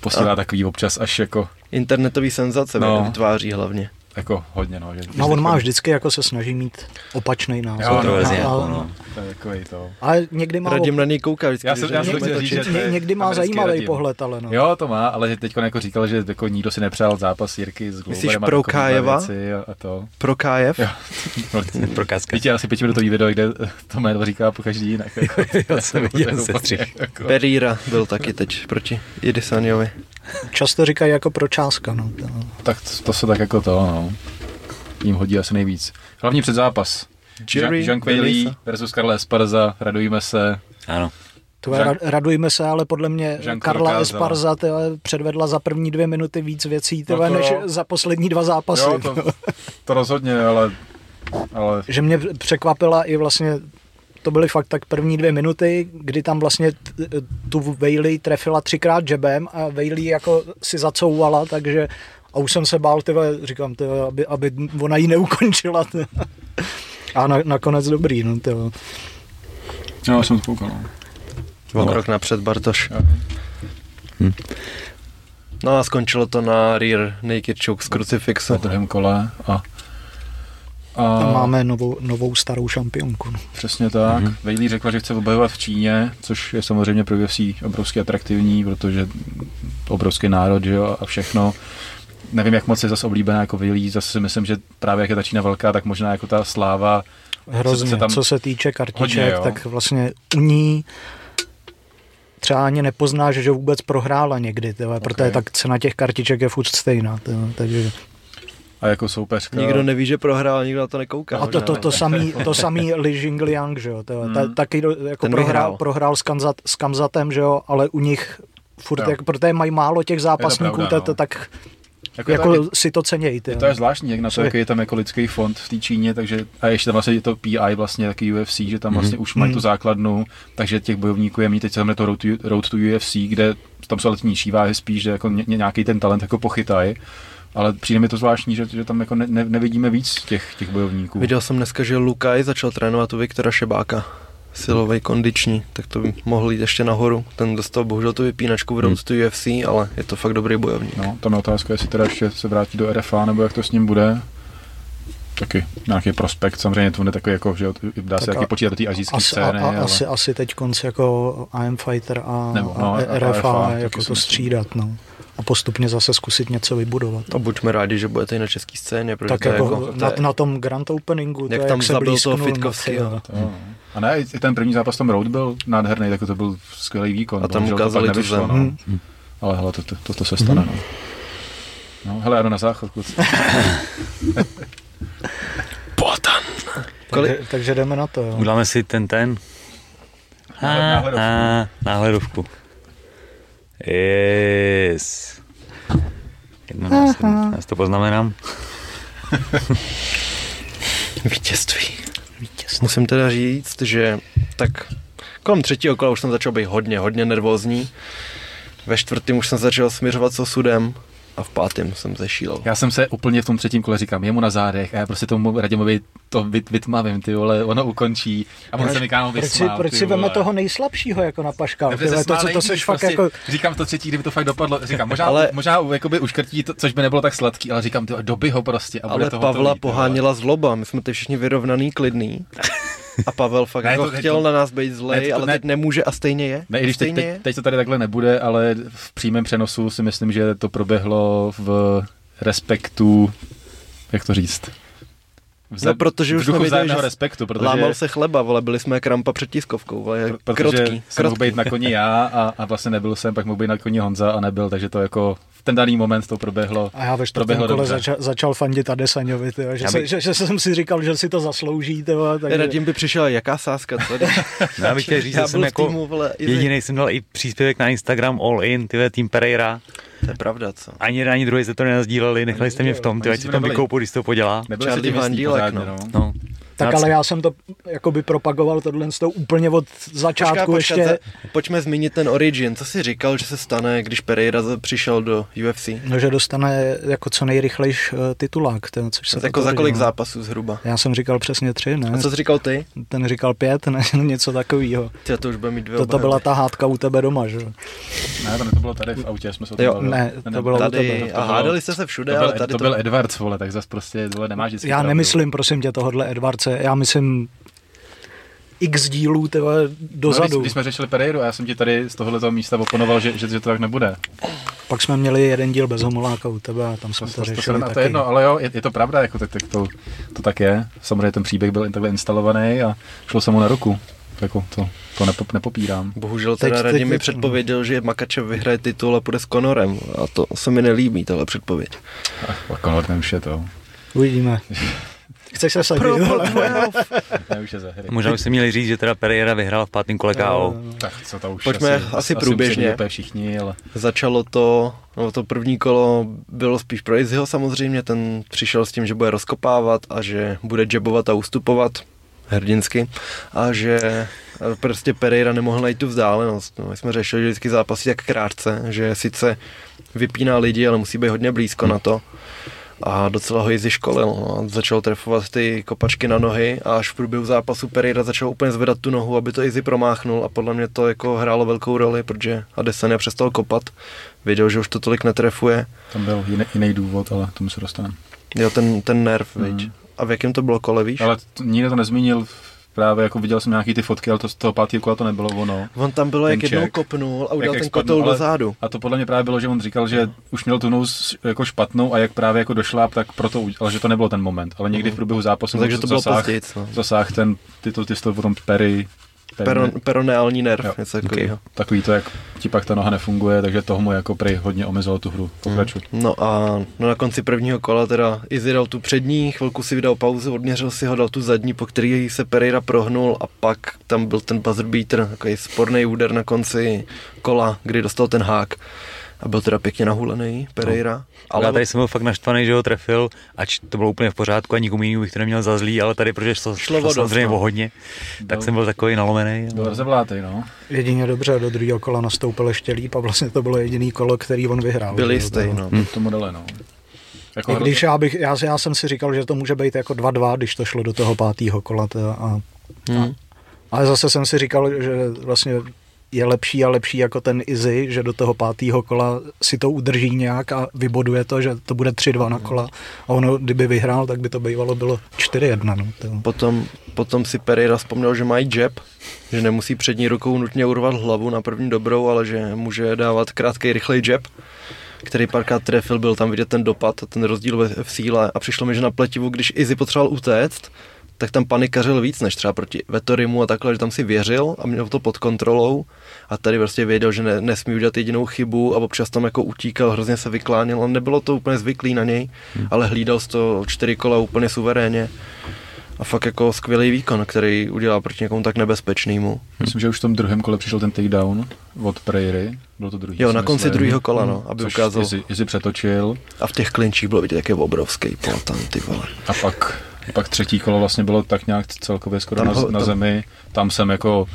posílá A- takový občas až jako, Internetový senzace no. vytváří hlavně. Jako hodně, no. Že, No on má vždycky jako se snaží mít opačný názor. Jo, no, A- jako, a- no. To je takový to. Ale někdy má, Radim na něj kouká vždycky. Já jsem- já jsem říct, že- ně, někdy má zajímavý Radim. pohled, ale no. Jo, to má, ale že teď jako říkal, že jako nikdo si nepřál zápas Jirky s Myslíš Gloverem a pro Kájeva? A, to. Pro Kájev? Jo. No, Prokázka. Víte, asi pětiminutový video, kde to jméno říká po každý jinak. Jako, Jo, jsem viděl střih. Jako, Pereira byl taky teď proti Idisaniovi. Často říkají jako pro čáska. No. tak to, to se tak jako to, no. Jím hodí asi nejvíc. Hlavní předzápas. Jerry Jean, Jean Quayle versus Karla Esparza, radujeme se. Ano. To je, Jean- radujme se, ale podle mě Jean-Claude Karla dokázal. Esparza tyhle, předvedla za první dvě minuty víc věcí tyhle, No to než za poslední dva zápasy. Jo, to, to rozhodně, ale, ale Že mě překvapila i vlastně to byly fakt tak první dvě minuty, kdy tam vlastně tu Bailey trefila třikrát jabem a Bailey jako si zacouvala, takže a už jsem se bál, tyhle, říkám, tyhle, aby, aby ona ji neukončila. Tyhle. A na, nakonec dobrý, no, tyhle. no, jsem spoukal. No. O krok napřed Bartoš. Jo. No a skončilo to na rear naked choke z krucifixu. Na druhém kole a, A a máme novou, novou starou šampionku. No. Přesně tak. Mm-hmm. Bailey řekla, že chce obhajovat v Číně, což je samozřejmě pro UFC obrovsky atraktivní, protože obrovský národ že jo, a všechno. Nevím, jak moc je zase oblíbená jako Bailey, zase si myslím, že právě jak je ta Čína velká, tak možná jako ta sláva Hrozně, se tam- co se týče kartiček, Hodně, tak vlastně u ní třeba ani nepoznáš, že vůbec prohrála někdy, tyhle, protože tak cena těch kartiček je furt stejná. Tyhle, takže. A jako soupeřka. Nikdo neví, že prohrál, nikdo na to nekouká. A to, to, to, samý, to samý Li Jingliang, že jo, ta, Hmm. taky do, jako Ten prohrál, prohrál s, Kamzat, s Kamzatem, že jo, ale u nich furt, Jo. jak, protože mají málo těch zápasníků, pravda, to, no. tak jako, jako jako si to cenějí. Ty, je, to je zvláštní, jak na to, jaký je tam jako lidský fond v té Číně, takže a ještě tam vlastně je to PI vlastně taky UFC, že tam vlastně už mají Mhm. tu základnu, takže těch bojovníků je mít teď se tam je to Road to, Road to UFC, kde tam jsou ale nižší váhy spíš, že jako ně, nějaký ten talent jako pochytaj, ale přijde mi to zvláštní, že, že tam jako ne, ne, nevidíme víc těch, těch bojovníků. Viděl jsem dneska, že Lukaj začal trénovat u Viktora Šebáka. Silový, kondiční, tak to by mohl jít ještě nahoru. Ten dostal bohužel tu vypínačku v Road to UFC, ale je to fakt dobrý bojovník. No, tam je otázka, jestli teda ještě se vrátí do RFA, nebo jak to s ním bude. Taky nějaký prospekt, samozřejmě to bude takový jako, že dá se Tak taky a- počítat do té azijské Asi, scény, a, a, ale... asi, asi teď konci jako AM Fighter a, Nebo, a no, a RFA, RFA, taky jako si to střídat. No. A postupně zase zkusit něco vybudovat. A buďme rádi, že budete i na české scéně, protože tak to je jako, jako, to na, je, na tom Grand Openingu, to Jak je, tam jak se zabil toho blízknul, no. To, jo. a ne, i ten první zápas tam Road byl nádherný, tak to byl skvělý výkon. A tam Bohužel to ukázali nevyšlo, zem. no. Hmm. Ale hele, to, to, to, to se stane, no. No, hele, já jdu na záchod, kluci. Potan. Takže, takže jdeme na to. Jo. Uděláme si ten ten. A, Náhledovku. a, náhledovku. Yes. Jedno Já si to poznamenám. Vítězství. Vítězství. Musím teda říct, že tak kolem třetího kola už jsem začal být hodně, hodně nervózní. Ve čtvrtém už jsem začal směřovat s osudem a v pátém jsem zešílel. Já jsem se úplně v tom třetím kole říkám, jemu na zádech a já prostě tomu Radimovi to vyt, vytmavím, ty vole, ono ukončí a on se mi kámo Proč si, vysmál, proč ty si veme toho nejslabšího jako na paškal? Se Tyhle, to, co, to seš fakt prostě, jako... Říkám v to třetí, kdyby to fakt dopadlo, říkám, možná, Ale- možná jakoby uškrtí to, což by nebylo tak sladký, ale říkám, ty doby ho prostě a bude Ale to Pavla hotový, ty poháněla zloba, my jsme ty všichni vyrovnaný, klidný. A Pavel fakt Ne, jako to- chtěl to- na nás být zlej, ne, to- ale ne. teď nemůže a stejně je. Ne, i když teď, stejně teď, je. teď to tady takhle nebude, ale v přímém přenosu si myslím, že to proběhlo v respektu, jak to říct? V No, protože už jsme vzájemného že respektu, protože, Lámal se chleba, vole, byli jsme jak rampa před tiskovkou, vole, jak protože krotký, jsem mohl krotký. být na koni já a, a vlastně nebyl jsem, pak mohl být na koni Honza a nebyl, takže to jako ten daný moment to proběhlo. A já ve čtvrtém kole dobře. začal, začal fandit Adesaňovi, tyjo, že, Já se, že, že, jsem si říkal, že si to zaslouží. Tyjo, takže... Radim by přišel, jaká sázka, co? No, já bych chtěl říct, Já že jsem jako týmu, vole, jediný jsem dal i příspěvek na Instagram All In, tyhle tým Pereira. To je pravda, co? Ani jeden, ani druhý jste to nenazdíleli, nechali jste mě v tom, ty ať si nebyli- vykoupu, když to podělá. Nebyl Charlie tím Van jistý Dílek, pořádně, no. No. Tak ale já jsem to jakoby propagoval tohle z toho úplně od začátku Počkat, ještě. za- pojďme zmínit ten Origin. Co jsi říkal, že se stane, když Pereira přišel do UFC? No, že dostane jako co nejrychlejš uh, titulák, ten, což se To jako za kolik zápasů zhruba? Já jsem říkal přesně tři, ne? A co jsi říkal ty? Ten říkal pět, ne? něco takového. Ty to už bude mít dvě To, byla ta hádka u tebe doma, že? jo? Ne, to, ne, to bylo tady v autě, jsme se o tom Jo, ne, to bylo u Tady, tebe. to a bylo- hádali jste se všude, To byl, ale tady to to... byl Edwards, vole, tak zase prostě, vole, nemáš Já nemyslím, prosím tě, tohodle Edvardce. Já myslím x dílů tyhle No, dozadu. když, když, jsme řešili Pereiru a já jsem ti tady z tohohle místa oponoval, že, že, že, to tak nebude. Pak jsme měli jeden díl bez homoláka u tebe a tam jsme To, to, to, to, to, řešili to, to taky. je jedno, ale jo, je, je to pravda, jako, tak, tak to, to, tak je. Samozřejmě ten příběh byl takhle instalovaný a šlo se mu na ruku. Jako to, to nepo, nepopírám. Bohužel Teď- teda teď- Radim mi teď- předpověděl, že Makačev vyhraje titul a půjde s Conorem. A to se mi nelíbí, tahle předpověď. A Conor už je to. Uvidíme. Chceš se sadit? Ne, už je za hry. Možná byste měli říct, že teda Pereira vyhrál v pátém kole KO. Tak co to už Pojďme asi průběžně. musí úplně všichni, ale Začalo to, no to první kolo bylo spíš pro Izzyho samozřejmě, ten přišel s tím, že bude rozkopávat a že bude jabovat a ustupovat hrdinsky a že prostě Pereira nemohl najít tu vzdálenost. No, my jsme řešili, že vždycky zápasí tak krátce, že sice vypíná lidi, ale musí být hodně blízko na to. A docela ho Izzy školil. No. a Začal trefovat ty kopačky na nohy a až v průběhu zápasu Pereira začal úplně zvedat tu nohu, aby to Izzy promáchnul a podle mě to jako hrálo velkou roli, protože Adesanya přestal kopat, věděl, že už to tolik netrefuje. tam byl jiný, jiný důvod, ale tomu se dostaneme. Jo, ten, ten nerv, viď. A v jakém to bylo kole, víš? Ale nikdo to nezmínil, právě jako viděl jsem nějaký ty fotky, ale to z toho pátého kola to nebylo ono. On tam bylo, jak ten jednou Čech, kopnul a udělal jak ten kotel do zádu. A to podle mě právě bylo, že on říkal, že už měl tu nous jako špatnou a jak právě jako došláp, tak proto, udělal, ale že to nebyl ten moment. Ale někdy v průběhu zápasu No, takže to bylo zasáh, později. No. zasáh ten, ty to, ty to potom Perry, Peron, peroneální nerv, Jo, něco okay. takového. takový to, jak ti pak ta noha nefunguje, takže toho mu jako prej hodně omezilo tu hru. Pokračuj. No a no na konci prvního kola teda Izzy dal tu přední, chvilku si vydal pauzu, odměřil si ho, dal tu zadní, po který se Pereira prohnul a pak tam byl ten buzzer beater, takový sporný úder na konci kola, kdy dostal ten hák. A byl teda pěkně nahulený Pereira. Ale ale já tady jsem byl fakt naštvaný, že ho trefil, ač to bylo úplně v pořádku a nikomu jinému bych to neměl za zlý, ale tady, protože to Šlo šlo o dost, samozřejmě no. o hodně, tak Byl- jsem byl takový nalomený. Byl rozevlátej, no. Jedině dobře, do druhého kola nastoupil ještě líp a vlastně to bylo jediný kolo, který on vyhrál. byl že jo, jistý, to- no. Hmm. Tomu dali, no. Jako I když já, bych, já, já jsem si říkal, že to může být jako 2-2, když to šlo do toho pátého kola. Teda, a, Hmm. ale zase jsem si říkal, že vlastně je lepší a lepší jako ten Izzy, že do toho pátého kola si to udrží nějak a vyboduje to, že to bude 3-2 na kola. A ono, kdyby vyhrál, tak by to bývalo bylo 4-1. No, to. Potom, potom si Pereira vzpomněl, že mají jab, že nemusí přední rukou nutně urvat hlavu na první dobrou, ale že může dávat krátký, rychlej jab, který párkrát trefil, byl tam vidět ten dopad, ten rozdíl v síle a přišlo mi, že na pletivu, když Izzy potřeboval utéct, tak tam panikařil víc než třeba proti Vetorimu a takhle, že tam si věřil a měl to pod kontrolou a tady prostě věděl, že ne, nesmí udělat jedinou chybu a občas tam jako utíkal, hrozně se vykláněl a nebylo to úplně zvyklý na něj, hmm. ale hlídal z to čtyři kola úplně suverénně a fakt jako skvělý výkon, který udělal proti někomu tak nebezpečnému. Myslím, že už v tom druhém kole přišel ten takedown od Prairie. Bylo to druhý. Jo, na konci myslím. druhého kola, no, aby Což ukázal. Izzy, Izzy přetočil A v těch klinčích bylo vidět, jak je obrovský platan, ty vole. a pak, pak třetí kolo vlastně bylo tak nějak celkově skoro Tam na, ho- na tam- zemi. Tam jsem jako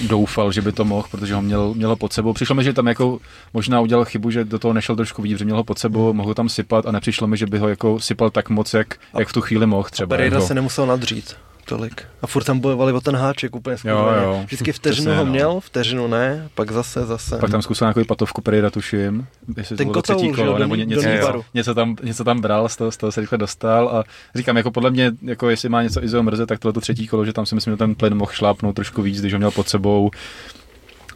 doufal, že by to mohl, protože ho měl, měl ho pod sebou. Přišlo mi, že tam jako možná udělal chybu, že do toho nešel trošku víc, že měl ho pod sebou, mohl ho tam sypat a nepřišlo mi, že by ho jako sypal tak moc, jak, jak v tu chvíli mohl třeba. Pereira jako. se nemusel nadřít tolik. A furt tam bojovali o ten háček úplně skurveně. jo. Vždycky vteřinu Přesně, ho no. měl, vteřinu ne, pak zase, zase. Pak tam zkusil nějakou patovku Pereira, tuším. Jestli Ten to třetí kolo, nebo ně, něco, něco, něco, tam, něco tam bral, z toho, z toho se rychle dostal a říkám, jako podle mě, jako jestli má něco Izzo mrze, tak tohle to třetí kolo, že tam si myslím, že ten plyn mohl šlápnout trošku víc, když ho měl pod sebou.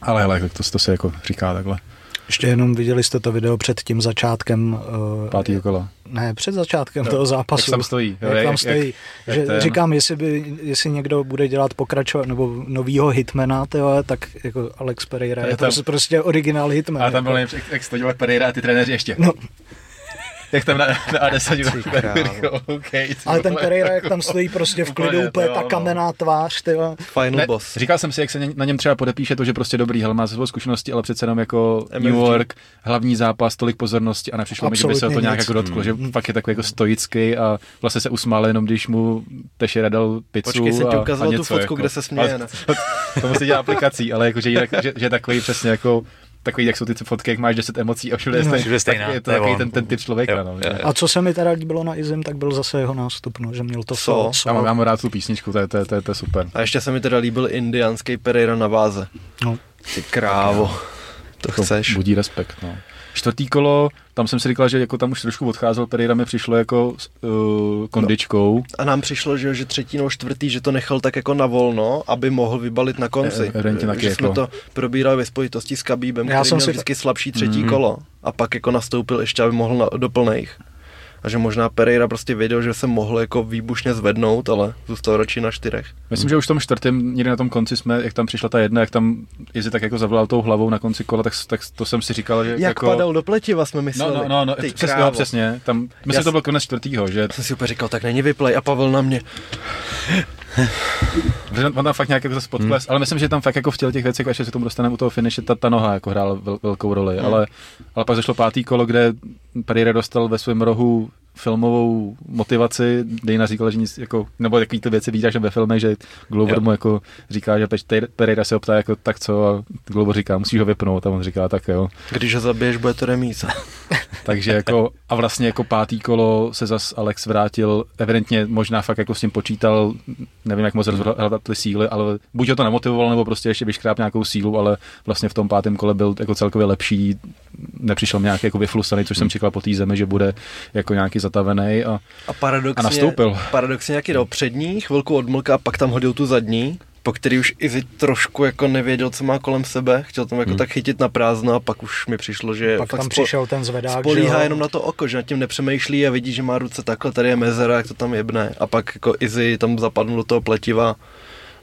Ale hele, to, to se jako říká takhle. Ještě jenom viděli jste to video před tím začátkem. Uh, Pátý kola. Ne, před začátkem Jo, toho zápasu. jak tam stojí, jo, Jak jak- tam jak- stojí. jak že ten- Říkám, jestli, by, jestli někdo bude dělat pokračovat, nebo novýho hitmana, tyjo, tak jako Alex Pereira Je je, tam- prostě, prostě originál hitman. A tam byl jako. nejlepší, jak, jak to dělal Pereira a ty trenéři ještě. No. Jak tam na, na Adesani Ty krávo. okay, ty Ale ten. Pereira, jak tam stojí prostě v klidu, Úplně, úplně jo, ta no. kamenná tvář, tyjo. Final Ne, boss. Říkal jsem si, jak se na něm třeba podepíše to, že prostě dobrý, hel má svou zkušenosti, ale přece jenom jako MFG. New York, hlavní zápas, tolik pozornosti a nepřišlo mi, že by se o to nějak jako dotklo, že fakt je takový jako stoický a vlastně se usmál jenom, když mu Tešera dal pizzu Počkej, jsem ti ukazoval a tu fotku, jako. kde se směje? To, musí dělat aplikací, ale jako, že, že, že, je takový přesně jako takový, jak jsou ty fotky, jak máš 10 emocí a všude je No. Všude stejná, tak je to takový ten, ten typ člověka. Jo, no, jo, jo. A co se mi teda líbilo na Izim, tak byl zase jeho nástup, no, že měl to So. so, Já mám, já so. mám rád tu písničku, to je, to je, to je, to je super. A ještě se mi teda líbil indiánský Pereira na váze. No. Ty krávo. To chceš. Budí respekt, no. Čtvrtý kolo, tam jsem si říkal, že jako tam už trošku odcházel, Pereira mi přišlo jako s uh, kondičkou. A nám přišlo, že, že třetí nebo čtvrtý, že to nechal tak jako na volno, aby mohl vybalit na konci. Taky že jsme jako- to probírali ve spojitosti s Kabíbem, Já který jsem měl si- vždycky slabší třetí Mhm. kolo. A pak jako nastoupil ještě, aby mohl na, do plnejch. A že možná Pereira prostě věděl, že se mohl jako výbušně zvednout, ale zůstal radši na čtyřech. Myslím, že už v tom čtvrtém, někdy na tom konci jsme, jak tam přišla ta jedna, jak tam Izzy tak jako zavolal tou hlavou na konci kola, tak, tak to jsem si říkal, že Jak jako... padal do pletiva, jsme mysleli. No, no, no, no Ty přesně, krávo. no, přesně. Tam, myslím, že to byl konec čtvrtýho, že Jsem si úplně říkal, tak není vyplej a Pavel na mě. On tam fakt nějak jako zase podkles, hmm. ale myslím, že tam fakt jako v těch věcech, až se tomu dostaneme u toho finiše, ta, ta noha jako hrála vel, velkou roli, hmm. ale, ale pak zašlo pátý kolo, kde Pereira dostal ve svém rohu filmovou motivaci. Dejna říkala, že nic, jako, nebo takový ty věci vidíš ve filmech, že Glover Jo. mu jako říká, že Pe- Pereira se optá jako tak co a Glover říká, musíš ho vypnout a on říká tak jo. Když ho zabiješ, bude to remíza. Takže jako, a vlastně jako pátý kolo se zas Alex vrátil, evidentně možná fakt jako s tím počítal, nevím, jak moc ty síly, ale buď ho to nemotivovalo, nebo prostě ještě vyškráp nějakou sílu, ale vlastně v tom pátém kole byl jako celkově lepší, nepřišel nějaký jako vyflusaný, což jsem čekal po té zemi, že bude jako nějaký zatavený a, A paradoxně, A nastoupil. paradoxně nějaký dal přední, chvilku odmlka a pak tam hodil tu zadní, po který už Izzy trošku jako nevěděl, co má kolem sebe, chtěl tam jako Hmm. tak chytit na prázdno a pak už mi přišlo, že Pak fakt tam spo- přišel ten zvedák, spolíhá že jenom na to oko, že nad tím nepřemýšlí a vidí, že má ruce takhle, tady je mezera, jak to tam jebne. A pak jako Izzy tam zapadl do toho pletiva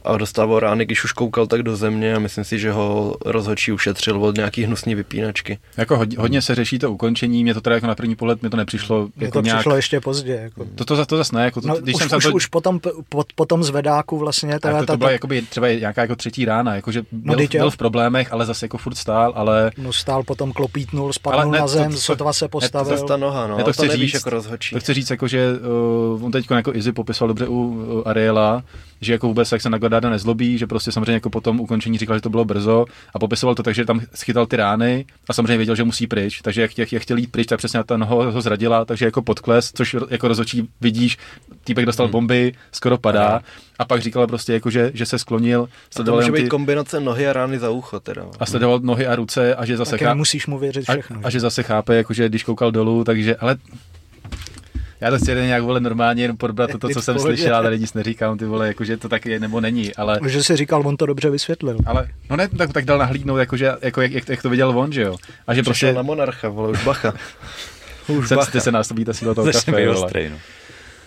a dostával rány, když už koukal tak do země a myslím si, že ho rozhodčí ušetřil od nějaký hnusný vypínačky. jako hodně, hodně se řeší to ukončení, mě to teda jako na první pohled mi to nepřišlo Mně jako to nějak, přišlo ještě pozdě. Jako. to, to, to zase ne, jako to, No, když už, jsem už, to, už potom, po, po tom zvedáku vlastně, teda, Tak to, ta, to byla ta, jakoby třeba nějaká jako třetí rána, jakože byl, vždyť jo. byl v problémech, ale zase jako furt stál, ale no, stál potom klopítnul, ne, na to- zem, to- sotva se To postavil. je ta noha, no, Já to chci nevíš říct, jako rozhodčí. To chci říct, jako, že uh, on teď jako Izzy popisoval dobře u uh, Ariela, že jako vůbec jak se na Godarda nezlobí, že prostě samozřejmě jako po tom ukončení říkal, že to bylo brzo a popisoval to tak, že tam schytal ty rány a samozřejmě věděl, že musí pryč, takže jak, jak, jak chtěl jít pryč, tak přesně ta noha ho zradila, takže jako podkles, což jako rozhodčí vidíš, týpek dostal bomby, skoro padá. A pak říkal prostě jako, že, že se sklonil, A to může být ty, kombinace nohy a rány za ucho teda. a sledoval nohy a ruce a že zase Taky chá- nemusíš mu věřit a, všechno. a že? zase chápe, jakože když koukal dolů, takže, ale já to chci jen nějak vole normálně jenom podbrat to, co jsem slyšel, a tady nic neříkám, ty vole, jakože to tak je nebo není, ale, Že si říkal, on to dobře vysvětlil. ale no ne, tak, tak dal nahlídnout, jakože, jako jak, jak, jak, to viděl on, že jo. A že Přišel prostě na monarcha, vole, už bacha. už se, bacha. se násobí ta síla toho kafe, být vole. ostrý, no.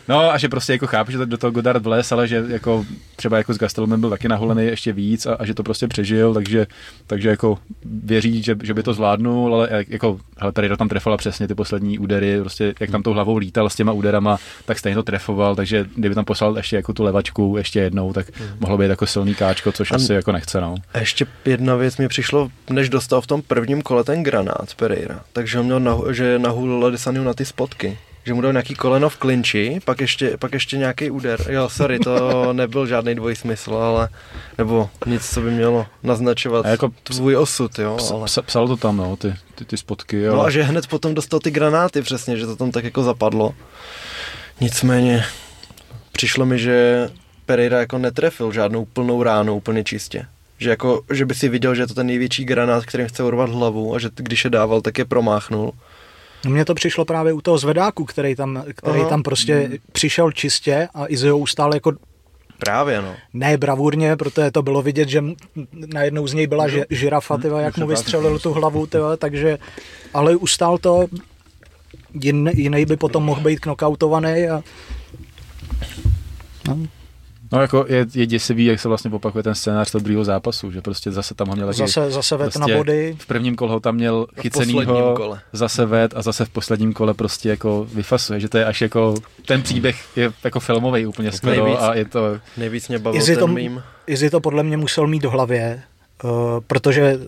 No a že prostě jako chápu, že do toho Godard vles, ale že jako třeba jako s Gastelumem byl taky nahulený ještě víc a, a že to prostě přežil, takže, takže jako věří, že, že by to zvládnul, ale jak- jako, hele, tady tam trefovala přesně ty poslední údery, prostě jak tam tou hlavou lítal s těma úderama, tak stejně to trefoval, takže kdyby tam poslal ještě jako tu levačku ještě jednou, tak mohlo být jako silný káčko, což A- asi jako nechce, no. A ještě jedna věc mi přišlo, než dostal v tom prvním kole ten granát Pereira, takže on měl nahu, že nahulil Ladisaniu na ty spotky. Že mu dal nějaký koleno v klinči, pak ještě, pak ještě nějaký úder. Jo, sorry, to nebyl žádný dvojsmysl, ale nebo nic, co by mělo naznačovat A jako tvůj osud, jo. Ps, Ale... ps, psalo to tam, no, ty, ty, ty spotky, jo. No a že hned potom dostal ty granáty přesně, že to tam tak jako zapadlo. Nicméně přišlo mi, že Pereira jako netrefil žádnou plnou ránu úplně čistě. Že, jako, že by si viděl, že je to ten největší granát, kterým chce urvat hlavu a že když je dával, tak je promáchnul. No mně to přišlo právě u toho zvedáku, který tam, který Aha. tam prostě přišel čistě a Izzy ho ustál jako Právě no. ne bravurně, protože to bylo vidět, že najednou z něj byla ži, žirafa, tyva, jak mu vystřelil tu hlavu, tyva, takže, ale ustál to, jin, jiný by potom mohl být knockoutovaný a no, No jako je, je děsivý, jak se vlastně opakuje ten scénář toho druhého zápasu, že prostě zase tam ho měl taky- zase, zase vet na prostě body. V prvním kole ho tam měl chycenýho, kole. zase ved a zase v posledním kole prostě jako vyfasuje, že to je až jako, ten příběh je jako filmový úplně skoro Nejvíc. a je to, Nejvíc mě bavil Izzy ten to, mým. Izzy to podle mě musel mít v hlavě, uh, protože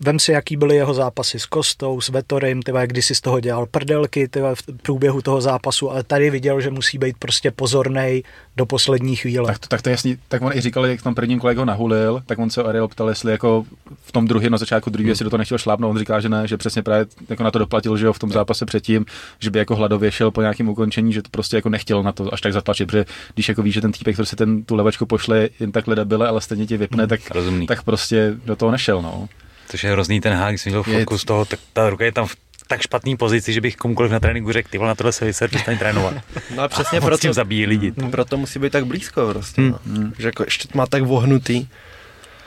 vem si, jaký byly jeho zápasy s Kostou, s Vetorem, tyva, jak když si z toho dělal prdelky tyva, v průběhu toho zápasu, ale tady viděl, že musí být prostě pozornej do poslední chvíle. tak, to, tak to je jasný, tak on i říkal, jak v tom prvním kole jak ho nahulil, tak on se Ariel ptal, jestli jako v tom druhém na začátku druhého, jestli do toho nechtěl šlápnout, on říká, že ne, že přesně právě jako na to doplatil, že jo, v tom zápase předtím, že by jako hladově šel po nějakém ukončení, že to prostě jako nechtěl na to až tak zatlačit, protože když jako víš, že ten týpek, který si ten, tu levačku pošle jen takhle debile, ale stejně tě vypne, tak, Rozumný. tak prostě do toho nešel, no. Což je hrozný ten hák, když jsem viděl Je- fotku z toho, tak ta ruka je tam v tak špatný pozici, že bych komukoliv na tréninku řekl, ty vole, na tohle se vyser, přestaň trénovat. No a přesně A proto, tím zabíjí lidi. proto musí být tak blízko prostě. No. Že jako ještě má tak vohnutý.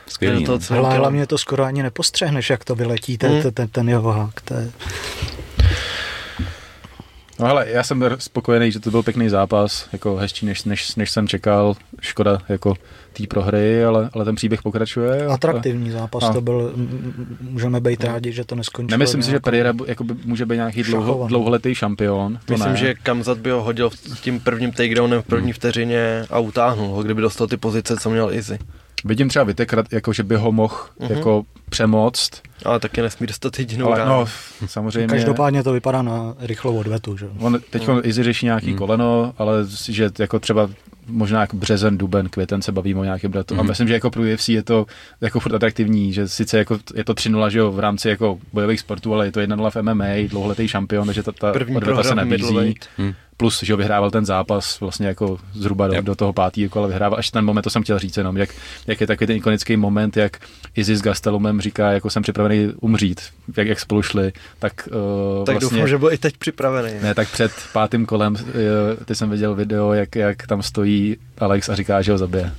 Skvělý. to no. Hla, tělo- hlavně to skoro ani nepostřehneš, jak to vyletí, ten, Hmm. ten, ten, ten jeho hák. To je... No ale já jsem spokojený, že to byl pěkný zápas, jako hezčí, než, než, než jsem čekal. Škoda jako té prohry, ale, ale ten příběh pokračuje. Atraktivní zápas a, to byl, můžeme být rádi, že to neskončilo. Nemyslím si, že Pereira jako by, může být nějaký dlouho, dlouholetý šampion. To Myslím, ne. že Kamzat by ho hodil tím prvním takedownem v první vteřině a utáhnul ho, kdyby dostal ty pozice, co měl Izzy. Vidím třeba Vitek, jako že by ho mohl uh-huh. jako přemoct. Ale taky nesmí dostat jedinou Ale, no, samozřejmě. Každopádně to vypadá na rychlou odvetu. Že? On teď uh-huh. Izzy řeší nějaký uh-huh. koleno, ale že jako třeba možná jako březen, duben, květen se bavíme o nějakém datu. Mm. A myslím, že jako pro UFC je to jako furt atraktivní, že sice jako je to 3 že jo, v rámci jako bojových sportů, ale je to 1-0 v MMA, dlouholetý šampion, takže ta, ta odveta se nabízí. Mm plus, že vyhrával ten zápas vlastně jako zhruba do, yep. do toho pátého kola vyhrával. Až ten moment, to jsem chtěl říct jenom, jak, jak je takový ten ikonický moment, jak Izzy s Gastelumem říká, jako jsem připravený umřít, jak, jak spolu šli, tak uh, Tak vlastně, doufám, že byl i teď připravený. Ne, tak před pátým kolem, uh, ty jsem viděl video, jak, jak tam stojí Alex a říká, že ho zabije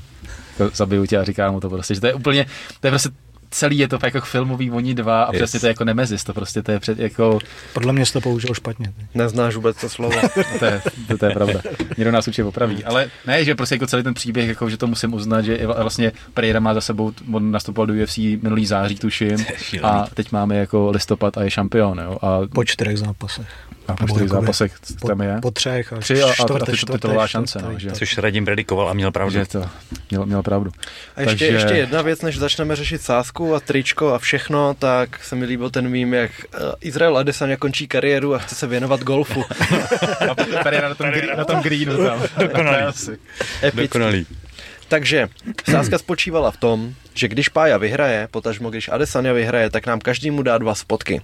jako zabiju tě a říká mu to prostě, že to je úplně, to je prostě celý je to jako filmový oni dva a yes. přesně to je jako nemezis, to prostě to je před, jako... Podle mě jsi to použil špatně. Neznáš vůbec to slovo. to, je, to, to, je pravda. Někdo nás určitě opraví. Ale ne, že prostě jako celý ten příběh, jako, že to musím uznat, že vlastně Pereira má za sebou, on nastupoval do UFC minulý září, tuším, a teď máme jako listopad a je šampion. Jo, a... Po čtyřech zápasech. A po čtyřech zápasech po, tam je? Po třech a Tři a, čtvrte, a, a to titulová šance. No, že? Což Radim predikoval a měl pravdu. Že to, měl, měl pravdu. A ještě, Takže... ještě jedna věc, než začneme řešit sásku a tričko a všechno, tak se mi líbil ten mým, jak uh, Izrael Adesanya končí kariéru a chce se věnovat golfu. Tady na tom, na tom greenu tam. Dokonalý. Dokonalý. Takže sázka spočívala v tom, že když Pája vyhraje, potažmo když Adesanya vyhraje, tak nám každému dá dva spotky.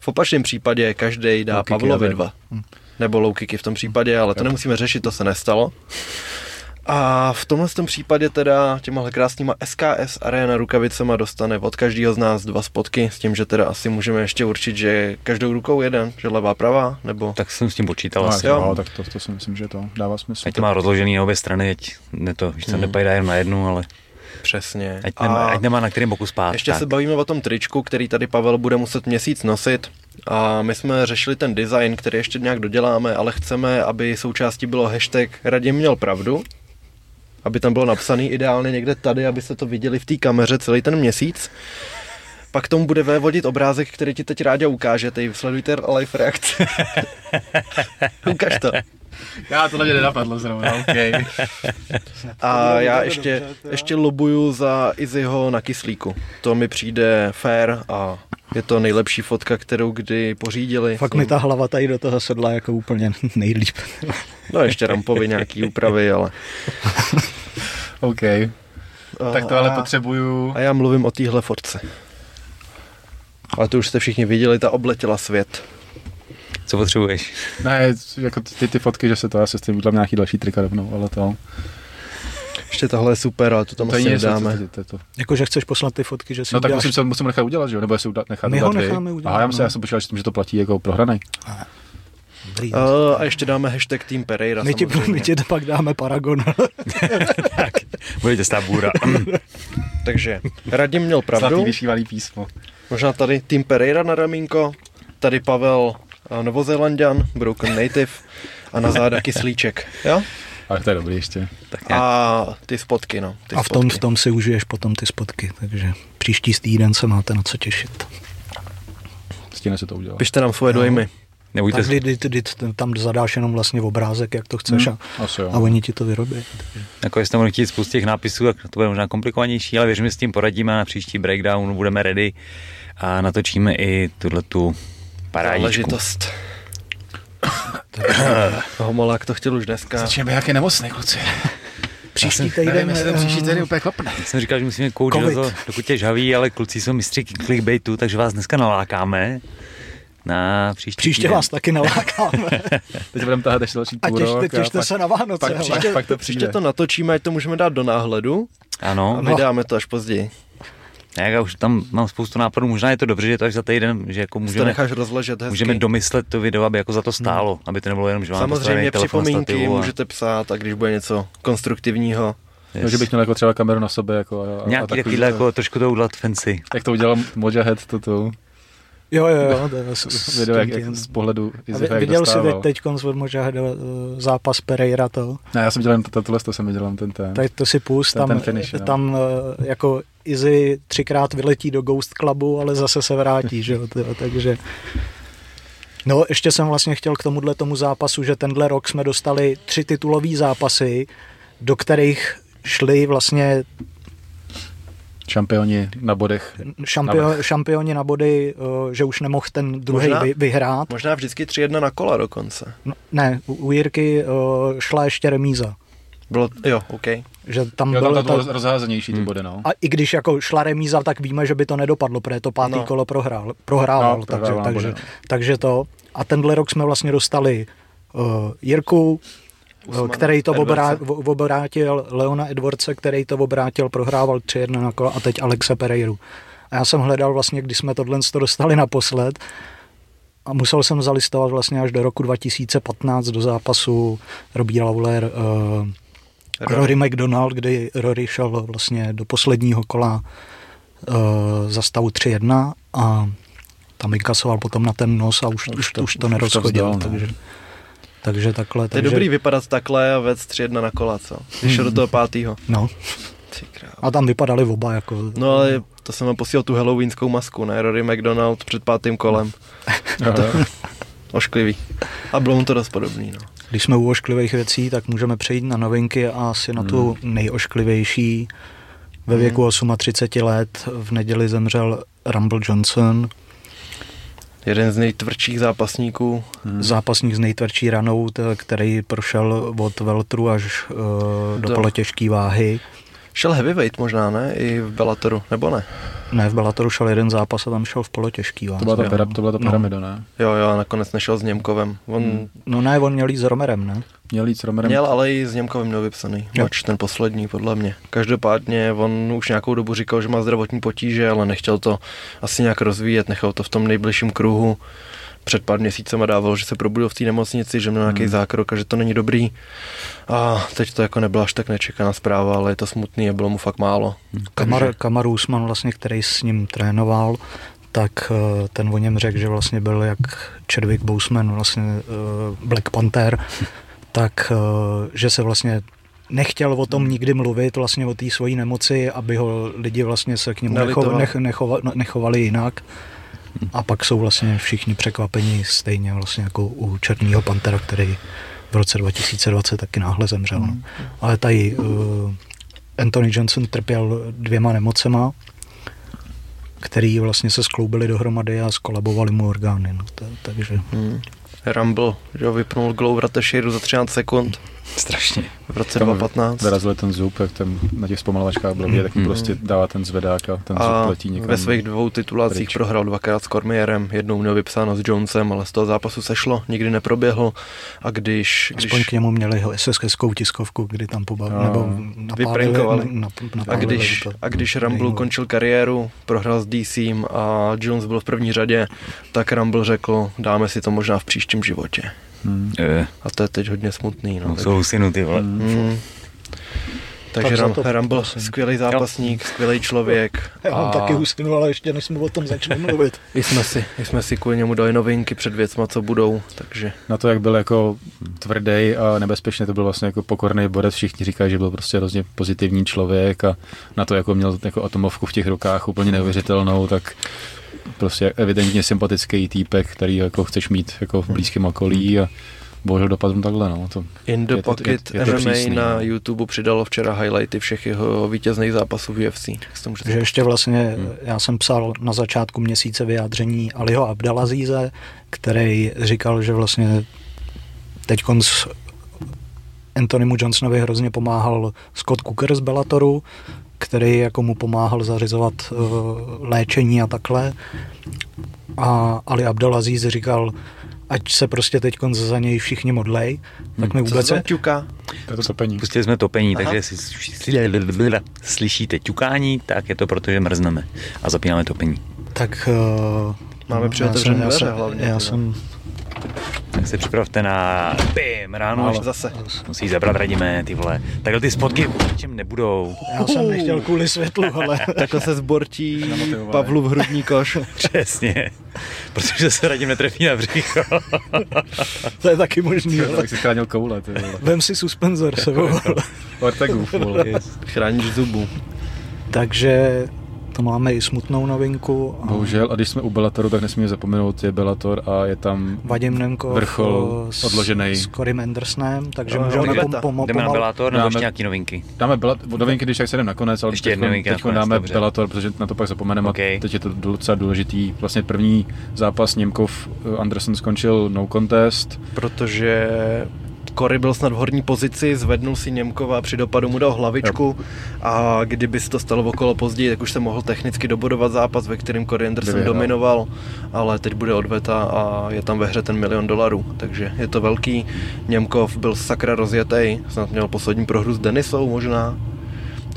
V opačném případě každý dá Pavlovi dva. Hm. Nebo low kicky v tom případě, ale to nemusíme řešit, to se nestalo. A v tomhle tom případě teda těma krásnýma SKS Arena rukavicema dostane od každého z nás dva spotky, s tím, že teda asi můžeme ještě určit, že každou rukou jeden, že levá, pravá, nebo... Tak jsem s tím počítal no, asi. Jo. No, tak to, to si myslím, že to dává smysl. Ať to má rozložený na obě strany, ať ne to, že se hmm. nepajdá jen na jednu, ale... Přesně. Ať nemá, ať nemá na kterém boku spát. Ještě tak. se bavíme o tom tričku, který tady Pavel bude muset měsíc nosit. A my jsme řešili ten design, který ještě nějak doděláme, ale chceme, aby součástí bylo hashtag Radim měl pravdu, aby tam bylo napsaný ideálně někde tady, abyste to viděli v té kameře celý ten měsíc. Pak tomu bude vévodit obrázek, který ti teď rádi ukáže. Teď sledujte live reakce. Ukaž to. Já to mě nenapadlo zrovna, okay. A já ještě, ještě lobuju za Izzyho na kyslíku. To mi přijde fair a je to nejlepší fotka, kterou kdy pořídili. Fakt mi ta hlava tady do toho sedla jako úplně nejlíp. No ještě rampovi nějaký úpravy, ale... OK. tak to ale potřebuju... A já mluvím o téhle fotce. Ale to už jste všichni viděli, ta obletěla svět. Co potřebuješ? Ne, jako ty, ty fotky, že se to, já se s tím udělám nějaký další trika rovnou, ale to... Ještě tohle je super, ale to tam to asi nedáme. To, to, to. Jako, že chceš poslat ty fotky, že si No tak musím, se, musím nechat udělat, že jo? Nebo jestli nechat My ho necháme udělat. Aha, já myslím, no. já jsem počítal, že to platí jako prohranej. Uh, a ještě dáme hashtag Team Pereira. My ti, my ti to pak dáme Paragon. tak, budete stát bůra. Takže Radim měl pravdu. Zlatý vyšívalý písmo. Možná tady Team Pereira na ramínko, tady Pavel Novozélandian, Broken Native a na záda kyslíček. Jo? Ale to je dobrý ještě. Tak a ty spotky, no. Ty a v tom, spotky. v tom si užiješ potom ty spotky, takže příští týden se máte na co těšit. Stihne se to udělat. Pište nám svoje no. dojmy. Nebojte tak kdy, kdy, kdy, tam zadáš jenom vlastně obrázek, jak to chceš hmm. a, a oni ti to vyrobí. Takže. Jako jestli budeme chtít spustit těch nápisů, tak to bude možná komplikovanější, ale věřím, že s tím poradíme a na příští breakdown budeme ready a natočíme i tuhle tu parádičku. Homolák to chtěl už dneska. Začneme jak je nemocný, kluci. Příští týden. Nevím, ten příští týden úplně klapne. Já jsem říkal, že musíme koučit do toho, dokud tě žaví, ale kluci jsou mistři clickbaitu, takže vás dneska nalákáme na příští Příště týden. vás taky nalákáme. Teď budeme tahat ještě další půl A těšte, těšte pak, se na Vánoce. Pak, příště, pak to přijde. Příště to natočíme, ať to můžeme dát do náhledu. Ano. A my dáme to až později. Já už tam mám spoustu nápadů, možná je to dobře, že to až za týden, že jako můžeme, necháš rozležet hezky. můžeme domyslet to video, aby jako za to stálo, hmm. aby to nebylo jenom, že vám Samozřejmě připomínky a... můžete psát a když bude něco konstruktivního. Yes. No, že bych měl jako třeba kameru na sobě. Jako, a, Nějaký a takový, takovýhle jako trošku to udělat fancy. Jak to udělal Mojahead, to, to Jo, jo, jo. To je s, Video, jak, jak z pohledu A Izefa, vy- jak viděl jsi teď konc od Mojaheda eh, zápas Pereira to? Ne, já jsem dělal to- tohle, to jsem viděl, jen ten ten. Tak to si pust, Ten- tam, ten finish, no. tam eh, jako Izzy třikrát vyletí do Ghost Clubu, ale zase se vrátí, že jo, to- takže... No, ještě jsem vlastně chtěl k tomuhle tomu zápasu, že tenhle rok jsme dostali tři titulový zápasy, do kterých šli vlastně Šampioni na bodech. šampio, Navrch. šampioni na body, eh, že už nemohl ten druhý Možná- vy, vyhrát. Možná vždycky 3-1 na kola dokonce. No, ne, u Jirky eh, šla ještě remíza. Bylo, jo, OK. Že tam Jo, tam byl to bylo ta, rozházenější ty body, no. a i když jako šla remíza, tak víme, že by to nedopadlo, protože to pátý No. kolo prohrál, prohrával, No, takže, na takže, body, no. takže to. A tenhle rok jsme vlastně dostali uh, Jirku, Usmana uh, který to Edwardse. obrá, v- obrátil, Leona Edwardse, který to obrátil, prohrával 3-1 na kolo a teď Alexe Pereiru. A já jsem hledal vlastně, když jsme tohle to dostali naposled, a musel jsem zalistovat vlastně až do roku 2015 do zápasu Robbie Lawler uh, Rory McDonald, kdy Rory šel vlastně do posledního kola uh, za stavu 3-1 a tam inkasoval potom na ten nos a už, už, už to, už to nerozchodil. vzdal, takže, takže takhle. To je takže, dobrý vypadat takhle a vec 3-1 na kola, co? Když šel do toho pátýho. No, a tam vypadali oba jako... No ale to jsem vám posílal tu halloweenskou masku, ne? Rory McDonald před pátým kolem. To ošklivý. A bylo mu to dost podobný, no. Když jsme u ošklivých věcí, tak můžeme přejít na novinky a asi na tu nejošklivější. Ve věku 38 let v neděli zemřel Rumble Johnson, Jeden z nejtvrdších zápasníků. hmm. zápasník s nejtvrdší ranou, který prošel od Veltru až uh, do Do- polotěžké váhy. Šel heavyweight možná, ne? I v Bellatoru, nebo ne? Ne, v Bellatoru šel jeden zápas a tam šel v polotěžký váze. To byla ta, to byla ta No. pyramida, ne? Jo, jo, a nakonec nešel s Němkovem. On hmm. No ne, on měl jít s Romerem, ne? Měl jít s Romerem. měl, ale i s Němkovem měl vypsaný. Jo. Mač ten poslední, podle mě. Každopádně on už nějakou dobu říkal, že má zdravotní potíže, ale nechtěl to asi nějak rozvíjet, nechal to v tom nejbližším kruhu. Před pár měsícema dával, že se probudil v té nemocnici, že měl nějaký Hmm. zákrok a že to není dobrý. A teď to jako nebyla až tak nečekaná zpráva, ale je to smutný a bylo mu fakt málo. Kamar, Kamar Usman, vlastně, který s ním trénoval, tak eh, ten o něm řekl, že vlastně byl jak Chadwick Boseman, vlastně eh, Black Panther, tak eh, že se vlastně nechtěl o tom nikdy mluvit, vlastně o té svojí nemoci, aby ho lidi vlastně se k němu necho, Nelitovali. nech, nechova, nechovali jinak. A pak jsou vlastně všichni překvapeni stejně vlastně jako u Černého Pantera, který v roce 2020 taky náhle zemřel. No. Ale tady uh, Anthony Johnson trpěl dvěma nemocema, který vlastně se skloubili dohromady a skolabovali mu orgány. No, takže Hmm. Rumble, že vypnul Glover Teixeiru za 13 sekund Strašně. v roce Tam 2015. Vyrazil ten zub, jak ten na těch zpomalovačkách byl vidět, tak mu Mhm. prostě dává ten zvedák a ten A zub letí někam. ve svých dvou titulácích pryč. prohrál dvakrát s Cormierem, jednou měl vypsáno s Jonesem, ale z toho zápasu sešlo, nikdy neproběhl. A když, aspoň když k němu měli SSKskou tiskovku, kdy tam pobavili, nebo napálili, na, a když, a když Rumble končil kariéru, prohrál s DC a Jones byl v první řadě, tak Rumble řekl, dáme si to možná v příštím životě. Hmm. Je, A to je teď hodně smutný. No, no, takže- jsou husinu, ty vole. Mm. Takže Tak Ram, to Rumble, prosím. skvělý zápasník, skvělý člověk. Já mám a taky hustinu, ale ještě než jsme o tom začali mluvit. I jsme, si, I jsme si kvůli němu dali novinky před věcma, co budou, takže Na to, jak byl jako tvrdý a nebezpečný, to byl vlastně jako pokorný borec, všichni říkají, že byl prostě hrozně pozitivní člověk a na to, jako měl jako atomovku v těch rukách úplně neuvěřitelnou, tak prostě evidentně sympatický týpek, který jako chceš mít jako v blízkém okolí a bohužel dopadl takhle, no. To, In the Je Pocket je- je to MMA přísný, na no. YouTube přidalo včera highlighty všech jeho vítězných zápasů v UFC. Tak Že ještě vlastně, Hmm. já jsem psal na začátku měsíce vyjádření Aliho Abdelazize, který říkal, že vlastně teď s Anthonymu Johnsonovi hrozně pomáhal Scott Cooker z Bellatoru, který jako mu pomáhal zařizovat uh, léčení a takhle. A Ali Abdelaziz říkal, ať se prostě teď za něj všichni modlej, tak mi Co vůbec se tam ťuká? to je to topení. Pustili jsme topení, Aha. takže jestli slyšíte ťukání, tak je to proto, že mrzneme a zapínáme topení. Tak uh, Máme já přiotevřené dveře jsem- hlavně, Já jsem Tak se připravte na bim, ráno, Málo až zase. musí zabrat radíme, ty vole. Takhle ty spotky určitě nebudou. Já jsem nechtěl kvůli světlu, ale Takhle se zbortí Namotivovaný. Pavlův hrudní koš. Přesně. Protože se radím netrefí na břicho. to je taky možný. Ale. Tak si chránil koule, ty vole. Vem si suspenzor sebou. Ortegův, vole. Chráníš zubu. Takže to máme i smutnou novinku. A Bohužel, a když jsme u Bellatoru, tak nesmíme zapomenout, je Bellator a je tam Vadim Nemkov Vrchol s, odloženej. s Corey Andersonem, takže No, můžeme Ligeta. pom, pom, Jdeme na Bellator nebo Dáme- ještě nějaký novinky? Dáme Bellator, novinky, když tak se jdem nakonec, ale Ještě teď, novinky teď nakonec, dáme dobře. Bellator, protože na to pak zapomeneme OK. a teď je to docela důležitý. Vlastně první zápas Němkov eh, Anderson skončil no contest. Protože Kory byl snad v horní pozici, zvednul si Němkova a při dopadu mu dal hlavičku a kdyby se to stalo okolo později, tak už se mohl technicky dobodovat zápas, ve kterém Cory Anderson vyhrál. dominoval, ale teď bude odveta a je tam ve hře ten milion dolarů, takže je to velký. Němkov byl sakra rozjetý, snad měl poslední prohru s Denisou možná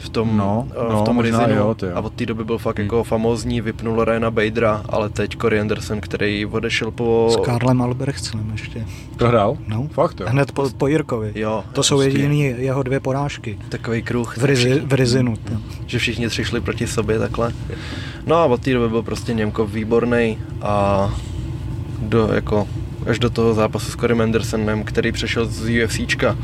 v tom, No, eh, no, v tom možná Rizinu jo, ty jo. a od té doby byl fakt jako famózní, vypnul Ryana Badera, ale teď Cory Anderson, který odešel po... s Karlem Albrechtsem ještě. Prohrál? No. Fakt, jo. Hned po, po Jirkovi. Jo, To jsou jediný jeho dvě porážky. Takový kruh. V, rizi, v Rizinu. to. že všichni tři šli proti sobě takhle. No a od té doby byl prostě Němkov výborný a do, jako, až do toho zápasu s Corey Andersonem, který přešel z UFCčka,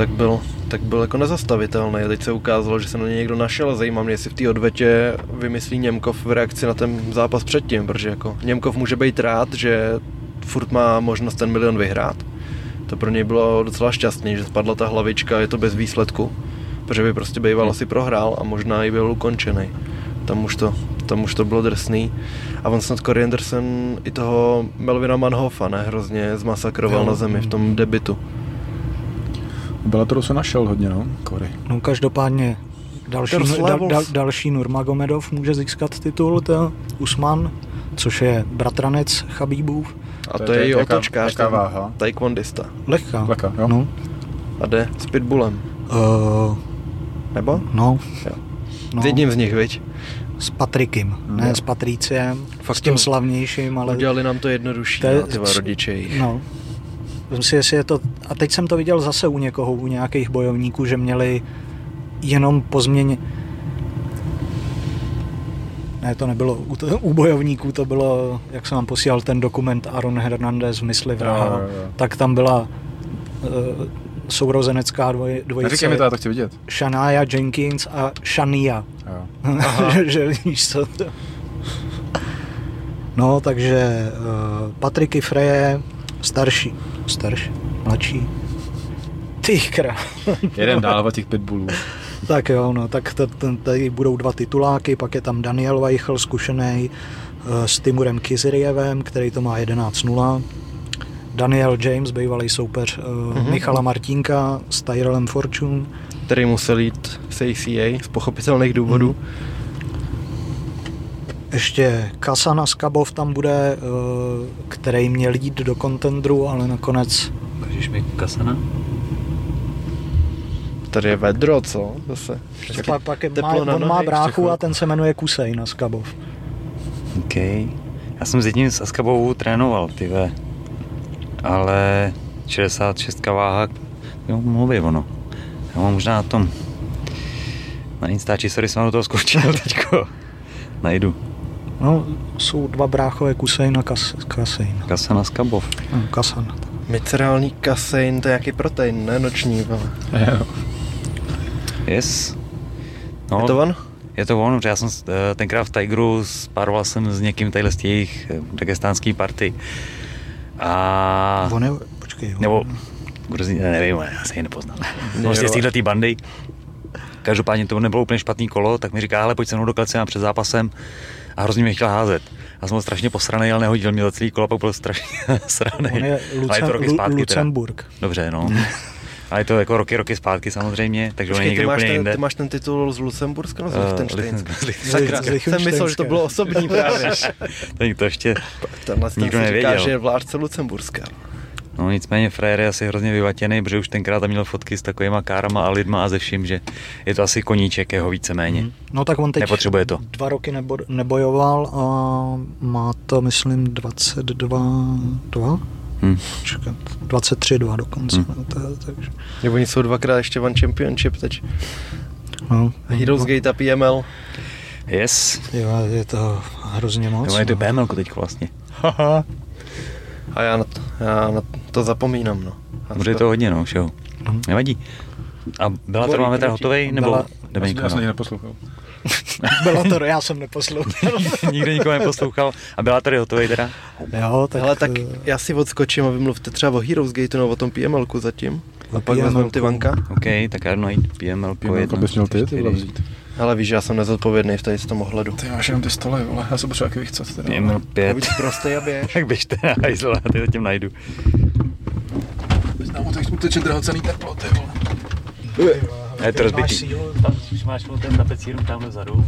tak byl, tak byl jako nezastavitelný. A teď se ukázalo, že se na něj někdo našel a zajímá mě, jestli v té odvetě vymyslí Němkov v reakci na ten zápas předtím, protože jako Němkov může být rád, že furt má možnost ten milion vyhrát. To pro něj bylo docela šťastný, že spadla ta hlavička, je to bez výsledku, protože by prostě býval asi prohrál a možná i byl ukončený. Tam už to, tam už to bylo drsný. A on snad Corey Anderson i toho Melvina Manhofa ne, hrozně zmasakroval Jo. na zemi v tom debitu. Bellatoru se našel hodně, no, Kory. No každopádně další, Levels. dal, další Nurmagomedov může získat titul, to Usman, což je bratranec Chabíbův. A to, To je- je, to je i jaká- otočkář, jaká ten váha? taekwondista. Lehká. Leka, jo? No, A jde s Pitbullem, uh, nebo? no, Jo. no S jedním z nich, viď? s Patrikem, ne Jo. s Patriciem, Fakt s tím to- slavnějším, ale Udělali nám to jednodušší, no, ty rodiče jejich. No. Vem si, jestli je to... A teď jsem to viděl zase u někoho, u nějakých bojovníků, že měli jenom po změně... Ne, to nebylo u, to, u bojovníků, to bylo, jak jsem vám posílal ten dokument Aaron Hernandez v Mysli vraha, Jo, jo, jo. tak tam byla uh, sourozenecká dvoj, dvojice Neříkej mi to, já to chci vidět. Shania Jenkins a Shania. Že, víš co to. No, takže uh, Patrik Ifreje, starší, starší, mladší. Ty krá. Jeden dál od těch pitbullů. tak jo, no, tak t- t- tady budou dva tituláky, pak je tam Daniel Weichl, zkušený uh, s Timurem Kizirievem, který to má 11-0. Daniel James, bývalý soupeř Mhm. Michala Martínka s Tyrellem Fortune. Který musel jít s ACA z pochopitelných důvodů. Mhm. Ještě Kasana Skabov tam bude, uh, který měl jít do kontendru, ale nakonec Ukážeš mi Kasana? Tady je vedro, co? Zase. Pa, pak je, má, on má bráchu a ten se jmenuje Kusej na Skabov. OK. Já jsem s jedním z Askabou trénoval, ty ve. Ale 66 váha, jo, být ono. Já mám možná na tom, na Instači, sorry, jsem do toho skočil teďko. Najdu. No, jsou dva bráchové Kusej na kas, Kasej. Kasana Skabov. No, Kasan. Micerální kasein, to je nějaký protein, ne noční, vole. Jo. Yes. No, Je to on? Je to on, protože já jsem eh, tenkrát v Tigeru spároval jsem s někým tadyhle z těch eh, dagestánský party. A... On je, počkej, on, Nebo, Gruzí, ne, nevím, já se ji nepoznám. Prostě z téhle bandy. Každopádně to nebylo úplně špatný kolo, tak mi říká, ale pojď se mnou do klece před zápasem a hrozně mě chtěl házet. Já jsem byl strašně posraný, ale nehodil mě za celý kolo, pak byl strašně sraný. on je ale je to roky Lucem, zpátky teda. Lucemburg. Dobře, no. Ale je to jako roky, roky zpátky samozřejmě, takže on je Počkej, někde ty máš, úplně ten, jinde. ty máš ten titul z Lucemburska nebo z Eh, Lichtensteinska? Sakra, jsem myslel, že to bylo osobní právě. Tak to ještě, Tenhle ten Nikdo si říká, nevěděl. že je vládce Lucemburska. No nicméně frajer je asi hrozně vyvatěný, protože už tenkrát tam měl fotky s takovýma kárama a lidma a ze vším, že je to asi koníček jeho víceméně. No tak on teď Nepotřebuje to. dva roky nebo, nebojoval a má to, myslím, 22, dva, Hm. Počkat, 23-2 dokonce. Hm. No, to, takže, Jo, oni jsou dvakrát ještě One Championship teď. no, Heroes Gate a PML. Yes. jo, je to hrozně moc. Jo, je to no. PML teď vlastně. A já na to, já na to zapomínám, no. A Bude to hodně, no, všeho. Mhm. Nevadí. A byla to máme teda hotovej, nebo byla- jdeme Já, jsem ani neposlouchal. Bylo to, já jsem neposlouchal. Nikdo nikoho neposlouchal. A byla tady hotovej teda? jo, tak, Ale tak eh, já si odskočím a vymluvte třeba o Heroes Gate, no o tom PMLku zatím. A pak vezmeme PMLku. ty vanka. OK, tak já jdu najít PML Pěmelko bys měl ty, ty vole, vzít. Ale víš, že já jsem nezodpovědný v tady z tom ohledu. Ty máš jenom ty stoly, vole, já se potřebuji taky vychcat teda. Já 5. víc prostej a běž. Tak běžte na hajzl, já ty zatím najdu. Znám tak skutečně drahocený teplo, ty vole. Je to Máš rozbitý. sílu? Tam už máš ten tapecíru tamhle vzadu.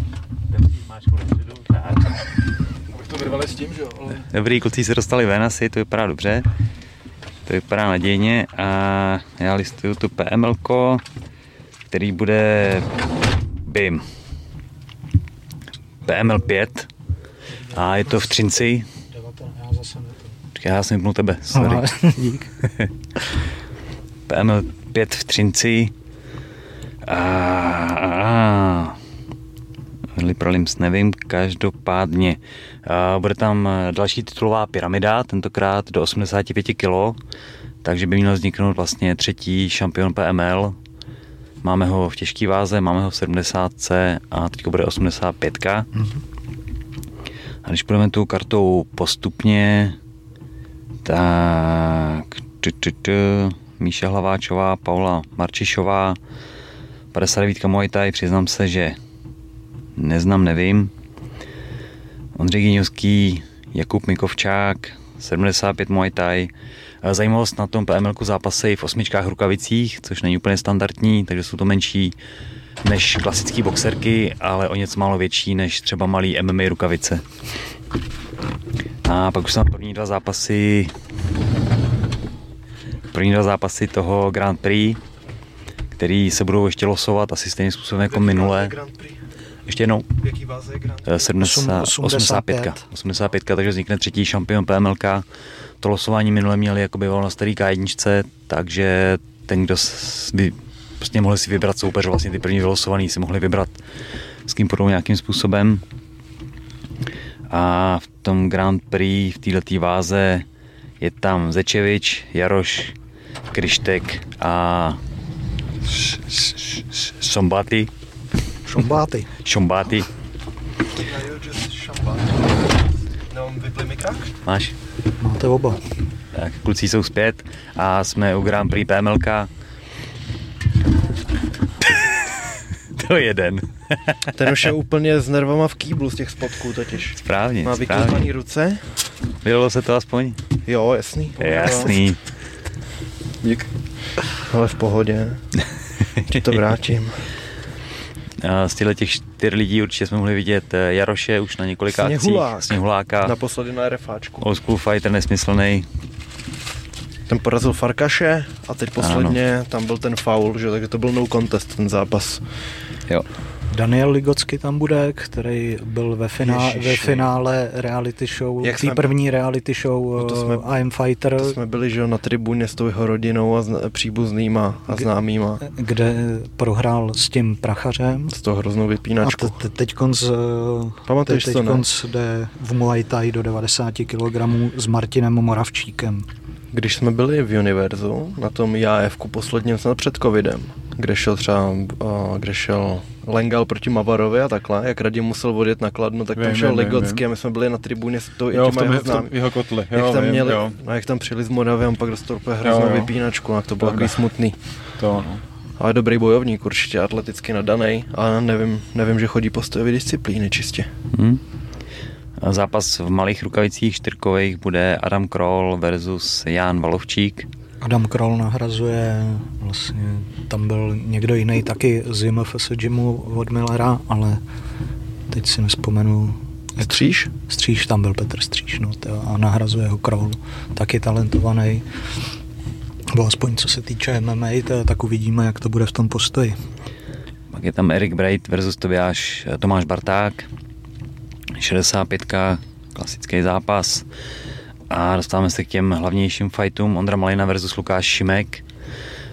Ten máš dopředu. Tak. Abych to vyrval s tím, že jo, ale... Dobrý, kluci se dostali ven asi, to vypadá dobře. To vypadá nadějně a já listuju tu PML, který bude BIM. PML 5 a je to v Třinci. 19, já zase ne to. Počkej, já jsem vypnul tebe, sorry. Aha, dík. PML 5 v Třinci. A, a, a. Liprolims nevím, každopádně. A bude tam další titulová pyramida, tentokrát do 85 kg, takže by měl vzniknout vlastně třetí šampion PML. Máme ho v těžké váze, máme ho v 70 a teď bude 85. A když půjdeme tou kartou postupně, tak tu, tu, tu, Míša Hlaváčová, Paula Marčišová, 59 Muay Thai, přiznám se, že neznám, nevím. Ondřej Giniovský, Jakub Mikovčák, 75 Muay Thai. Eh, Zajímavost na tom PML zápasy v osmičkách rukavicích, což není úplně standardní, takže jsou to menší než klasické boxerky, ale o něco málo větší než třeba malý MMA rukavice. A pak už tam první dva zápasy první dva zápasy toho Grand Prix, který se budou ještě losovat asi stejným způsobem jako minule. Ještě jednou. V jaký váze je Grand Eh, 70, Osm- 85. 85, takže vznikne třetí šampion PMLK. To losování minule měli jako bývalo na starý K1, takže ten, kdo by, prostě mohli si vybrat soupeř, vlastně ty první vylosovaný si mohli vybrat s kým půjdou nějakým způsobem. A v tom Grand Prix, v této váze je tam Zečevič, Jaroš, Krištek a Š- Š- Š- Šombaty. Šombáty. Šombáty. Máš? Máte oba. Tak, kluci jsou zpět a jsme u Grand Prix PMLK. to je jeden. Ten už je úplně s nervama v kýblu z těch spotků totiž. Správně, Má vykoupaný ruce? Vylilo se to aspoň? Jo, jasný. Jasný. Dík. Ale v pohodě. Ti to vrátím. A Z těchto těch čtyř lidí určitě jsme mohli vidět eh, Jaroše už na několika Sněhulák. akcích. Sněhuláka. Naposledy na RFáčku. Old School Fighter nesmyslný. Ten porazil Farkaše a teď posledně tam byl ten foul, že, takže to byl no contest ten zápas. Jo. Daniel Ligocky tam bude, který byl ve, finá, Ježiši. ve finále reality show, Jak jsme- první reality show No to jsme- I Am Fighter, To jsme byli že, na tribuně s tou jeho rodinou a zna, příbuznýma a známýma. kde prohrál s tím prachařem. S tou hroznou A vypínačkou. te- te- teď konc, Pamatuješ teď konc jde v Muay Thai do 90 kg s Martinem Moravčíkem. Když jsme byli v Univerzu, na tom JAF-ku posledním snad před covidem, kde šel třeba, uh, kde šel Lengal proti Mavarovi a takhle, jak Radim musel odjet na Kladno, tak tam Vím, šel vím, Ligocky vím. a my jsme byli na tribuně s tou, Jo, v tom, jeho znám- jeho kotli. jak Jo, tam vím, měli, jo. no, jak tam přijeli z Moravy a pak dostal úplně hroznou vypínačku, tak to bylo takový smutný. To, no. Ale dobrý bojovník, určitě atleticky nadaný, ale nevím, nevím, že chodí po disciplíny čistě. Hm? Zápas v malých rukavicích čtyřkových bude Adam Kroll versus Jan Valovčík. Adam Kroll nahrazuje, vlastně tam byl někdo jiný taky z JMFS gymu od Millera, ale teď si nespomenu. Stříž? Stříž, tam byl Petr Stříž, no, to, a nahrazuje ho Kroll, taky talentovaný. Bo aspoň co se týče MMA, to, tak uvidíme, jak to bude v tom postoji. Pak je tam Erik Bright versus Tobiáš, Tomáš Barták. 65 klasický zápas. A dostáváme se k těm hlavnějším fightům. Ondra Malina versus Lukáš Šimek.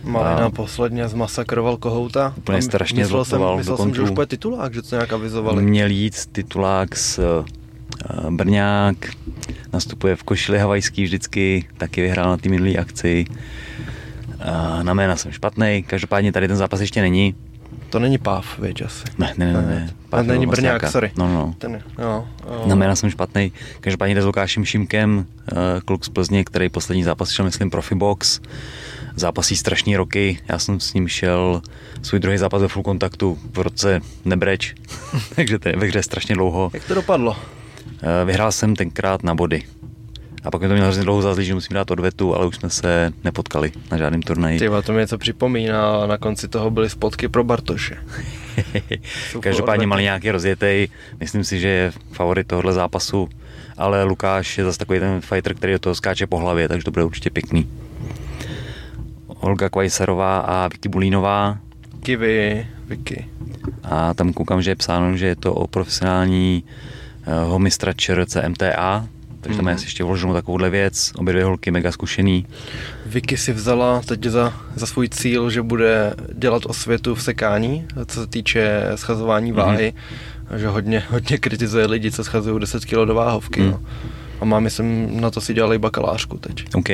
Malina A- posledně zmasakroval kohouta. Úplně strašně myslel jsem, myslel jsem, že už bude titulák, že to nějak avizovali. Měl jít titulák s uh, Brňák, nastupuje v košili havajský vždycky, taky vyhrál na té minulé akci. Na jména jsem špatný, každopádně tady ten zápas ještě není. To není páv, věď asi. Ne, ne, ne, ne. A není Pavel Brňák, sorry. No, no. Ten, jo, jo. Na jména jsem špatný. Každopádně jde s Lukášem Šimkem, eh, kluk z Plzně, který poslední zápas šel, myslím, Profibox. Zápasí strašný roky. Já jsem s ním šel svůj druhý zápas ve full kontaktu v roce Nebreč, takže to je ve hře strašně dlouho. Jak to dopadlo? Eh, Vyhrál jsem tenkrát na body. A pak mi to mělo hrozně dlouho zazlí, že musím dát odvetu, ale už jsme se nepotkali na žádném turnaji. Ty vole, to mi něco připomíná a na konci toho byly spotky pro Bartoše. Každopádně malý nějaký rozjetej, myslím si, že je favorit tohohle zápasu, ale Lukáš je zase takový ten fighter, který do toho skáče po hlavě, takže to bude určitě pěkný. Olga Kvajserová a Vicky Bulínová Kivy, Vicky. a tam koukám, že je psáno, že je to o profesionální uh, mistra ČRC MTA, takže tam je Mhm. asi ještě vloženou takovouhle věc, obě dvě holky mega zkušený. Vicky si vzala teď za, za svůj cíl, že bude dělat osvětu v sekání, co se týče schazování váhy. Mm-hmm. Že hodně, hodně kritizuje lidi, co schazují 10 kg do váhovky. Mm. No. A má, myslím, na to si dělali bakalářku teď. OK.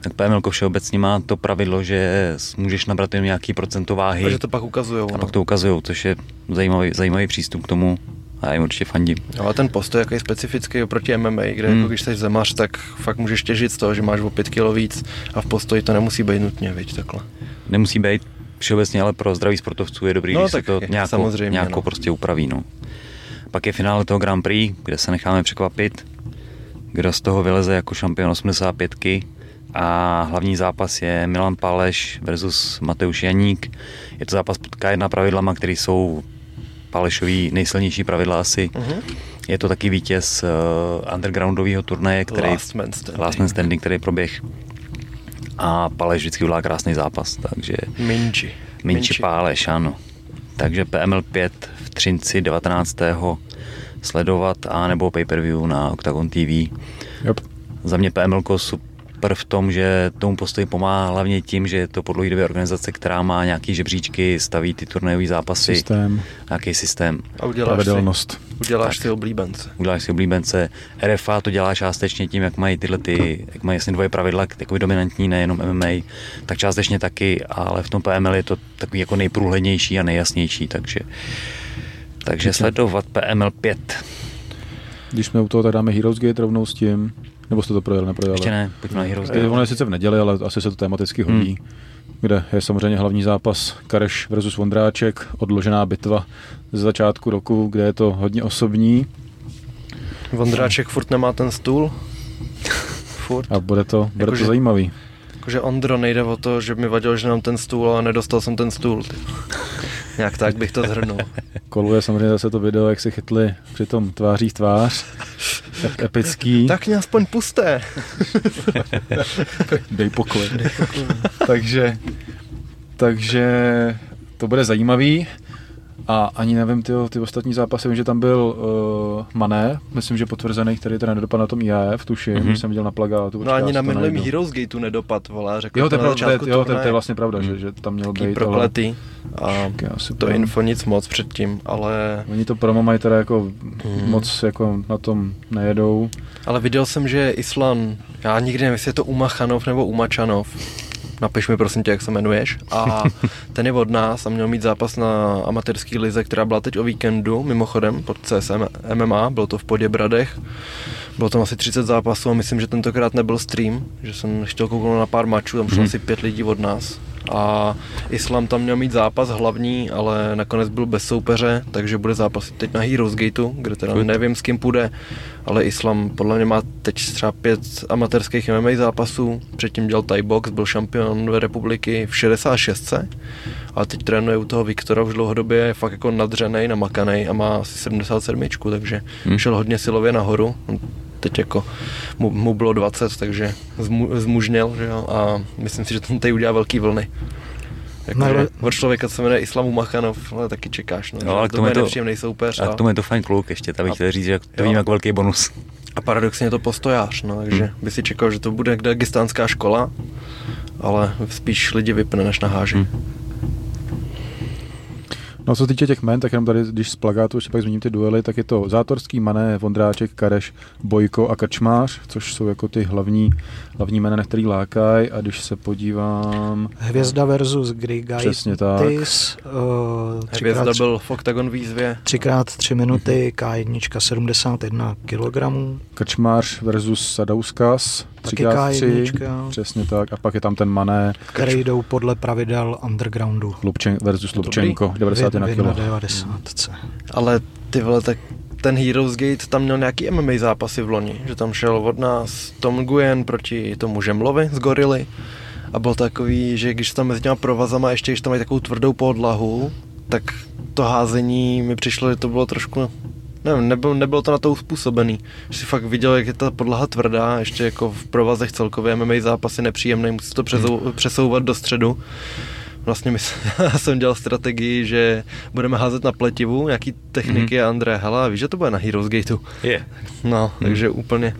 Tak PML všeobecně má to pravidlo, že můžeš nabrat jen nějaký procento váhy. A že to pak ukazujou. A no. pak to ukazují, což je zajímavý, zajímavý přístup k tomu a já jim určitě fandím. Ale ten postoj je specifický oproti MMA, kde Hmm. jako když jsi zemař, tak fakt můžeš těžit z toho, že máš o 5 kg víc a v postoji to nemusí být nutně, viď, takhle. Nemusí být všeobecně, ale pro zdraví sportovců je dobrý, No, když se tak to je, nějako, samozřejmě, nějako no. prostě upraví. No. Pak je finále toho Grand Prix, kde se necháme překvapit, kdo z toho vyleze jako šampion 85 a hlavní zápas je Milan Páleš versus Mateusz Janík. Je to zápas pod K1 pravidlama, které jsou Pálešový nejsilnější pravidla asi. Uh-huh. Je to taky vítěz uh, undergroundového turnaje, který Last man standing. Last Man Standing, který proběh. A Paleš vždycky udělá krásný zápas, takže Minči. Minči Páleš, ano. Takže PML 5 v Třinci 19. sledovat a nebo pay-per-view na Octagon TV. Yep. Za mě PML super v tom, že tomu postoji pomáhá hlavně tím, že je to podlouhodobě organizace, která má nějaký žebříčky, staví ty turnajové zápasy, Systém, nějaký systém. A uděláš si, pravidelnost. uděláš Tak. si oblíbence. uděláš si oblíbence. RFA to dělá částečně tím, jak mají tyhle ty, jak mají jasně dvoje pravidla, takový dominantní, nejenom MMA, tak částečně taky, ale v tom PML je to takový jako nejprůhlednější a nejjasnější, takže takže sledovat PML 5. Když jsme u toho, tak dáme Heroes Gate rovnou s tím. Nebo jste to projeli, neprojeli? Ještě ne, pojďme na Heroes Je, Gate. ono je sice v neděli, ale asi se to tematicky hodí. Hmm. Kde je samozřejmě hlavní zápas Kareš versus Vondráček, odložená bitva ze začátku roku, kde je to hodně osobní Vondráček furt nemá ten stůl. Furt. a bude to, bude Jakože- to zajímavý. Jakože Ondro nejde o to, že mi vadilo, že mám ten stůl, ale nedostal jsem ten stůl. Ty. Nějak tak bych to zhrnul. Koluje samozřejmě zase to video, jak se chytli při tom tváří tvář. Tak epický. tak mě aspoň pusté. Dej pokoj. takže, takže to bude zajímavý. A ani nevím, ty, ty ostatní zápasy, vím, že tam byl uh, Mané, myslím, že potvrzený, který teda nedopadl na tom IAF, tuším, Mhm. mm-hmm. jsem viděl na plagátu. No ani na minulém. Heroes Gateu nedopad, vole, řekl Jo, to je, na začátku jo, to, je, to je vlastně pravda, že, že tam měl Taký být, ale prokletý. A já si to info nic moc předtím, ale, Oni to promo mají teda jako Mhm. moc jako na tom nejedou. ale viděl jsem, že Islan, já nikdy nevím, jestli je to Umachanov nebo Umačanov, napiš mi prosím tě, jak se jmenuješ. A ten je od nás a měl mít zápas na amatérský lize, která byla teď o víkendu, mimochodem, pod CSM MMA, bylo to v Poděbradech. Bylo tam asi 30 zápasů a myslím, že tentokrát nebyl stream, že jsem chtěl kouknout na pár mačů, tam šlo Mhm. asi pět lidí od nás. A Islam tam měl mít zápas hlavní, ale nakonec byl bez soupeře, takže bude zápasit teď na Heroes Gateu, kde teda nevím s kým půjde, ale Islam podle mě má teď třeba pět amatérských MMA zápasů, předtím dělal Thai box, byl šampion ve republiky v 66. A teď trénuje u toho Viktora už dlouhodobě, je fakt jako nadřenej, namakanej a má asi 77, takže hmm. šel hodně silově nahoru. Teď jako mu, mu bylo 20, takže zmu, zmužněl, že jo, a myslím si, že ten tady udělá velký vlny. Jako, No, ale- od člověka, co se jmenuje Islamu Machanov, ale taky čekáš. No, Jo, že ale k to tomu je to- nepříjemný soupeř. A A, k tomu je to fajn kluk ještě, tak bych A- chtěl říct, že to vidím jako velký bonus. a paradoxně je to postojář, no, takže Hmm. by si čekal, že to bude dagestánská škola, ale spíš lidi vypne, než naháží. Hmm. No co se týče těch men, tak jenom tady, když z plagátu ještě pak zmíním ty duely, tak je to Zátorský, Mané, Vondráček, Kareš, Bojko a Krčmář, což jsou jako ty hlavní, hlavní jména, na který lákají. A když se podívám, Hvězda versus Grigaitis. Přesně tak. Uh, Hvězda třikrát, byl v Octagon výzvě, třikrát tři minuty, K1 71 kg. Krčmář versus Sadauskas, Taky 3x3, K1, přesně tak. A pak je tam ten Mané, které jdou podle pravidel undergroundu. Lubčen, versus Lubčenko, 91 Vy- vy na kg. 90. ale ty vole, tak ten Heroes Gate tam měl nějaký MMA zápasy v loni, že tam šel od nás Tom Nguyen proti tomu Žemlovi z Gorily a byl takový, že když tam mezi těma provazama ještě, když tam mají takovou tvrdou podlahu, tak to házení mi přišlo, že to bylo trošku Nevím, nebylo, nebylo to na to uspůsobený. Že si fakt viděl, jak je ta podlaha tvrdá, ještě jako v provazech celkově MMA zápasy nepříjemný, musí to přesou, přesouvat do středu. Vlastně my, já jsem dělal strategii, že budeme házet na pletivu, nějaký techniky mm-hmm. a André, hele, víš, že to bude na Heroes Gateu. Je. No, takže úplně,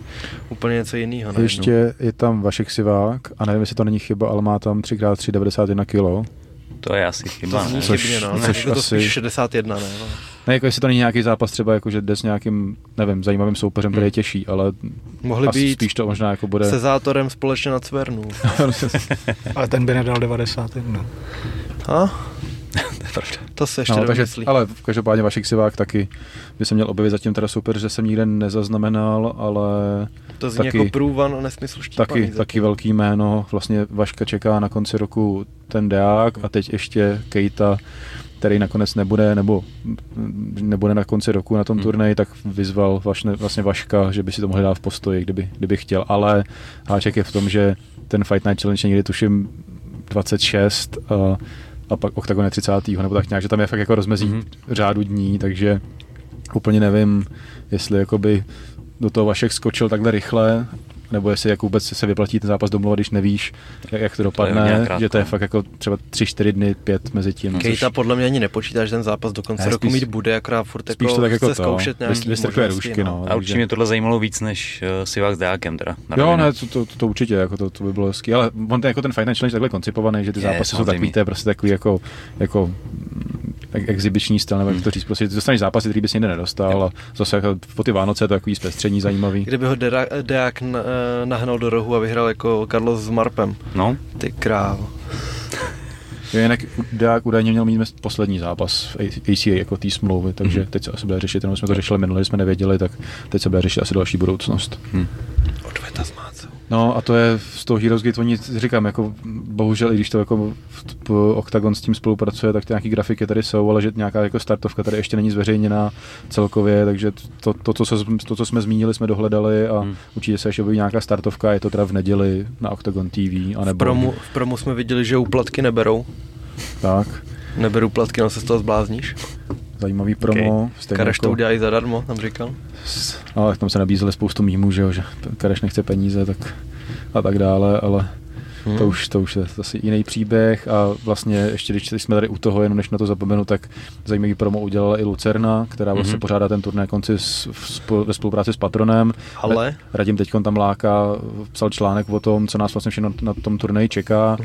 úplně něco jiného. Ještě je tam Vašek Sivák a nevím, jestli to není chyba, ale má tam 3x3 91 kg. To je asi chyba, To zní ne? Což- chybně, no. což Ne, to asi- spíš 61, ne? No. Ne, jako jestli to není nějaký zápas třeba, jako že jde s nějakým, nevím, zajímavým soupeřem, který je těžší, ale Mohli asi být spíš to možná jako bude... se zátorem společně na Cvernu. Ale ten by nedal 91. A? To se ještě No, takže, ale každopádně Vašek Sivák taky by se měl objevit zatím teda super, že jsem nikde nezaznamenal, ale To zní taky- jako průvan a nesmysl štípaný. taky, zatím. taky velký jméno. Vlastně Vaška čeká na konci roku ten deák a teď ještě Kejta, který nakonec nebude, nebo nebude na konci roku na tom Hmm. turnaji, tak vyzval vlastně, vlastně Vaška, že by si to mohli dát v postoji, kdyby, kdyby chtěl. Ale háček je v tom, že ten Fight Night Challenge někdy tuším 26 a, a pak Octagon je 30. nebo tak nějak, že tam je fakt jako rozmezí Mhm. řádu dní, takže úplně nevím, jestli jakoby do toho Vašek skočil takhle rychle, nebo jestli jak vůbec se vyplatí ten zápas domluvat, když nevíš, jak, jak to dopadne, krátko. že to je fakt jako třeba 3-4 dny, 5 mezi tím. Kejta podle mě ani nepočítá, že ten zápas do konce Ne, roku spíš- mít bude, akorát furt spíš jako to tak jako chce to, zkoušet vys- nějaký vystrkuje možnosti, růžky, no. A určitě mě tohle zajímalo víc než uh, Sivák s Deákem teda. na Jo, ne, to, to, to, určitě, jako to, to by bylo hezký, ale on ten, jako ten Challenge je takhle koncipovaný, že ty Je, zápasy jsou takový, to je prostě takový jako, jako exibiční styl, nebo jak Hmm. to říct, prostě dostaneš zápasy, který bys nikde nedostal a zase jako po ty Vánoce je to takový zpestření zajímavý. Kdyby ho Deák na- nahnal do rohu a vyhrál jako Carlos s Marpem. No, Ty krávo. Jinak Deák údajně měl mít poslední zápas v ACA jako té smlouvy, takže Mhm. teď se asi bude řešit, jenom jsme to řešili minule, jsme nevěděli, tak teď se bude řešit asi další budoucnost. hm. Odveta Mácou. No a to je z toho Heroes Gate, oni říkám, jako bohužel, i když to jako v- p- Octagon s tím spolupracuje, tak ty nějaký grafiky tady jsou, ale že nějaká jako startovka tady ještě není zveřejněná celkově, takže to, to, co, to co jsme zmínili, jsme dohledali a Hmm. určitě se ještě objeví nějaká startovka, je to teda v neděli na Octagon TV, V anebo promu, v promu jsme viděli, že úplatky neberou. tak, Neberu platky, no se z toho zblázníš. Zajímavý promo. Okay. stejně Kareš to jako- udělají zadarmo, tam říkal. No, tak tam se nabízely spoustu mýmů, že jo, že Kareš nechce peníze, tak a tak dále, ale Hmm. to, už, to už je zase jiný příběh a vlastně ještě když jsme tady u toho, jenom než na to zapomenu, tak zajímavý promo udělala i Lucerna, která vlastně Mhm. pořádá ten turnaj konci s, v, ve spolupráci s Patronem. Ale Radim teď tam láká, psal článek o tom, co nás vlastně všechno na tom turnaji čeká.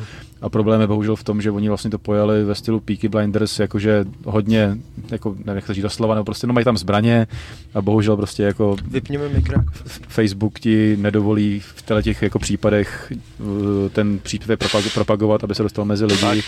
A problém je bohužel v tom, že oni vlastně to pojali ve stylu Peaky Blinders, jakože hodně, jako nevím, jak to říct doslova, nebo prostě no mají tam zbraně a bohužel prostě jako vypněme mikrák. Facebook ti nedovolí v těle těch jako případech uh, ten příspěvek propag- propagovat, aby se dostal mezi lidi.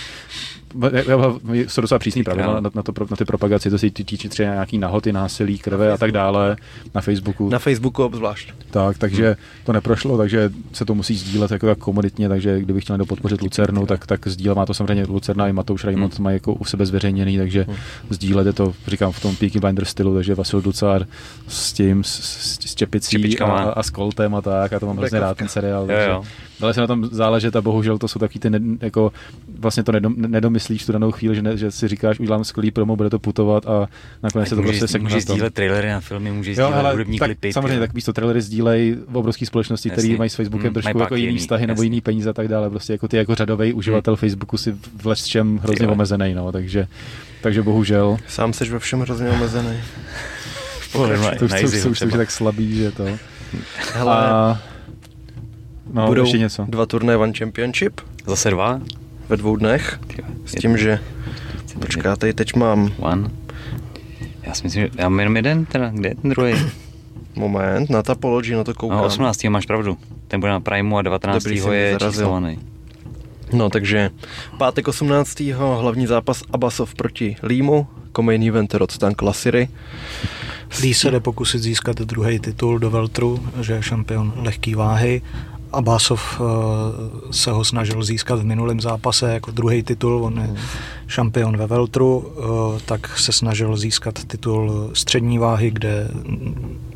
Jsou docela přísný pravidla na, na, to, na ty propagaci, to se tý- týče třeba nějaký nahoty, násilí, krve a tak dále na Facebooku. Na Facebooku obzvlášť. Tak, takže to neprošlo, takže se to musí sdílet jako tak komunitně, takže kdybych chtěl podpořit Lucernu, tak, tak sdílet má to samozřejmě Lucerna i Matouš Raimond mají jako u sebe zveřejněný, takže sdílet je to, říkám, v tom Peaky Blinder stylu, takže Vasil Ducar s tím, s, s, s čepicí a, čepičkama. a, s Coltem a tak, a to mám hrozně rád ten seriál, jo, takže, jo. Ale se na tom záležet a bohužel to jsou taky ty, ne, jako vlastně to nedom, nedomyslíš tu danou chvíli, že, ne, že si říkáš, udělám skvělý promo, bude to putovat a nakonec se to prostě sekne. Můžeš sdílet trailery na filmy, můžeš sdílet hudební tak, klipy. Samozřejmě, tak místo trailery sdílej v obrovské společnosti, které mají s Facebookem hmm, trošku jako jiný vztahy nebo jiný peníze a tak dále. Prostě jako ty jako řadový uživatel hmm. Facebooku si v čem hrozně omezený, no, takže, takže bohužel. Sám jsi ve všem hrozně omezený. to, už, to, už, už tak slabý, že to. Hele, a, no, budou ještě něco. dva turné One Championship. Zase dva? Ve dvou dnech. S tím, že... Počkáte, teď mám... One. Já si myslím, že já mám jenom jeden, teda, kde je ten druhý? Moment, na Tapology, no to koukám. No, 18. máš pravdu. Ten bude na Primeu a 19. Dobrý, je číslovaný. No, takže pátek 18. hlavní zápas Abasov proti Límu, komejný event Rodstank Lasiry. Lee se jde pokusit získat druhý titul do Veltru, že je šampion lehké váhy. Abasov uh, se ho snažil získat v minulém zápase jako druhý titul, on je šampion ve Veltru, uh, tak se snažil získat titul střední váhy, kde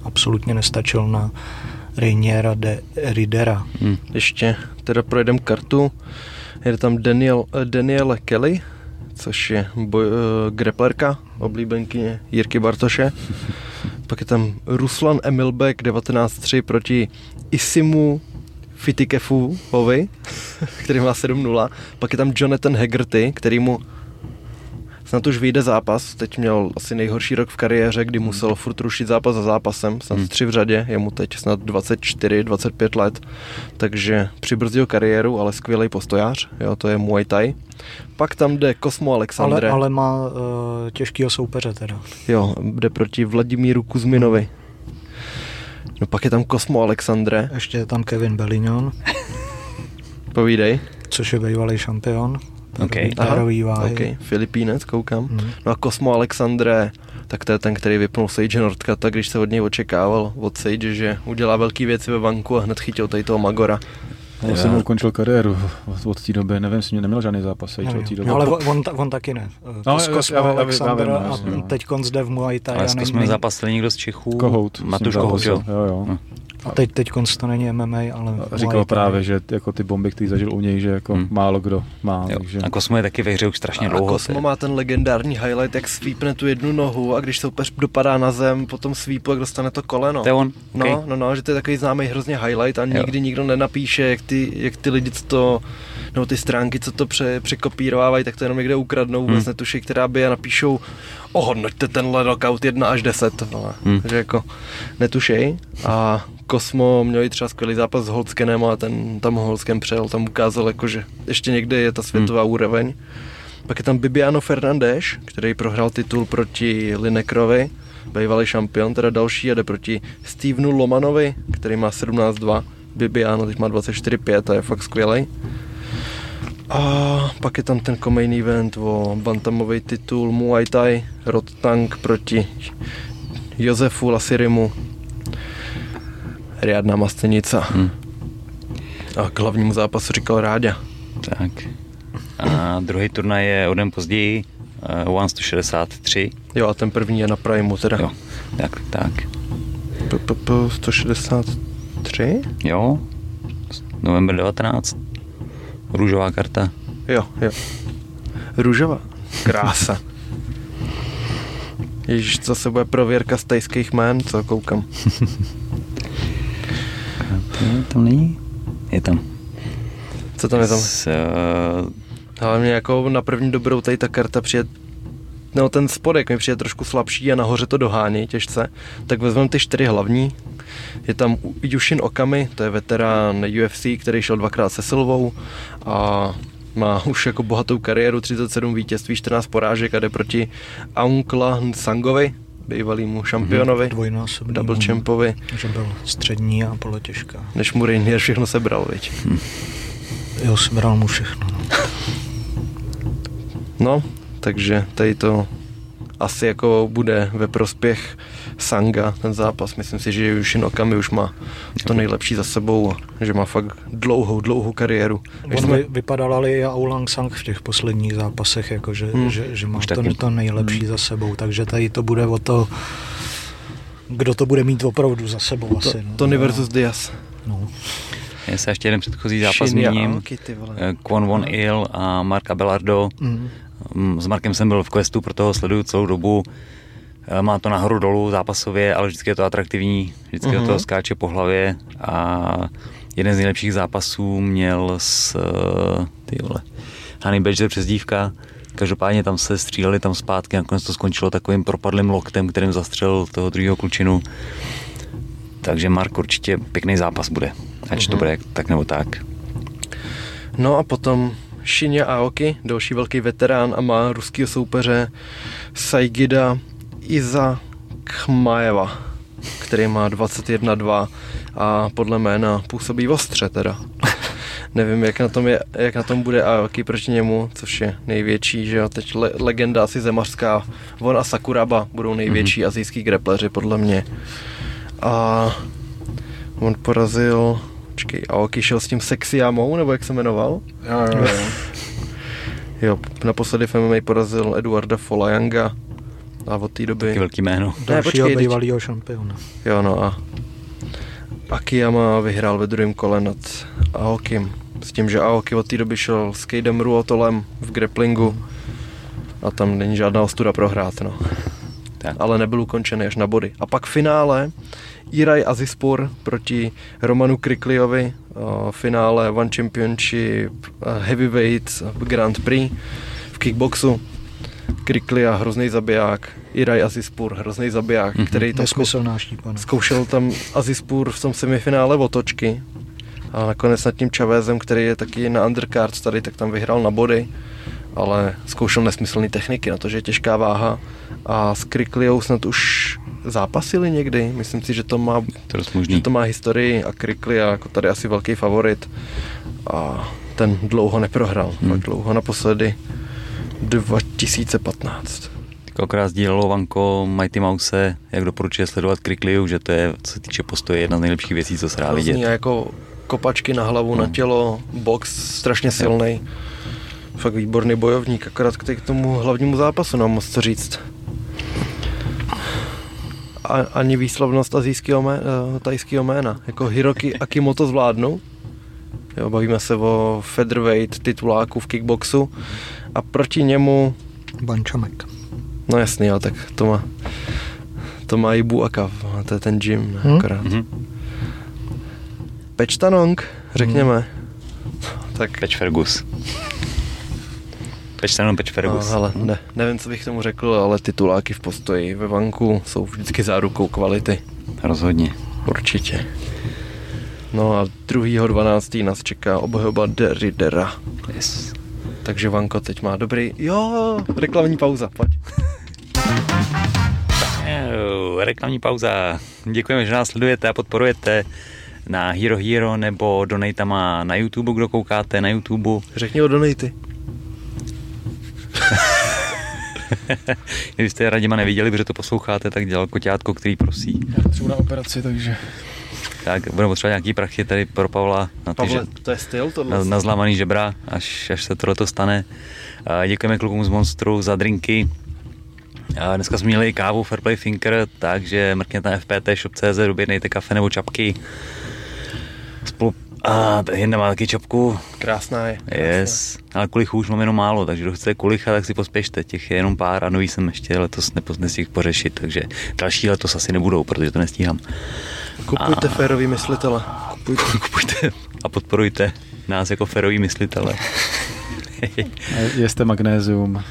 absolutně nestačil na Reiniera de Ridera. Hmm. Ještě teda projedem kartu. Je tam Daniel, uh, Daniel Kelly, což je boj, uh, greplerka, oblíbenkyně Jirky Bartoše. Pak je tam Ruslan Emilbek 19-3 proti Isimu Fitikefovi, který má 7-0. Pak je tam Jonathan Hegarty, který mu snad už vyjde zápas. Teď měl asi nejhorší rok v kariéře, kdy musel furt rušit zápas za zápasem. Snad hmm. tři v řadě, je mu teď snad 24, 25 let. Takže přibrzdil kariéru, ale skvělý postojář. Jo, to je Muay Thai. Pak tam jde Kosmo Alexandre. Ale, ale má uh, těžkýho soupeře teda. Jo, jde proti Vladimíru Kuzminovi. No pak je tam Kosmo Alexandre. Ještě je tam Kevin Bellignon. Povídej. Což je bývalý šampion. Okay. Tárový váhy. Okay. Filipínec, koukám. Hmm. No a Kosmo Alexandre, tak to je ten, který vypnul Sage Nordka, tak když se od něj očekával, od Sage, že udělá velký věci ve banku a hned chytil tady toho Magora. Já jsem ukončil kariéru od té doby, nevím, jestli mě neměl žádný zápas Sage od té doby. No, ale on, on taky ne. No, Kosmo Alexander a teď zde v Muay Thai. Ale jsme zápasili někdo z Čechů. Kohout. Matuš Kohout, jo. jo, jo. A teď, teď to není MMA, ale Říkal právě, že jako ty bomby, které zažil u něj, že jako hmm. málo kdo má. Jo. Takže... A Kosmo je taky ve hře už strašně a dlouho. A Kosmo má ten legendární highlight, jak svípne tu jednu nohu a když se úplně dopadá na zem, potom svípu, jak dostane to koleno. To je on? Okay. No, no, no, že to je takový známý hrozně highlight a nikdy jo. nikdo nenapíše, jak ty, jak ty lidi, co to, nebo ty stránky, co to pře, překopírovávají, tak to jenom někde ukradnou, vůbec hmm. netuší, která by a napíšou, ohodnoťte tenhle knockout 1 až 10. Ale, hmm. Takže jako netušej. A Kosmo měl i třeba skvělý zápas s Holskenem a ten tam Holsken přel, tam ukázal jako, že ještě někde je ta světová hmm. úroveň. Pak je tam Bibiano Fernandez, který prohrál titul proti Linekrovi, bývalý šampion, teda další jede proti Stevenu Lomanovi, který má 17-2. Bibiano teď má 24-5 a je fakt skvělý. A pak je tam ten main event o bantamový titul Muay Thai, Rod Tank proti Josefu Lasirimu. Riadna Mastenica. Hmm. A k hlavnímu zápasu říkal Ráďa. Tak. A druhý turnaj je o den později, uh, One 163. Jo, a ten první je na Primeu teda. Jo, tak, tak. 163? Jo, november 19. Růžová karta. Jo, jo. Růžová. Krása. Ježíš, zase bude prověrka z tajských jmén, co koukám. to tam není? Je tam. Co tam je tam? S, uh... Ale mě jako na první dobrou tady ta karta přijde no ten spodek mi přijde trošku slabší a nahoře to dohání těžce, tak vezmeme ty čtyři hlavní. Je tam Yushin Okami, to je veterán UFC, který šel dvakrát se Silvou a má už jako bohatou kariéru, 37 vítězství, 14 porážek a jde proti Aunkla Sangovi, bývalýmu šampionovi, mm-hmm. double champovi. Že byl střední a polotěžká. Než mu Rainier všechno sebral, viď? Hm. Jo, sebral mu všechno. No. no, takže tady to asi jako bude ve prospěch Sanga, ten zápas. Myslím si, že Yushin Okami už má to nejlepší za sebou a že má fakt dlouhou, dlouhou kariéru. On jsme... vypadal ale i Aulang Sang v těch posledních zápasech, jako že, hmm. že, že má to, to nejlepší hmm. za sebou, takže tady to bude o to, kdo to bude mít opravdu za sebou to, asi. No. Tony versus Diaz. No. Já se ještě jeden předchozí zápas Shinya zmíním. Eh, Kwon Won Il a Mark Abelardo. Mm. Mm, S Markem jsem byl v questu, proto ho sleduju celou dobu. Eh, Má to nahoru dolů zápasově, ale vždycky je to atraktivní, vždycky Mhm. uh-huh. do toho skáče po hlavě a jeden z nejlepších zápasů měl s eh, ty vole, Honey Badger přezdívka. Každopádně tam se stříleli tam zpátky, nakonec to skončilo takovým propadlým loktem, kterým zastřelil toho druhého klučinu. Takže Mark určitě pěkný zápas bude. Ať uh-huh. to Mhm. bude tak nebo tak. No a potom Shinya Aoki, další velký veterán a má ruského soupeře Saigida Iza Khmaeva, který má 21-2 a podle jména působí ostře teda. Nevím, jak na, tom je, jak na tom bude Aoki proti němu, což je největší, že jo, teď le, legenda asi zemařská. On a Sakuraba budou největší mm-hmm. azijský grepleři, podle mě. A on porazil, počkej, Aoki šel s tím Sexyamou, nebo jak se jmenoval? Jo, jo, jo. Jo, naposledy v MMA porazil Eduarda Folajanga a od té doby... Taky velký jméno. Dalšího počkej, bývalého šampiona. Jo, no a Akiyama vyhrál ve druhém kole nad Aokim. S tím, že Aoki od té doby šel s Kejdem Ruotolem v grapplingu a tam není žádná ostuda prohrát, no. Tak. Ale nebyl ukončený až na body. A pak v finále Iraj Azispor proti Romanu Krikliovi, uh, finále One Championship uh, Heavyweight Grand Prix v kickboxu. Kriklia, hrozný zabiják, Iraj Azispur, hrozný zabiják, Mhm. mm-hmm. který to zkou- štípana. zkoušel tam Azispur v tom semifinále otočky a nakonec nad tím Chavezem, který je taky na undercard tady, tak tam vyhrál na body, ale zkoušel nesmyslné techniky na to, že je těžká váha a s Krikliou snad už zápasili někdy, myslím si, že to má, To že to má historii a Kriklia jako tady asi velký favorit a ten dlouho neprohrál, Hmm. hmm. dlouho naposledy 2015. Tak akorát sdílelo Vanko Mighty Mouse, jak doporučuje sledovat Krikliu, že to je, co se týče postoje, jedna z nejlepších věcí, co se dá vidět. a jako kopačky na hlavu, na tělo, box strašně silný. Fakt výborný bojovník, akorát k k tomu hlavnímu zápasu nám moc co říct. A, ani výslovnost azijského mé, uh, tajského jména. Jako Hiroki Akimoto zvládnu. Jo, bavíme se o featherweight tituláku v kickboxu. A proti němu, Bančamek. no jasný, jo, tak to má, to má i Buaka, to je ten gym, ne, Hm? akorát. Mhm. Pečtanong, řekněme. Tak, Peč Fergus. Peč jenom Peč Fergus. no, ale ne, nevím, co bych tomu řekl, ale tituláky v postoji ve vanku jsou vždycky zárukou kvality. Rozhodně. Určitě. No a 2.12. nás čeká obhajoba Deridera. Yes. Takže Vanko teď má dobrý... Jo, reklamní pauza, pojď. Reklamní pauza. Děkujeme, že nás sledujete a podporujete na Hero Hero nebo donatama na YouTube, kdo koukáte na YouTube. Řekni o donaty. Kdybyste Radima neviděli, protože to posloucháte, tak dělal koťátko, který prosí. Já potřebuji na operaci, takže... Tak budeme potřebovat nějaký prachy tady pro Pavla na, ty, Pavle, to je styl tohle. na, na zlámaný žebra, až, až se tohle stane. A Děkujeme klukům z Monstru za drinky. A dneska jsme měli i kávu Fairplay Thinker, takže mrkněte na FPT shop.cz, objednejte kafe nebo čapky. Spolu... A jedna má taky čapku, Krásná je. krásná. Yes, ale kulichů už mám jenom málo, takže kdo chce kulicha, tak si pospěšte, těch je jenom pár a nový jsem ještě letos nepos- nestihl pořešit, takže další letos asi nebudou, protože to nestíhám. Kupujte A- férový myslitele. Kupujte. Kupujte a podporujte nás jako ferový myslitele. A Jeste magnézium.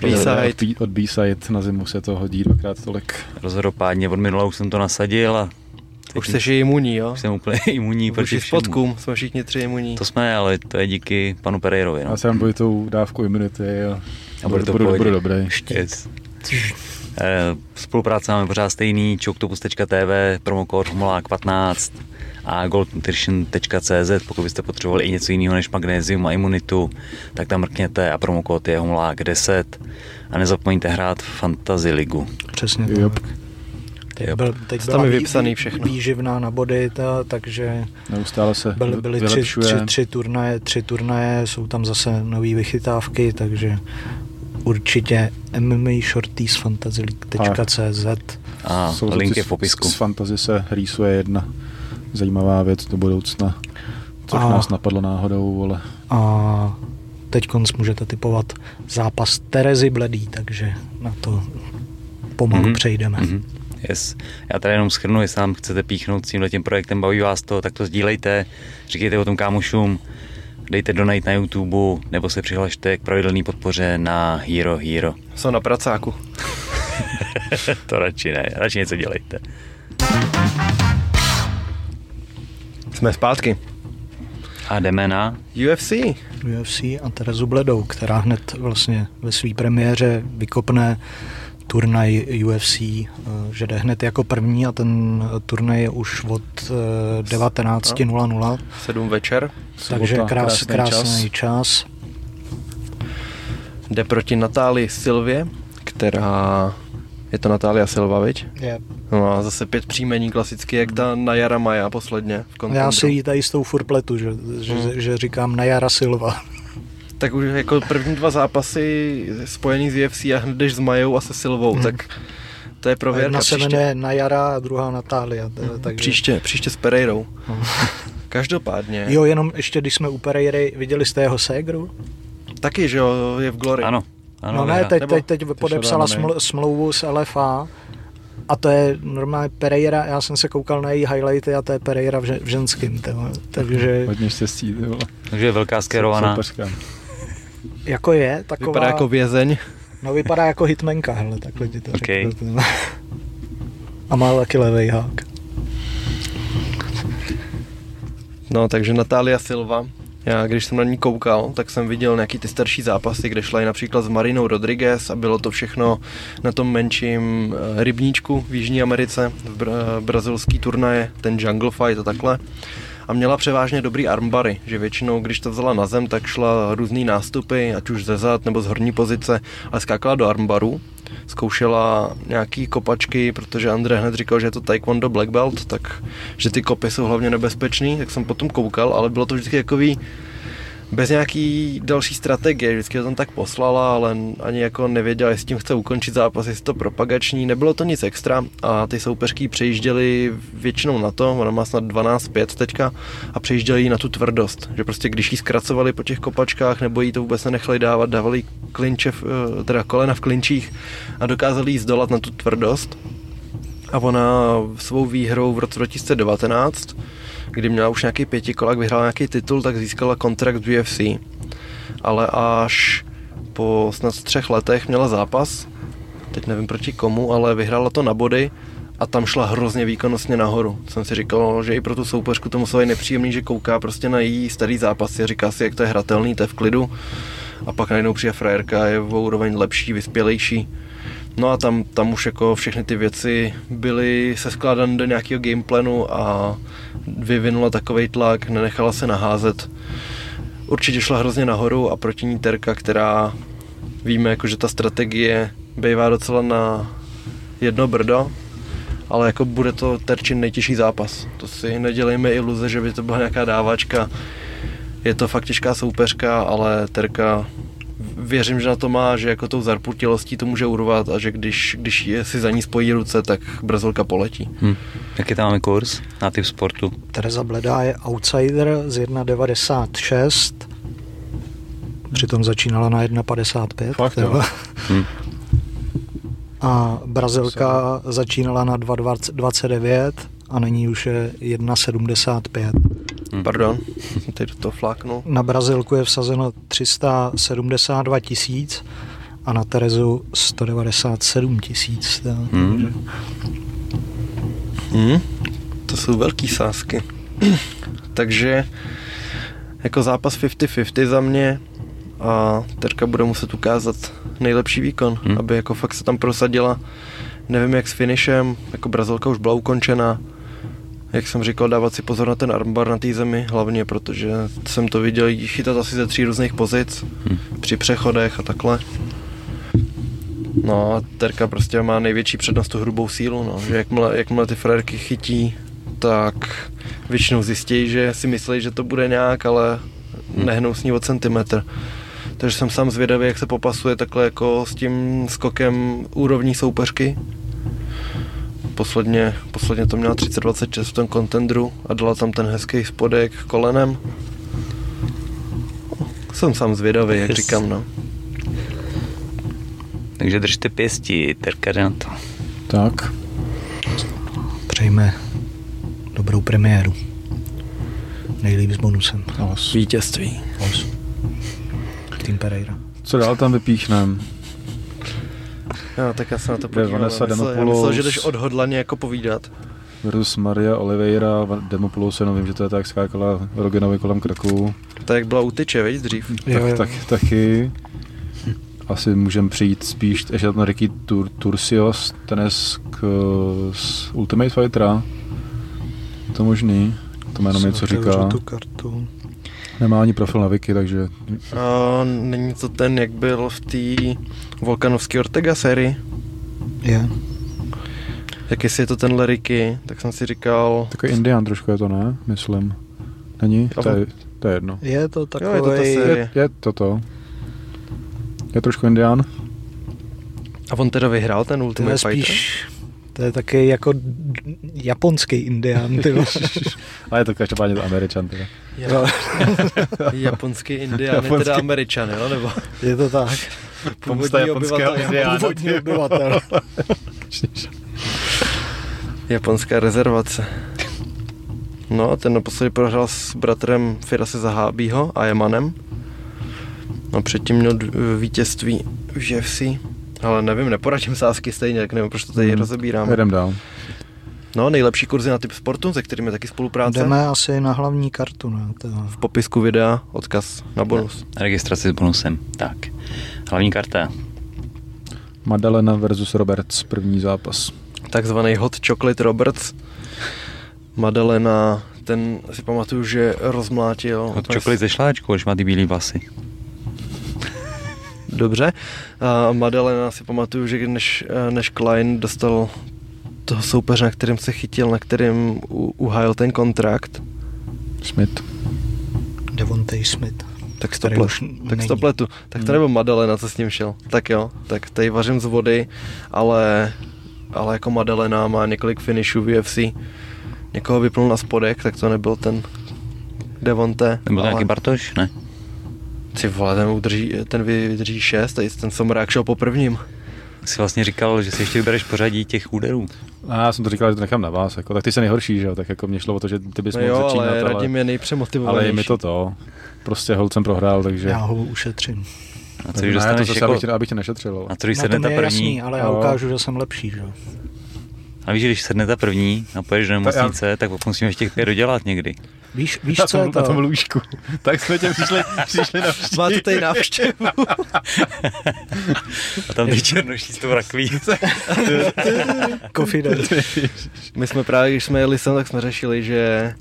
B-side. Od, B-side na zimu se to hodí dvakrát tolik. Rozhodopádně od minula už jsem to nasadil a Už jsi imunní, jo? už jsem úplně imunní Už proti spodkům, jsme všichni tři imunní. To jsme, ale to je díky panu Pereirovi. No. Já jsem budu tou dávku imunity a, A bude to budu pohodě. dobrý. Yes. Eh, Spolupráce máme pořád stejný, choctopus.tv, promokód Homolák 15 a goldnutrition.cz, pokud byste potřebovali i něco jiného než magnézium a imunitu, tak tam mrkněte a promokód je Homolák 10 a nezapomeňte hrát Fantasy ligu. Přesně Yep. Teď, Jo. byl, teď Tam byla je vý- vypsaný všechno. výživná na body, ta, takže Neustále se byly, byly tři, tři, tři, turnaje, tři turnaje, jsou tam zase nové vychytávky, takže určitě mmashortiesfantasyleague.cz A Jsou link z- je v popisku. Z fantasy se rýsuje jedna zajímavá věc do budoucna. Což A- nás napadlo náhodou, ale A teď konc můžete typovat zápas Terezy Bledý, takže na to pomalu Mhm. přejdeme. Mhm. Yes. Já tady jenom schrnu, jestli nám chcete píchnout s tímhle tím projektem, baví vás to, tak to sdílejte, říkejte o tom kámošům, dejte donate na YouTube, nebo se přihlašte k pravidelné podpoře na Hero Hero. Jsou na pracáku. to radši ne, radši něco dělejte. Jsme zpátky. A jdeme na... UFC. UFC a Terezu Bledou, která hned vlastně ve své premiéře vykopne turnaj UFC, eh, že jde hned jako první a ten turnaj je už od eh, 19.00, 7 večer. takže krás, krásný krásný čas. Jde proti Natálii Silvě, která... Je to Natália Silva, viď? Je. No a zase pět příjmení klasicky, jak ta Najara Maja posledně v Já si jí tady s tou furt pletu, že, že, Hmm. že říkám Najara Silva. Tak už jako první dva zápasy spojený s UFC a hned jdeš s Majou a se Silvou, Hmm. tak to je A prověrka. Jedna se Příště, jmenuje Najara a druhá Natália. t- Takže... příště, příště s Pereirou. No. Každopádně, Jo, jenom ještě když jsme u Pereiry, viděli jste jeho ségru? taky, že jo, je v Glory. Ano. ano no ne, teď, Nebo- teď, teď podepsala na sml- smlouvu s LFA a to je normálně Pereira, já jsem se koukal na její highlighty a to je Pereira v, že- v ženským, takže hodně štěstí. Takže je velká skérovaná. Soupeřka. Jako je taková, Vypadá jako vězeň. no vypadá jako hitmenka, hele, takhle ti to Ok. řeknu. tyhle. A má taky levej hák. No, takže Natália Silva. Já, když jsem na ní koukal, tak jsem viděl nějaký ty starší zápasy, kde šla i například s Marinou Rodriguez a bylo to všechno na tom menším eh, rybníčku v Jižní Americe, v bra- brazilský turnaje, ten Jungle Fight a takhle. A měla převážně dobrý armbary, že většinou, když to vzala na zem, tak šla různý nástupy, ať už ze zad nebo z horní pozice, ale skákala do armbaru. Zkoušela nějaký kopačky, protože André hned říkal, že je to taekwondo black belt, tak že ty kopy jsou hlavně nebezpečný, tak jsem potom koukal, ale bylo to vždycky takový bez nějaký další strategie, vždycky to tam tak poslala, ale ani jako nevěděla, jestli tím chce ukončit zápas, jestli to propagační, nebylo to nic extra a ty soupeřky přejížděly většinou na to, ona má snad 12-5 teďka a přejížděli jí na tu tvrdost, že prostě když jí zkracovali po těch kopačkách nebo jí to vůbec nenechali dávat, dávali klinče, eh, teda kolena v klinčích a dokázali jí zdolat na tu tvrdost. A ona svou výhrou v roce 2019 kdy měla už nějaký pětikolák, vyhrála nějaký titul, tak získala kontrakt v UFC. Ale až po snad třech letech měla zápas, teď nevím proti komu, ale vyhrála to na body a tam šla hrozně výkonnostně nahoru. Jsem si říkal, že i pro tu soupeřku to muselo být nepříjemný, že kouká prostě na její starý zápasy a říká si, jak to je hratelný, to je v klidu. A pak najednou přijde frajerka, je o úroveň lepší, vyspělejší. No a tam, tam už jako všechny ty věci byly se skládané do nějakého gameplanu a vyvinula takový tlak, nenechala se naházet. Určitě šla hrozně nahoru a proti ní Terka, která víme, jako, že ta strategie bývá docela na jedno brdo, ale jako bude to Terčin nejtěžší zápas. To si nedělejme iluze, že by to byla nějaká dávačka. Je to fakt těžká soupeřka, ale Terka věřím, že na to má, že jako tou zarputilostí to může urvat a že když, když je, si za ní spojí ruce, tak Brazilka poletí. Hm. Jaký tam máme kurz na typ sportu? Tereza Bledá je outsider z 1,96. Přitom začínala na 1,55. Fakt, jo. jo. Hm. A Brazilka začínala na 2,29 a nyní už je 1,75. Hm. Pardon, teď do toho fláknul. Na Brazilku je vsazeno 372 tisíc a na Terezu 197 tisíc. Hmm. Hmm, to jsou velký sázky. Takže jako zápas 50-50 za mě a Terka bude muset ukázat nejlepší výkon, Hmm. aby jako fakt se tam prosadila. Nevím jak s finishem, jako Brazilka už byla ukončena. Jak jsem říkal, dávat si pozor na ten armbar na té zemi, hlavně protože jsem to viděl chytat asi ze tří různých pozic, Hm. při přechodech a takhle. No a Terka prostě má největší přednost tu hrubou sílu, no. že jakmile, jakmile ty frajerky chytí, tak většinou zjistí, že si myslí, že to bude nějak, ale nehnou s ní o centimetr. Takže jsem sám zvědavý, jak se popasuje takhle jako s tím skokem úrovní soupeřky. Posledně, posledně to měla 3026 v tom kontendru a dala tam ten hezký spodek kolenem. Jsem sám zvědavý, jak Yes. říkám, no. Takže držte pěsti, terka na to. Tak, Přejme dobrou premiéru. Nejlíp s bonusem. Os. Vítězství. Os. Team Pereira. Co dál tam vypíchnem? Jo, tak já se na to podívám. Vanessa Já myslel, já Demopoulos. myslel, že jdeš odhodlaně jako povídat. Versus Maria Oliveira, Demopoulos, no vím, že to je tak skákala Rogenovi kolem krku. Tak jak byla u tyče, veď dřív. Jo, tak, jo. tak, taky. Asi můžeme přijít spíš, ještě tam Ricky Tur, Turcios, ten je z, k, z Ultimate Fightera. To možný, to jméno mi něco říká. tu kartu. Nemá ani profil na Wiki, takže A není to ten, jak byl v té Volkanovské Ortega sérii? Je. Jak jestli je to ten Ricky, tak jsem si říkal... takový Indian trošku je to, ne? Myslím. Není? To je, to je jedno. Je to Jo, takový... je to ta série. Je, je to to. Je trošku Indian. A on teda vyhrál ten to je Ultimate Fighter? spíš... To je taky jako japonský indián, ty. Ale je to každopádně to Američan. Teda. Ja- Japonský indián je teda Japonský- Američan, jo? Nebo Je to tak. Pomsta japonského obyvatel- indiána. Původní obyvatel. Japonská rezervace. No a ten naposledy prohrál s bratrem Firase Zahábího a Jemanem. No předtím měl vítězství v UFC. Ale nevím, neporadím sázky stejně, jak nevím, proč to tady Hmm. rozebíráme. Jedem dál. No, nejlepší kurzy na typ sportu, se kterými taky spolupráce. Jdeme asi na hlavní kartu, ne? To, V popisku videa odkaz na bonus. Registraci s bonusem. Tak. Hlavní karta. Madalena versus Roberts, první zápas. Takzvaný Hot Chocolate Roberts. Madalena, ten si pamatuju, že rozmlátil. Od čokolik ze šláčku, až má ty bílý vlasy. Dobře. A Madalena si pamatuju, že než, než Klein dostal toho soupeře, na kterým se chytil, na kterým uhájil ten kontrakt, Smith. Devontae Smith. tak Který stoplet, už tak stopletu. Tak to nebyl Madalena, co s ním šel. Tak jo, tak tady vařím z vody, ale, ale jako Madalena má několik finishů v UFC. Někoho vypnul na spodek, tak to nebyl ten Devonte. Nebo to ale- nějaký Bartoš, ne? Ty vole, ten, udrží, ten vydrží šest, tady ten Somrák šel po prvním. Jsi vlastně říkal, že si ještě vybereš pořadí těch úderů. A já jsem to říkal, že to nechám na vás. Jako, tak ty jsi nejhorší, že jo? Tak jako mě šlo o to, že ty bys No mohl jo, začínat, ale ale, Radim je nejpřemotivovanější. ale je mi to to. Prostě hold jsem prohrál, takže... Já ho ušetřím. A co Ne, když to dostaneš zase, jako... abych, tě, abych tě nešetřil. A co když No, to ta první? jasný, ale já ukážu, že jsem lepší, že? jo. A víš, že když sedne ta první a pojedeš do nemocnice, tak musíme ještě těch pět dodělat někdy. Víš, víš na co je tom, na tom to? lůžku. tak jsme tě přišli, přišli na Máte tady návštěvu. A tam ty černoší s tou rakví. My jsme právě, když jsme jeli sem, tak jsme řešili, že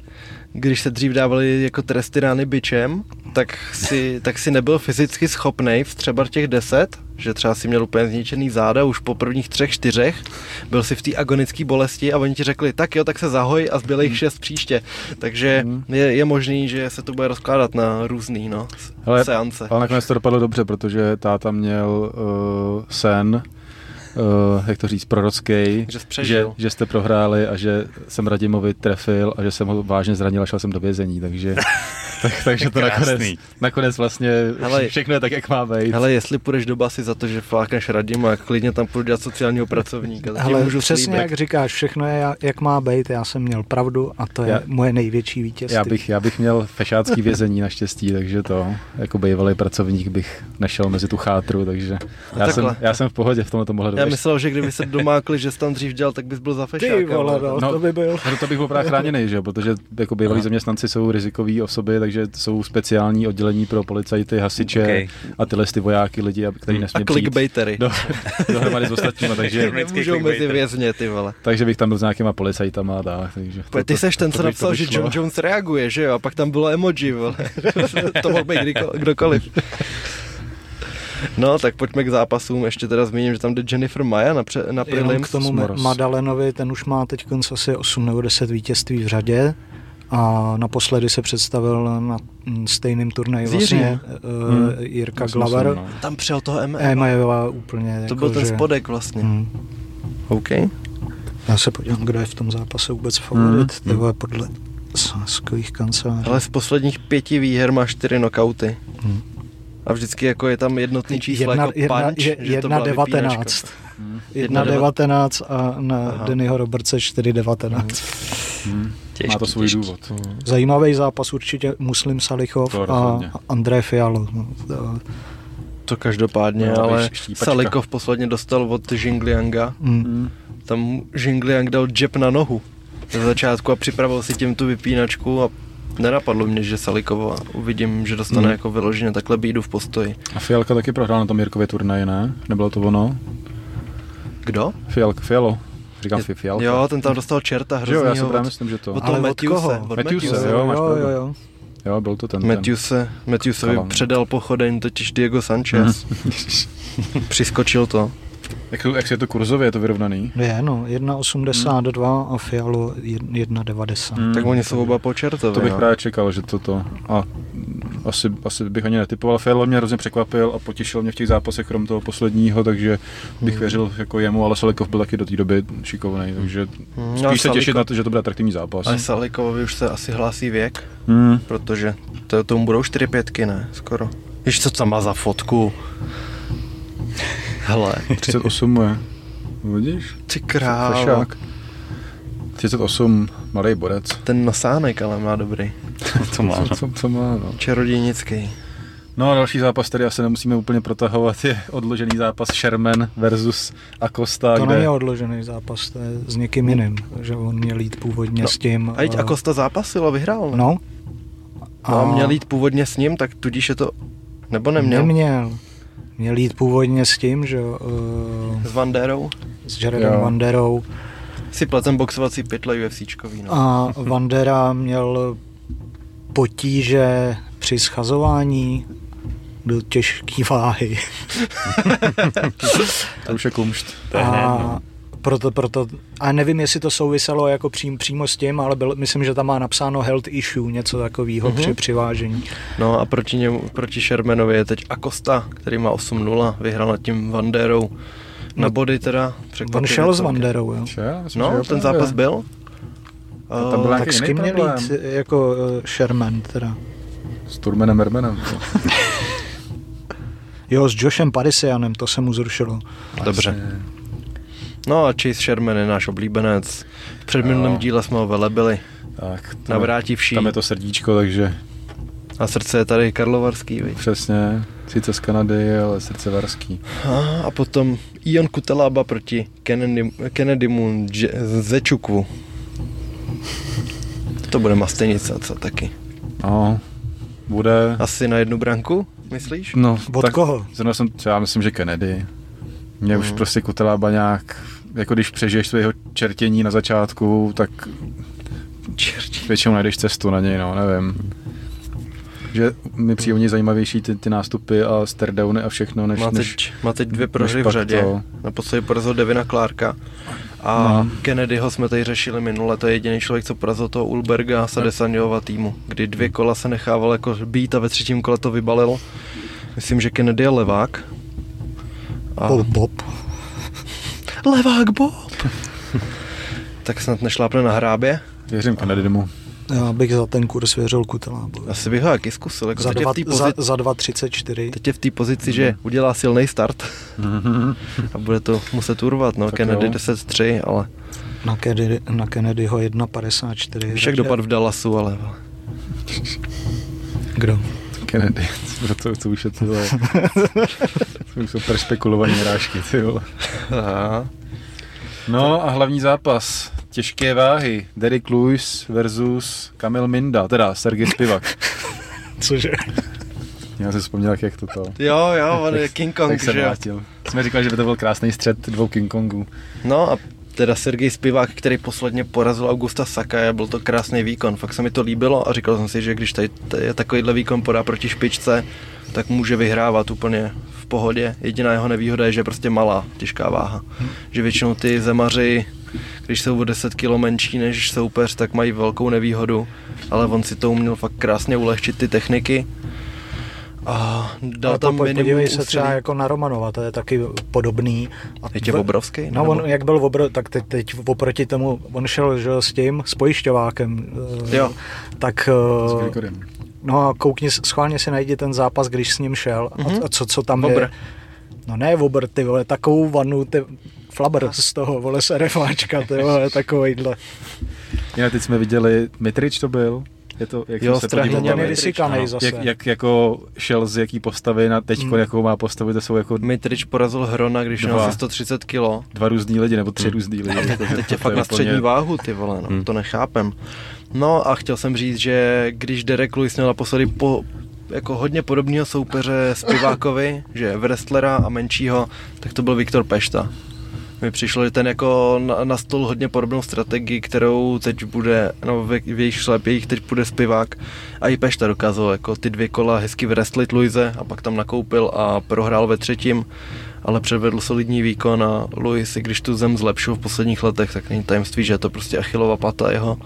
když se dřív dávali jako tresty rány bičem, tak si, tak si nebyl fyzicky schopný v třeba těch deset, že třeba si měl úplně zničený záda už po prvních třech, čtyřech, byl si v té agonické bolesti a oni ti řekli, tak jo, tak se zahoj a zbylých šest příště. Takže Hmm. je, je možný, že se to bude rozkládat na různý no, Hele, seance. Ale nakonec to dopadlo dobře, protože táta měl uh, sen, uh, jak to říct, prorocký, Že že, že jste prohráli a že jsem Radimovi trefil a že jsem ho vážně zranil a šel jsem do vězení, takže, tak, takže to nakonec, Krásný. nakonec vlastně Hele, všechno je tak, jak má být. Hele, jestli půjdeš do basy za to, že flákneš Radima, klidně tam půjdu dělat sociálního pracovníka. Ale můžu přesně slíbit. jak říkáš, všechno je jak má být, já jsem měl pravdu a to je Já- moje největší vítězství. já bych, já bych měl fešácký vězení naštěstí, takže to, jako bývalý pracovník bych nešel mezi tu chátru, takže já, jsem, takhle. já jsem v pohodě v tomto ohledu. Já myslel, že kdyby se domákli, že jsi tam dřív dělal, tak bys byl za fešáka. Ty vole, no, No, to by byl. No to bych byl právě chráněný, že protože jako bývalí zaměstnanci jsou rizikové osoby, takže jsou speciální oddělení pro policajty, hasiče Okay. a tyhle ty vojáky, lidi, kteří A nesmí přijít clickbaitery. do, dohromady s ostatníma, takže, Nemůžou mezi vězně, ty vole. takže bych tam byl s nějakýma policajtama a tak. Takže To, ty seš ten, co napsal, že. John Jones reaguje, že jo? A pak tam bylo emoji, vole. to mohl být kdokoliv. No, tak pojďme k zápasům. Ještě teda zmíním, že tam jde Jennifer Maya na, pře- na Jenom prelims. k tomu Smoros. Madalenovi, ten už má teď asi 8 nebo 10 vítězství v řadě a naposledy se představil na mm, stejnném turnaji vlastně Hmm. uh, Jirka Já si Glaver. myslím, no. Tam přijel toho MMA. Emajová úplně. To jako, byl ten že- spodek vlastně. Hmm. OK. Já se podívám, kdo je v tom zápase vůbec favorit, Hmm. mm. podle sáskových kanceláří. Ale z posledních pěti výher má čtyři knockouty. Hmm. A vždycky jako je tam jednotný číslo jedna, jako jedna, punch, je, jedna devatenáct. vypínačka. Jedna Jedna devatenáct a na Aha. Dennyho Robertse 4.19. Hmm. Těžký, Má to svůj těžký. důvod. Zajímavý zápas určitě Muslim Salichov To a. André Fialo. To- každopádně, No, ale štípačka. Salikov posledně dostal od Jinglianga. mm. Tam Jingliang dal jab na nohu na začátku a připravil si tím tu vypínačku a nenapadlo mě, že Salikova uvidím, že dostane Hmm. jako vyloženě takhle bídu v postoji. A Fialka taky prohrál na tom Jirkově turnaji, ne? Nebylo to ono? Kdo? Fialk, Fialo. Říkám Je- Fi- Fialka. Jo, ten tam dostal čerta Že jo, já si právě od, myslím, že to. od Ale toho? Matthewse. Od Matthewse, jo, máš jo, jo, jo. Jo, byl to ten. Matthewse, Matthewsevi Kalan. předal pochodeň totiž Diego Sanchez. Přiskočil to. Jak, jak je to kurzově, je to vyrovnaný? Je, no, 1,82 a Fialo 1,90. Hmm. Tak oni jsou oba po čertovi. To bych no. právě čekal, že toto. A asi, asi bych ani netypoval. Fialo mě hrozně překvapil a potěšil mě v těch zápasech krom toho posledního, takže bych Hmm. věřil jako jemu, ale Solikov byl taky do té doby šikovný, takže Hmm, ale spíš se těšit Saliko- na to, že to bude atraktivní zápas. Ale Salikovi už se asi hlásí věk, Hmm. protože to, tomu budou 4 pětky, ne? Skoro. Víš, co tam má za fotku? Hele, 38 mu je. Vidíš? ty krávo. Fešák. 38, malý borec. Ten nosánek ale má dobrý. To má. Co, co, co má, no. Čarodějnický. No a další zápas, který asi nemusíme úplně protahovat, je odložený zápas Sherman versus Acosta, To kde... není odložený zápas, to je s někým jiným, že on měl jít původně No, s tím. A teď Acosta zápasil a vyhrál. ne? No. No a měl jít původně s ním, tak tudíž je to... Nebo neměl? Neměl. Měl jít původně s tím, že jo, uh, S Vanderou. s Jaredem Jo. Vanderou Si pletem boxovací pytle UFCčkový, no. a Vandera měl potíže při schazování do těžké váhy. To už je kumšt. To je hned, a no. Proto, proto, a nevím, jestli to souviselo jako přím, přímo s tím, ale byl, myslím, že tam má napsáno health issue, něco takového Mhm. při přivážení. No a proti němu, proti Shermanovi je teď Acosta, který má 8-0, vyhrál nad tím Vanderou. Na No, body teda On překvapivě šel s. Vanderou, jo. Myslím, No, ten zápas byl. A tam byl Eh, nějaký Tak s kým měl jít jako uh, Sherman teda? S Turmenem Mermanem. Jo, s Joshem Parisianem, to se mu zrušilo. Dobře. No a Chase Sherman je náš oblíbenec. V předminulém Jo. díle jsme ho velebili. Tak, tam, je, Navrátí vší. tam je to srdíčko, takže A srdce je tady Karlovarský, viď? přesně. Sice z Kanady, ale srdce varský. A, a potom Ion Kutelaba proti Kennedy, Kennedymu Zečukvu. To bude mastenice, co taky. No, bude... Asi na jednu branku, myslíš? No, Od tak koho? Zrovna jsem, já myslím, že Kennedy. Mě už Mhm. prostě Kutelába nějak, jako když přežiješ svého čertění na začátku, tak Čerti. většinou najdeš cestu na něj, no, nevím. Že mi přijde zajímavější ty, ty nástupy a stardowny a všechno, než, Má než, teď, má teď dvě prohry než v řadě. to- Naposledy porazil Devina Clarka. A No. Kennedyho jsme tady řešili minule, to je jediný člověk, co porazil toho Ulberga z Adesanyova týmu, kdy dvě kola se nechával jako být a ve třetím kole to vybalil. Myslím, že Kennedy je levák. A... Paul Bob. Levák Bob! tak snad nešlápne na hrábě. Věřím Kennedymu. Já bych za ten kurz věřil Kutelábovi. Asi bych ho jaký zkusil. Jako Za, dva, v té za, pozici, za 2,34. teď je v té pozici, že udělá silný start a bude to muset urvat. No, Tak Kennedy jo. 10-3, ale Na, Kennedy, na Kennedyho 1,54. víš, jak dopad v Dallasu, ale Kdo? Kennedy, co, co, co už je to, to už jsou perspekulované rážky, ty vole. Aha. No a hlavní zápas, těžké váhy, Derek Lewis versus Kamil Minda, teda Sergej Spivak. Cože? Já si vzpomněl, jak- to to. Jo, jo, on je King Kong, Jak se že jo. vrátil. Jsme říkali, že by to byl krásný střed dvou King Kongů. No a teda Sergej Spivák, který posledně porazil Augusta Sakaja, byl to krásný výkon, fakt se mi to líbilo a říkal jsem si, že když tady tady takovýhle výkon podá proti špičce, tak může vyhrávat úplně v pohodě. Jediná jeho nevýhoda je, že je prostě malá, těžká váha. Že většinou ty zemaři, když jsou o 10 kg menší než soupeř, tak mají velkou nevýhodu, ale on si to uměl fakt krásně ulehčit ty techniky A dal Ale tam po, minimum podívej se úsilí. třeba jako na Romanova, to je taky podobný. A Je tě v- obrovský? No nebo? on, jak byl obro, tak teď, teď oproti tomu, on šel že, s tím, s pojišťovákem, eh, Jo. tak S eh, Grigorem. no a koukni, schválně si najdi ten zápas, když s ním šel Mhm. a, a co, co tam Obr. je. No ne obr, ty vole, takovou vanu, ty, flabr z toho, vole, sereváčka, ty vole, takovejhle. Jinak teď jsme viděli, Mitrič to byl, je to, jak Jo, jsem se podíval, zase. jak, jak, jako šel z jaký postavy na teď, Mm. jakou má postavu, to jsou jako Mitrič porazil Hrona, když měl Dva. asi 130 kilo. dva různý lidi, nebo tři Hmm. různý lidi. Teď, Jako, teď je fakt na úplně- střední váhu, ty vole, no, Hmm. to nechápem. No a chtěl jsem říct, že když Derek Lewis měl naposledy po, jako hodně podobného soupeře Spivákovi, že wrestlera a menšího, tak to byl Viktor Pešta. Mi přišlo, že ten jako na, stůl hodně podobnou strategii, kterou teď bude, no v, v jejich šlepějích teď bude Spivák a i Pešta dokázal jako ty dvě kola hezky wrestlit Luise a pak tam nakoupil a prohrál ve třetím ale předvedl solidní výkon a Luis, i když tu zem zlepšil v posledních letech, tak není tajemství, že je to prostě Achillova pata jeho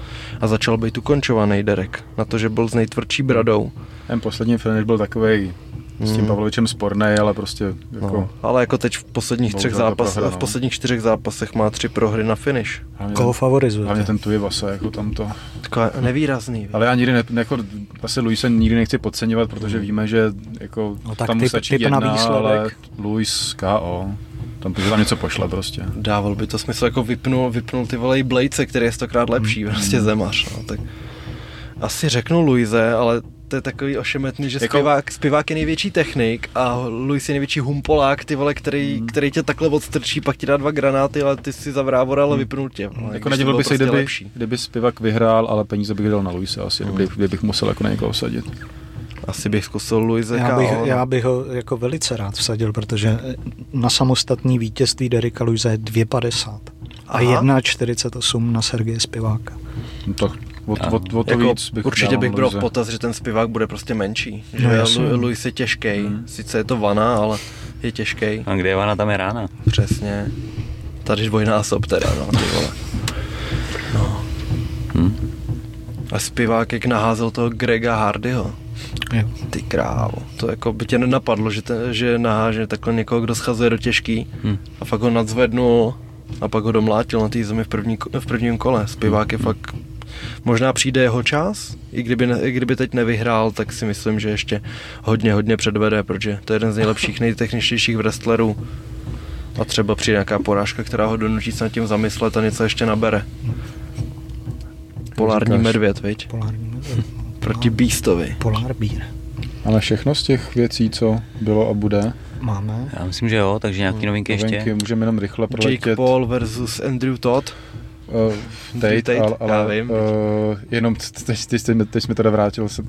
a začal být ukončovaný Derek na to, že byl s nejtvrdší bradou. Ten poslední finish byl takový s tím Hmm. Pavlovičem sporný, ale prostě jako... No, ale jako teď v posledních třech to zápasech, prohra, v no. posledních čtyřech zápasech má tři prohry na finish. Hlavně, Koho favorizuje? hlavně ten Tuje Vasa, jako tam to. Taková nevýrazný. Ale já nikdy ne, jako, asi Luise nikdy nechci podceňovat, protože víme, že jako No tak tam typ- stačí typ na jedna, výsledek. ale Luis KO. Tam, že tam něco pošle prostě. Dával by to smysl, jako vypnul, vypnul ty vole i Blejce, který je stokrát lepší, Hmm. prostě zemař. No, tak asi řeknu Luise, ale to je takový ošemetný, že Jako- zpěvák, zpěvák je největší technik a Luis je největší humpolák, ty vole, který, Hmm. který tě takhle odstrčí, pak ti dá dva granáty, ale ty si zavrávor, ale Hmm. vypnul tě. No, Jako nedivil bych se, prostě kdyby, lepší. kdyby Spivak vyhrál, ale peníze bych dal na Luise asi, Hmm. kdyby, kdybych musel jako na někoho sadit. Asi bych zkusil Luise Já bych, no. já bych ho jako velice rád vsadil, protože na samostatný vítězství Derika Luise je 2,50 a Aha. 1,48 na Sergeje Spiváka. No to, o, A, o, o to jako, víc bych určitě bych bral v potaz, že ten zpěvák bude prostě menší. Že No. Lu- Luis je těžký, Hmm. sice je to vana, ale je těžký. A kde je vana, tam je rána. Přesně. Tady dvojnásob teda, no, ty vole. No. Hm? A zpěvák jak naházel toho Grega Hardyho. Jo. Ty krávo. To jako by tě nenapadlo, že, te, že naháže takhle někoho, kdo schazuje do těžký Hm. a fakt ho nadzvednul a pak ho domlátil na té zemi v, první, v prvním kole. Zpěvák je fakt Možná přijde jeho čas, i kdyby, ne, i kdyby teď nevyhrál, tak si myslím, že ještě hodně, hodně předvede, protože to je jeden z nejlepších, nejtechničtějších wrestlerů. A třeba přijde nějaká porážka, která ho donutí se nad tím zamyslet a něco ještě nabere. Polární říkáš? medvěd, viď? Polární, Proti Beastovi. Polár bír. Ale všechno z těch věcí, co bylo a bude, Máme. Já myslím, že jo, takže nějaký novinky ještě. novinky můžeme jenom rychle Jake proletět. Paul versus Andrew Todd. Uh, Tate, Tate, ale, já ale vím. uh, jenom teď, teď, teď, teď jsme teda vrátil, se, uh,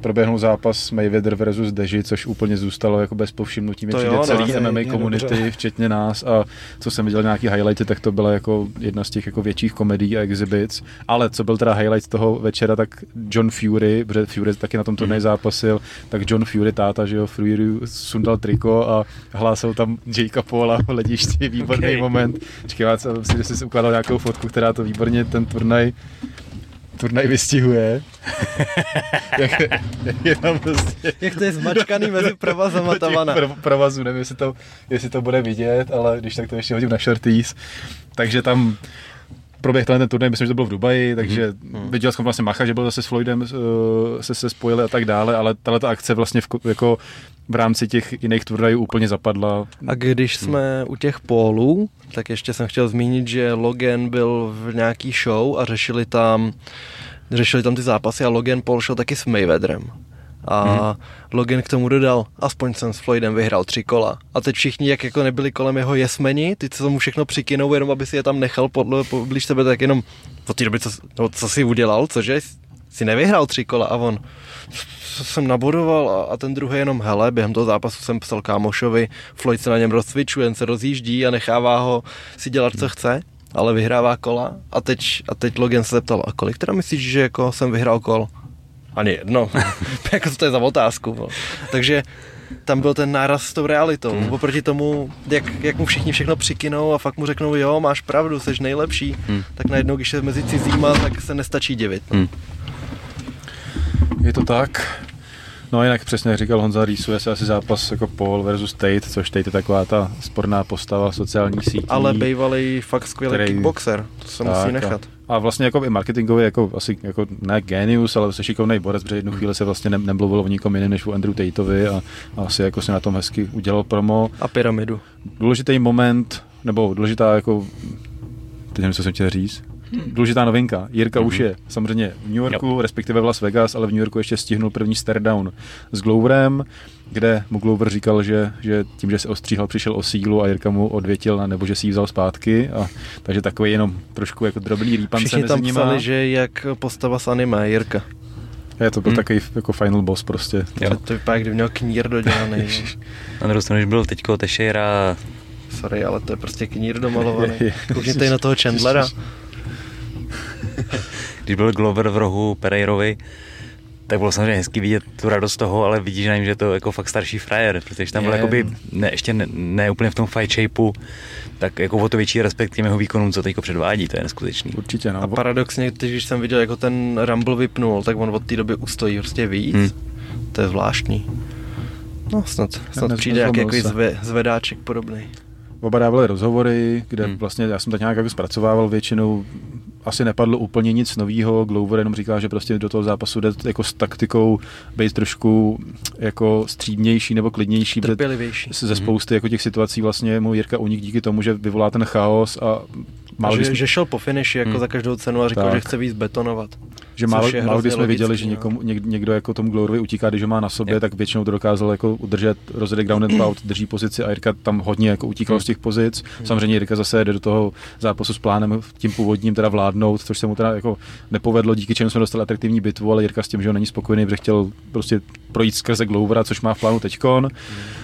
proběhnul zápas Mayweather versus Deji, což úplně zůstalo jako bez povšimnutí. Mě To přijde jo, no, celý to je MMA komunity, včetně nás a co jsem viděl nějaký highlighty, tak to byla jako jedna z těch jako větších komedií a exhibits. Ale co byl teda highlight toho večera, tak John Fury, protože Fury taky na tom turnaji zápasil, tak John Fury, táta, že jo, Fury sundal triko a hlásil tam Jakea Paula v ledišti, výborný Okay. moment. Já si, že jsi ukládal nějakou fotku, která to výborně ten turnaj turnaj vystihuje. jak, jak je tam prostě Jak to je zmačkaný mezi provazama ta těch vana. pro- provazů, nevím, jestli to, jestli to bude vidět, ale když tak to ještě hodím na shorties. Takže tam proběh ten turnaj, myslím, že to bylo v Dubaji, takže mm-hmm. viděl jsem vlastně Macha, že byl zase s Floydem, uh, se, se spojili a tak dále, ale tahle ta akce vlastně v, ko- jako v rámci těch jiných turnajů úplně zapadla. A když jsme u těch pólů, tak ještě jsem chtěl zmínit, že Logan byl v nějaký show a řešili tam, řešili tam ty zápasy a Logan Paul šel taky s Mayweatherem. A mm-hmm. Logan k tomu dodal, aspoň jsem s Floydem vyhrál tři kola. A teď všichni, jak jako nebyli kolem jeho jesmeni, ty co mu všechno přikinou, jenom aby si je tam nechal podle, poblíž sebe, tak jenom od té doby, co, no, co jsi udělal, cože, si nevyhrál tři kola a on, co jsem nabodoval a, a ten druhý jenom, hele, během toho zápasu jsem psal kámošovi, Floyd se na něm rozcvičuje, jen se rozjíždí a nechává ho si dělat, co chce, ale vyhrává kola a teď, a teď Logan se zeptal, a kolik teda myslíš, že jako jsem vyhrál kol? Ani jedno. jako to je za otázku. No. Takže tam byl ten náraz s tou realitou. Hmm. Oproti tomu, jak, jak mu všichni všechno přikinou a fakt mu řeknou, jo, máš pravdu, jsi nejlepší, Hmm. tak najednou, když je mezi cizíma, tak se nestačí divit. No. Hmm. Je to tak. No jinak přesně jak říkal Honza, rýsuje se asi zápas jako Paul versus Tate, což Tate je taková ta sporná postava sociální sítí. Ale bývalý fakt skvělý Který- kickboxer, to se Tak, musí a- nechat. A vlastně jako i marketingově jako asi jako ne genius, ale se šikovný borec, protože jednu chvíli se vlastně ne, nemluvilo o nikom jiném než o Andrew Tateovi a, a asi jako si na tom hezky udělal promo. A pyramidu. Důležitý moment, nebo důležitá jako, teď nevím, co jsem chtěl říct, důležitá novinka. Jirka už je samozřejmě v New Yorku, respektive v Las Vegas, ale v New Yorku ještě stihnul první staredown s Gloverem, kde mu Glover říkal, že, že tím, že se ostříhal, přišel o sílu a Jirka mu odvětil, na, nebo že si ji vzal zpátky. A, takže takový jenom trošku jako drobný rýpance Všichni tam nimi. psali, že jak postava z anime, Jirka. Je to byl Hmm. takový jako final boss prostě. Jo. Že to vypadá, jak kdyby měl knír dodělaný. Na druhou stranu, když byl teďko Teixeira, Sorry, ale to je prostě knír domalovaný. Koukněte i na toho Chandlera. když byl Glover v rohu Pereirovi, tak bylo samozřejmě hezky vidět tu radost toho, ale vidíš na něm, že je to jako fakt starší frajer, protože tam byl Je. jakoby, ne, ještě ne, ne, úplně v tom fight shapeu, tak jako o to větší respekt k těm jeho výkonům, co teďko předvádí, to je neskutečný. Určitě, no. A paradoxně, když jsem viděl, jako ten Rumble vypnul, tak on od té doby ustojí prostě víc. Hmm. To je zvláštní. No, snad, snad přijde jak, jako se. zve, zvedáček podobný. Oba dávali rozhovory, kde Hmm. hmm. vlastně já jsem tak nějak jako zpracovával většinou. Asi nepadlo úplně nic nového. Glover jenom říká, že prostě do toho zápasu jde jako s taktikou být trošku jako střídnější nebo klidnější. Trpělivější. Ze spousty jako těch situací vlastně mu Jirka unik díky tomu, že vyvolá ten chaos A málo že, jsme, že, šel po finiši jako Hmm. za každou cenu a říkal, Tak. že chce víc betonovat. že málo, je málo kdy jsme viděli, logický, že no. někomu, něk, někdo jako tomu Gloverovi utíká, když ho má na sobě, Jo. tak většinou to dokázal jako udržet rozjedek ground and pound, drží pozici a Jirka tam hodně jako utíkal Hmm. z těch pozic. Samozřejmě Jirka zase jde do toho zápasu s plánem tím původním teda vládnout, což se mu teda jako nepovedlo, díky čemu jsme dostali atraktivní bitvu, ale Jirka s tím, že on není spokojený, protože chtěl prostě projít skrze Glovera, což má v plánu teďkon.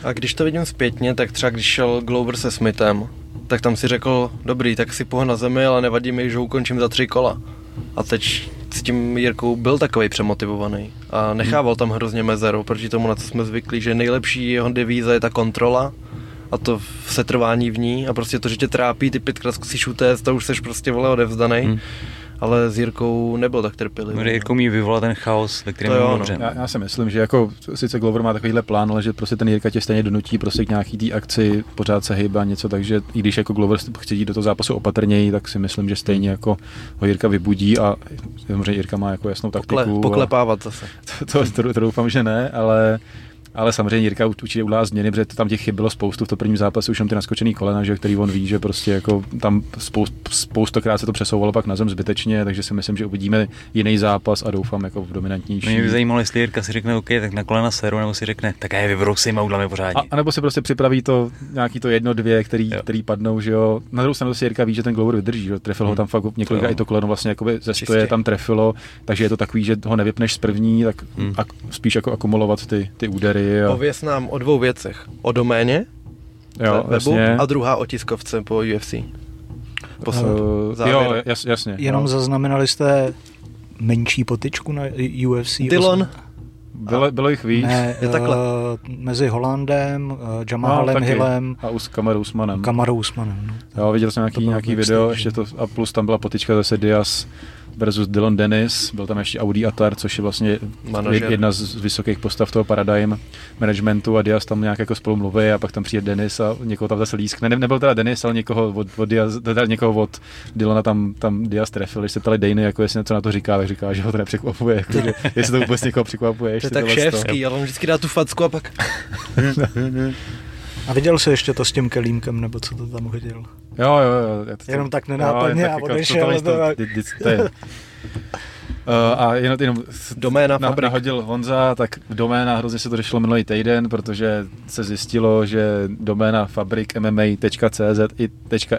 A když to vidím zpětně, tak třeba když šel Glover se Smithem, tak tam si řekl, dobrý, tak si poho na zemi, ale nevadí mi, že ukončím za tři kola. A teď s tím Jirkou byl takový přemotivovaný a nechával tam hrozně mezeru, proti tomu, na co jsme zvyklí, že nejlepší jeho devíza je ta kontrola a to setrvání v ní a prostě to, že tě trápí, ty pětkrát zkusíš utéct, to už seš prostě vole odevzdaný, Hmm. Ale s Jirkou nebyl tak trpělivý. Protože Jirko umí vyvolat ten chaos, ve kterém je jo, no. dobře. Já, já, si myslím, že jako sice Glover má takovýhle plán, ale že prostě ten Jirka tě stejně donutí prostě k nějaký té akci, pořád se hýbe a něco, takže i když jako Glover chce jít do toho zápasu opatrněji, tak si myslím, že stejně jako ho Jirka vybudí a samozřejmě Jirka má jako jasnou taktiku. Pokle, a- poklepávat zase. to, to, to, to, doufám, že ne, ale ale samozřejmě Jirka určitě udělá změny, protože tam těch chyb bylo spoustu v tom prvním zápase, už jenom ty naskočený kolena, že, který on ví, že prostě jako tam spoust, spoustokrát se to přesouvalo pak na zem zbytečně, takže si myslím, že uvidíme jiný zápas a doufám jako v dominantnější. Mě by zajímalo, jestli Jirka si řekne, OK, tak na kolena seru, nebo si řekne, tak já je vybrousím a uděláme pořádně. A, a nebo si prostě připraví to nějaký to jedno, dvě, který, Jo. který padnou, že jo. Na druhou stranu si Jirka ví, že ten Glover vydrží, že. Trefil ho Hmm. tam fakt několika Jo. i to koleno vlastně jakoby ze stoje tam trefilo, takže je to takový, že ho nevypneš z první, tak Hmm. ak, spíš jako akumulovat ty, ty údery. A, Pověz nám o dvou věcech. O doméně jo, webu jasně. a druhá o tiskovce po UFC. Posud. Uh, jo, jas, jasně. Jenom no. zaznamenali jste menší potičku na UFC? Dylan, bylo, bylo jich víc. Ne, Je takhle. uh, mezi Holandem, uh, Jamalem No. Hillem, A už s Kamarou Usmanem. Kamarou Usmanem. No. Jo, viděl jsem nějaký, nějaký video, ještě to, a plus tam byla potička zase Diaz versus Dylan Dennis, byl tam ještě Audi Atar, což je vlastně Manažer. jedna z vysokých postav toho Paradigm managementu a Diaz tam nějak jako spolu mluví a pak tam přijde Dennis a někoho tam zase lískne. Ne, nebyl teda Dennis, ale někoho od, od Diaz, teda někoho od Dylana tam, tam Diaz trefil. Když se ptali Dany, jako jestli něco na to říká, tak říká, že ho to nepřekvapuje, jako, že, jestli to vůbec někoho překvapuje. to je tak šéfský, ale on vždycky dá tu facku a pak... A viděl jsi ještě to s tím kelímkem, nebo co to tam hodil? Jo, jo, jo. to- Jenom tak nenápadně jo, a jako odešel, totalní to- to- ty- ty- to je- Uh, a jenom, jenom Doména na, fabrik. nahodil Honza, tak doména, hrozně se to řešilo minulý týden, protože se zjistilo, že doména fabrik MMA.cz i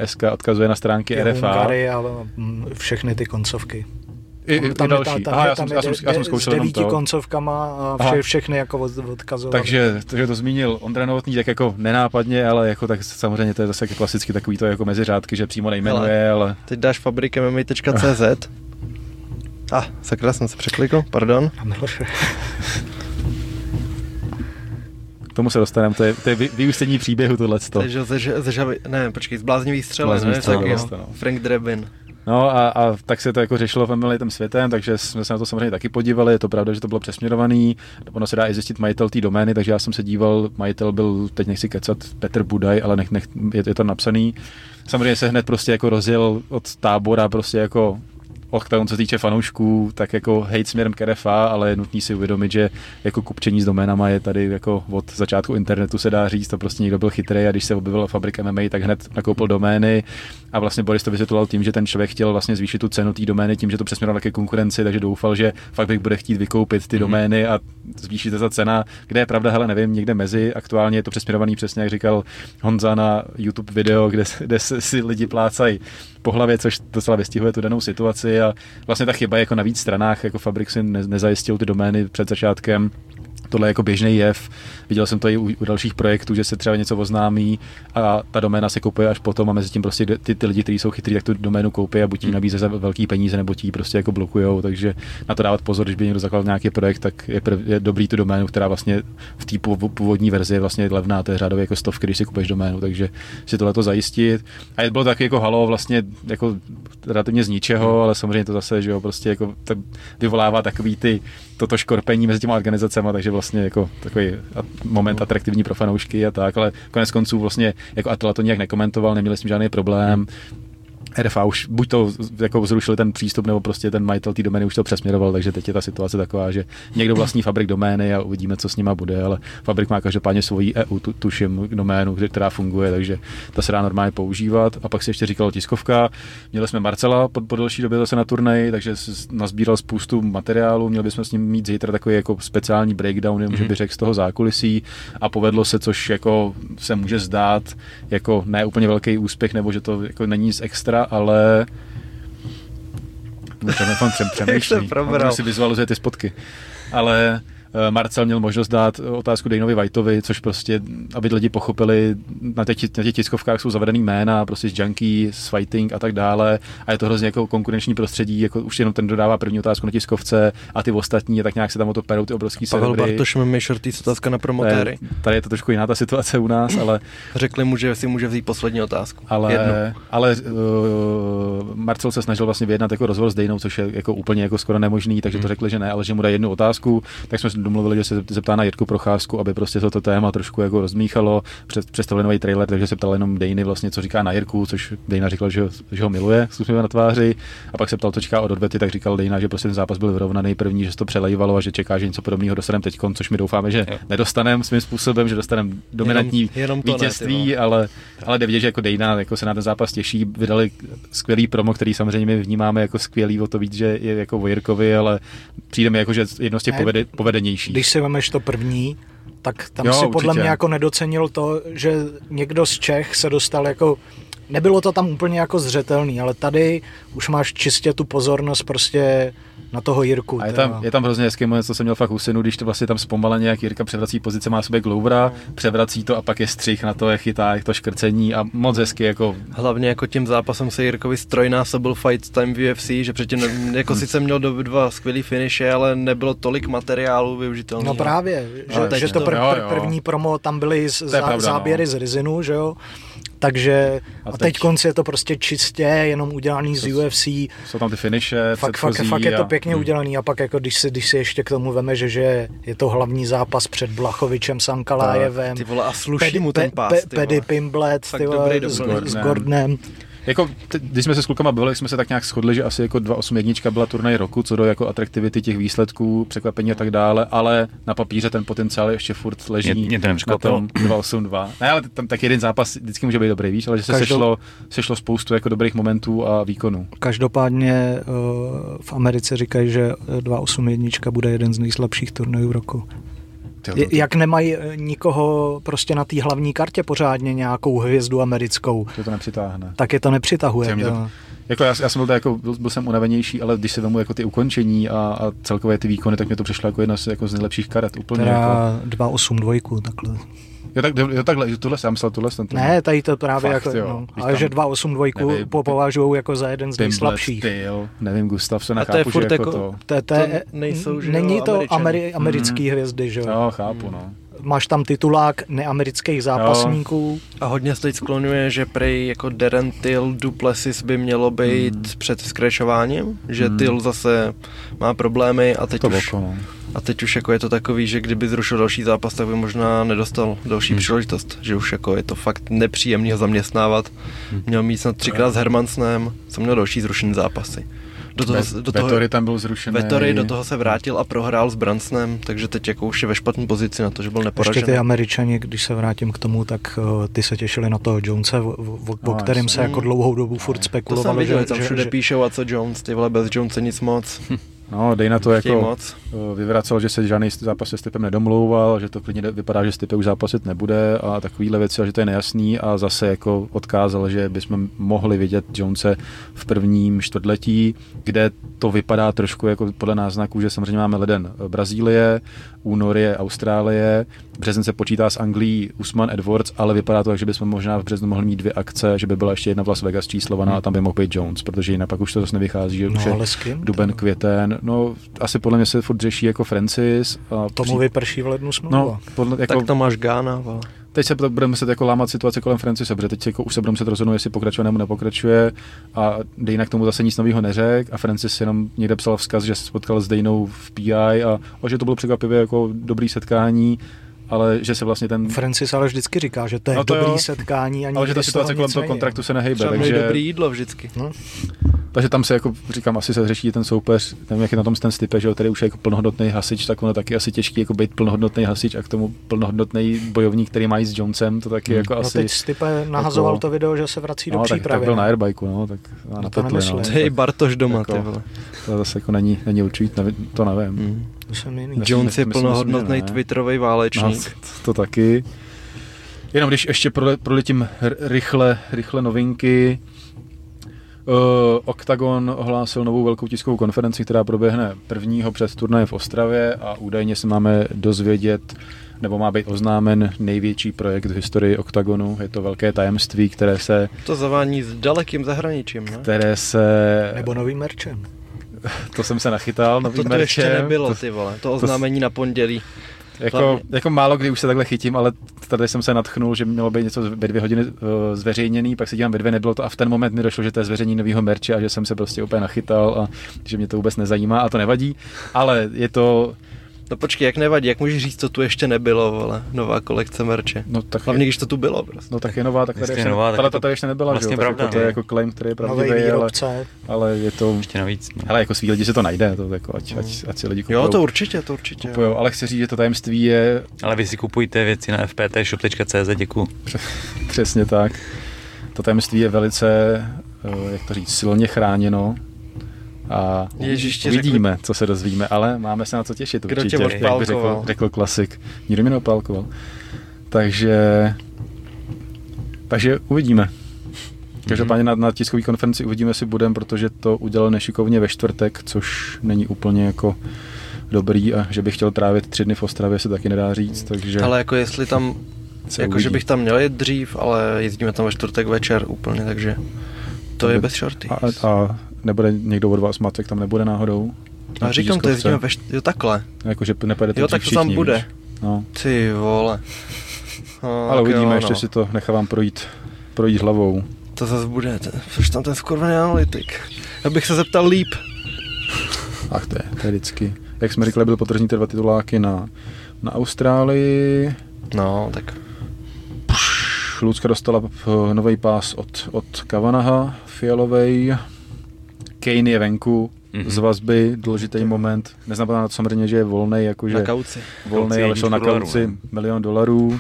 .sk odkazuje na stránky Je RFA. Hungary a mm, všechny ty koncovky. I, i, i Tam je další. ta- tam Aha, je- já tam jsem, je já, jsem, já jsem zkoušel S jenom devíti to. koncovkama a Aha. vše, všechny jako od, odkazovat. Takže, takže to zmínil Ondra Novotný tak jako nenápadně, ale jako tak samozřejmě to je zase jako klasicky takový to jako mezi řádky, že přímo nejmenuje, ale Teď dáš fabrik MMA.cz a ah, sakra, jsem se překlikl, pardon. K tomu se dostaneme, to je, to je vy, vyústění příběhu tohleto. Takže ze, ze, ze žavy, ne, počkej, zbláznivý střele, Zbláznivý ne, střele, tak jo. to no. Frank Drebin. No a, a, tak se to jako řešilo tím světem, takže jsme se na to samozřejmě taky podívali. Je to pravda, že to bylo přesměrovaný. Ono se dá i zjistit majitel té domény, takže já jsem se díval, majitel byl, teď nechci kecat, Petr Budaj, ale nech, nech, je, je to napsaný. Samozřejmě se hned prostě jako rozjel od tábora prostě jako lockdown, co týče fanoušků, tak jako hate směrem k ale je nutný si uvědomit, že jako kupčení s doménama je tady jako od začátku internetu se dá říct, to prostě někdo byl chytrý a když se objevila fabrika MMA, tak hned nakoupil domény a vlastně Boris to vysvětloval tím, že ten člověk chtěl vlastně zvýšit tu cenu té domény tím, že to přesměroval ke konkurenci, takže doufal, že fabrik bude chtít vykoupit ty mm-hmm. domény a zvýšit se ta cena, kde je pravda, hele, nevím, někde mezi, aktuálně je to přesměrovaný přesně, jak říkal Honza na YouTube video, kde, kde si lidi plácají po hlavě, což docela vystihuje tu danou situaci. A vlastně ta chyba je jako na víc stranách, jako Fabrik si ne, nezajistil ty domény před začátkem tohle je jako běžný jev. Viděl jsem to i u, u dalších projektů, že se třeba něco oznámí a ta doména se kupuje až potom a mezi tím prostě ty, ty lidi, kteří jsou chytrý, tak tu doménu koupí a buď ji hmm. nabízí za velký peníze, nebo ti prostě jako blokujou. Takže na to dávat pozor, když by někdo zakládal nějaký projekt, tak je, prv, je dobrý tu doménu, která vlastně v té původní verzi je vlastně levná, to je řádově jako stovky, když si kupuješ doménu, takže si tohle to zajistit. A je bylo taky jako halo vlastně jako relativně z ničeho, hmm. ale samozřejmě to zase, že jo, prostě jako vyvolává takový ty toto škorpení mezi těma organizacemi, takže vlastně jako takový moment atraktivní pro fanoušky a tak, ale konec konců vlastně jako Atila to nějak nekomentoval, neměli jsme žádný problém, RFA už buď to jako zrušili ten přístup, nebo prostě ten majitel té domény už to přesměroval, takže teď je ta situace taková, že někdo vlastní fabrik domény a uvidíme, co s nima bude, ale fabrik má každopádně svoji EU, tu, tuším, doménu, která funguje, takže ta se dá normálně používat. A pak se ještě říkalo tiskovka. Měli jsme Marcela po, po delší době zase na turnej, takže nazbíral spoustu materiálu, měli bychom s ním mít zítra takový jako speciální breakdown, mm-hmm. že by řekl z toho zákulisí a povedlo se, což jako se může zdát jako ne úplně velký úspěch, nebo že to jako není nic extra, ale telefon přemýšlí. si vizualizuje ty spotky. Ale Marcel měl možnost dát otázku Dejnovi Whiteovi, což prostě, aby lidi pochopili, na těch, na těch tiskovkách jsou zavedený jména, prostě z Junkie, z Fighting a tak dále a je to hrozně jako konkurenční prostředí, jako už jenom ten dodává první otázku na tiskovce a ty ostatní tak nějak se tam o to perou ty obrovský Pavel servery. Bartoš mi shorty otázka na promotéry. Tady je to trošku jiná ta situace u nás, ale... Řekli mu, že si může vzít poslední otázku. Ale, ale uh, Marcel se snažil vlastně vyjednat jako rozhovor s Dejnou, což je jako úplně jako skoro nemožný, takže to hmm. řekli, že ne, ale že mu dá jednu otázku, tak jsme domluvili, že se zeptá na Jirku Procházku, aby prostě toto téma trošku jako rozmíchalo, před, představili nový trailer, takže se ptal jenom Dejny vlastně, co říká na Jirku, což Dejna říkal, že, že ho miluje s na tváři, a pak se ptal, co čeká od odvety, tak říkal Dejna, že prostě ten zápas byl vyrovnaný první, že se to přelejvalo a že čeká, že něco podobného dostaneme teď, což my doufáme, že nedostaneme svým způsobem, že dostaneme dominantní jenom, jenom vítězství, ne, ale, ale jde vidět, že jako Dejna jako se na ten zápas těší, vydali skvělý promo, který samozřejmě my vnímáme jako skvělý, o to víc, že je jako o Jirkovi, ale přijde mi jako, že jedno z těch povede, povedenějších. Když si vemeš to první, tak tam jo, si podle určitě. mě jako nedocenil to, že někdo z Čech se dostal jako nebylo to tam úplně jako zřetelný, ale tady už máš čistě tu pozornost prostě na toho Jirku. A je tam, je tam hrozně hezký moment, co jsem měl fakt u synu, když to vlastně tam zpomaleně, jak Jirka převrací pozice, má sobě Glovera, no. převrací to a pak je střih na to, jak chytá, jak to škrcení a moc hezky jako... Hlavně jako tím zápasem se Jirkovi strojnásobil fight time v UFC, že předtím jako sice měl do dva skvělý finishe, ale nebylo tolik materiálu využitelného. No právě, že, že to, pr- pr- první promo tam byly z, zá, pravda, záběry no. z Rizinu, že jo, takže a teď, a teď konci je to prostě čistě, jenom udělaný z UFC. Jsou tam ty finiše, fakt, fakt, fakt je to pěkně hmm. udělaný a pak jako když si, když si ještě k tomu veme, že, že je to hlavní zápas před Blachovičem, Sankalájevem. Ty vole, a sluší mu ten pás, pe, Pedy Pimblet, ty vole, s, s Gordonem. Jako, když jsme se s klukama bavili, jsme se tak nějak shodli, že asi jako 281 byla turnaj roku, co do jako atraktivity těch výsledků, překvapení a tak dále, ale na papíře ten potenciál ještě furt leží mě, mě na tom 282. Ne, ale tam tak jeden zápas vždycky může být dobrý, víš, ale že se Každou... sešlo, sešlo spoustu jako dobrých momentů a výkonů. Každopádně eh, v Americe říkají, že 281 bude jeden z nejslabších turnajů roku. To... Jak nemají eh, nikoho prostě na té hlavní kartě pořádně nějakou hvězdu americkou. To to nepřitáhne. Tak je to nepřitahuje. Mě to, jako já, já, jsem byl, jako, byl, byl, jsem unavenější, ale když se vemu jako ty ukončení a, a celkové ty výkony, tak mě to přišlo jako jedna z, jako z nejlepších karet. Úplně teda jako... 282 takhle. Jo, tak, jo, takhle, tohle jsem myslel, tohle jsem Ne, tady to právě Fakt, jako, jo, no, ale že 282 nevím, považují jako za jeden z nejslabších. Styl, nevím, Gustav se nechápu, to je že jako, to... To, to, to nejsou, že není to ameri, americký mm. hvězdy, že jo? Jo, chápu, no. Máš tam titulák neamerických zápasníků. A hodně se teď sklonuje, že prej jako Darren Till Duplessis by mělo být hmm. před skrečováním, že hmm. Till zase má problémy a teď To už, no. a teď už jako je to takový, že kdyby zrušil další zápas, tak by možná nedostal další Hmm. příležitost, že už jako je to fakt nepříjemný ho zaměstnávat. Hmm. Měl mít snad třikrát s Hermansnem, co měl další zrušený zápasy. Do toho, Ve- do toho, Vettori tam byl zrušený. Vettori do toho se vrátil a prohrál s Bransonem, takže teď jako už je ve špatné pozici na to, že byl Ještě neporažený. ty američani, když se vrátím k tomu, tak uh, ty se těšili na toho Jonese, o, o, o No, kterém se jako dlouhou dobu furt To jsem spekulovalo, viděl, že, tam všude že, píšou a co Jones, ty vole, bez Jonese nic moc. No, dej na to Chtějí jako moc. eh, vyvracel, že se žádný zápas se Stipem nedomlouval, že to klidně vypadá, že Stipe už zápasit nebude a takovýhle věci, a že to je nejasný a zase jako odkázal, že bychom mohli vidět Jonese v prvním čtvrtletí, kde to vypadá trošku jako podle náznaků, že samozřejmě máme leden Brazílie, únor je Austrálie, březen se počítá s Anglií Usman Edwards, ale vypadá to tak, že bychom možná v březnu mohli mít dvě akce, že by byla ještě jedna v Las Vegas číslovaná a tam by mohl být Jones, protože jinak pak už to zase nevychází, že už no je ale s kým? duben, květen, no asi podle mě se furt řeší jako Francis. A Tomu vyprší v lednu smlouva. No, podle, jako, Tak to máš Gána, vole. Teď se budeme muset jako lámat situace kolem Francise, protože teď jako už se budeme muset rozhodnout, jestli pokračuje nebo nepokračuje a Dejna k tomu zase nic nového neřekl a Francis jenom někde psal vzkaz, že se spotkal s Dejnou v PI a, a že to bylo překvapivě jako dobrý setkání, ale že se vlastně ten... Francis ale vždycky říká, že to je No to dobrý jo. setkání a Ale že ta situace kolem toho kontraktu se nehejbe, Třeba takže, dobrý jídlo vždycky. No, takže tam se jako říkám, asi se řeší ten soupeř, nevím, jak je na tom ten Stipe, že jo, který už je jako plnohodnotný hasič, tak ono taky asi těžký jako být plnohodnotný hasič a k tomu plnohodnotný bojovník, který má jít s Jonesem, to taky Hmm. jako no asi... teď Stipe nahazoval jako- to video, že se vrací do no, tak, přípravy. tak byl no. na airbajku, no, tak a na No to pytli, no. nemyslím. Hej, Tak Bartoš doma, jako- ty vole. To zase jako není, není určitě, nevím, to nevím. Hmm. To jsem jiný. Jones je plnohodnotný twitterový No, válečník. to, to taky. Jenom když ještě prole, proletím rychle, rychle novinky. Uh, Octagon ohlásil novou velkou tiskovou konferenci, která proběhne prvního před turnajem v Ostravě a údajně se máme dozvědět, nebo má být oznámen největší projekt v historii Octagonu. Je to velké tajemství, které se, To zavání s dalekým zahraničím, ne? které se Nebo novým merčem. to jsem se nachytal, novým To, to ještě merčem. nebylo, To- ty vole. To oznámení na pondělí. Jako, Hlavně- jako málo kdy už se takhle chytím, ale tady jsem se natchnul, že mělo být něco ve dvě hodiny uh, zveřejněný, pak se dívám ve dvě, nebylo to a v ten moment mi došlo, že to je zveřejnění nového merče a že jsem se prostě úplně nachytal a že mě to vůbec nezajímá a to nevadí, ale je to, No počkej, jak nevadí, jak můžeš říct, co tu ještě nebylo, vole. Nová kolekce merče. no tak, Hlavně, když to tu bylo prostě. no tak je nová, tak tady ještě, je nová, tak tahle je to to tady ještě nebyla, vlastně že pravda, jako, to je no. jako claim, který je pravdivý, ale, výrobce. ale je to, Ještě navíc. No. hele, jako svý lidi si to najde, to jako, ať, ať, ať si lidi kupujou. Jo, to určitě, to určitě. kupujou, ale chci říct, že to tajemství je Ale vy si kupujte věci na fptshop.cz, děkuju. Přesně tak. To tajemství je velice, eh, jak to říct, silně chráněno. A Ježiš, ti uvidíme, co se dozvíme, ale máme se na co těšit Kdo tě určitě, jak by řekl, řekl klasik. Nikdo mě neopálkoval. Takže, takže uvidíme. Každopádně na, na tiskové konferenci uvidíme, jestli budeme, protože to udělal nešikovně ve čtvrtek, což není úplně jako dobrý a že bych chtěl trávit tři dny v Ostravě, se taky nedá říct, takže Ale jako jestli tam, jako uvidí. že bych tam měl jet dřív, ale jezdíme tam ve čtvrtek večer úplně, takže to je bez šorty. A, a nebude někdo od vás, Macek tam nebude náhodou? A říkám, to tiskovce? jezdíme ve št... Jo, takhle. Jakože nepojede Jo, tak to tam bude. No. Ty vole. No, Ale uvidíme, jo, ještě no. si to nechávám projít, projít hlavou. To zase bude, což tam ten skurvený analytik. Abych se zeptal líp. Ach, to je, to je vždycky. Jak jsme říkali, byl potržní ty dva tituláky na, na Austrálii. No, tak Lucka dostala nový pás od, od Kavanaha, fialovej. Kane je venku, Mhm. z vazby, důležitý moment. Neznamená to samozřejmě, že je volný, jakože na kauci. volný, Kauci ale šel na jedničku dolarů, kauci ne? milion dolarů.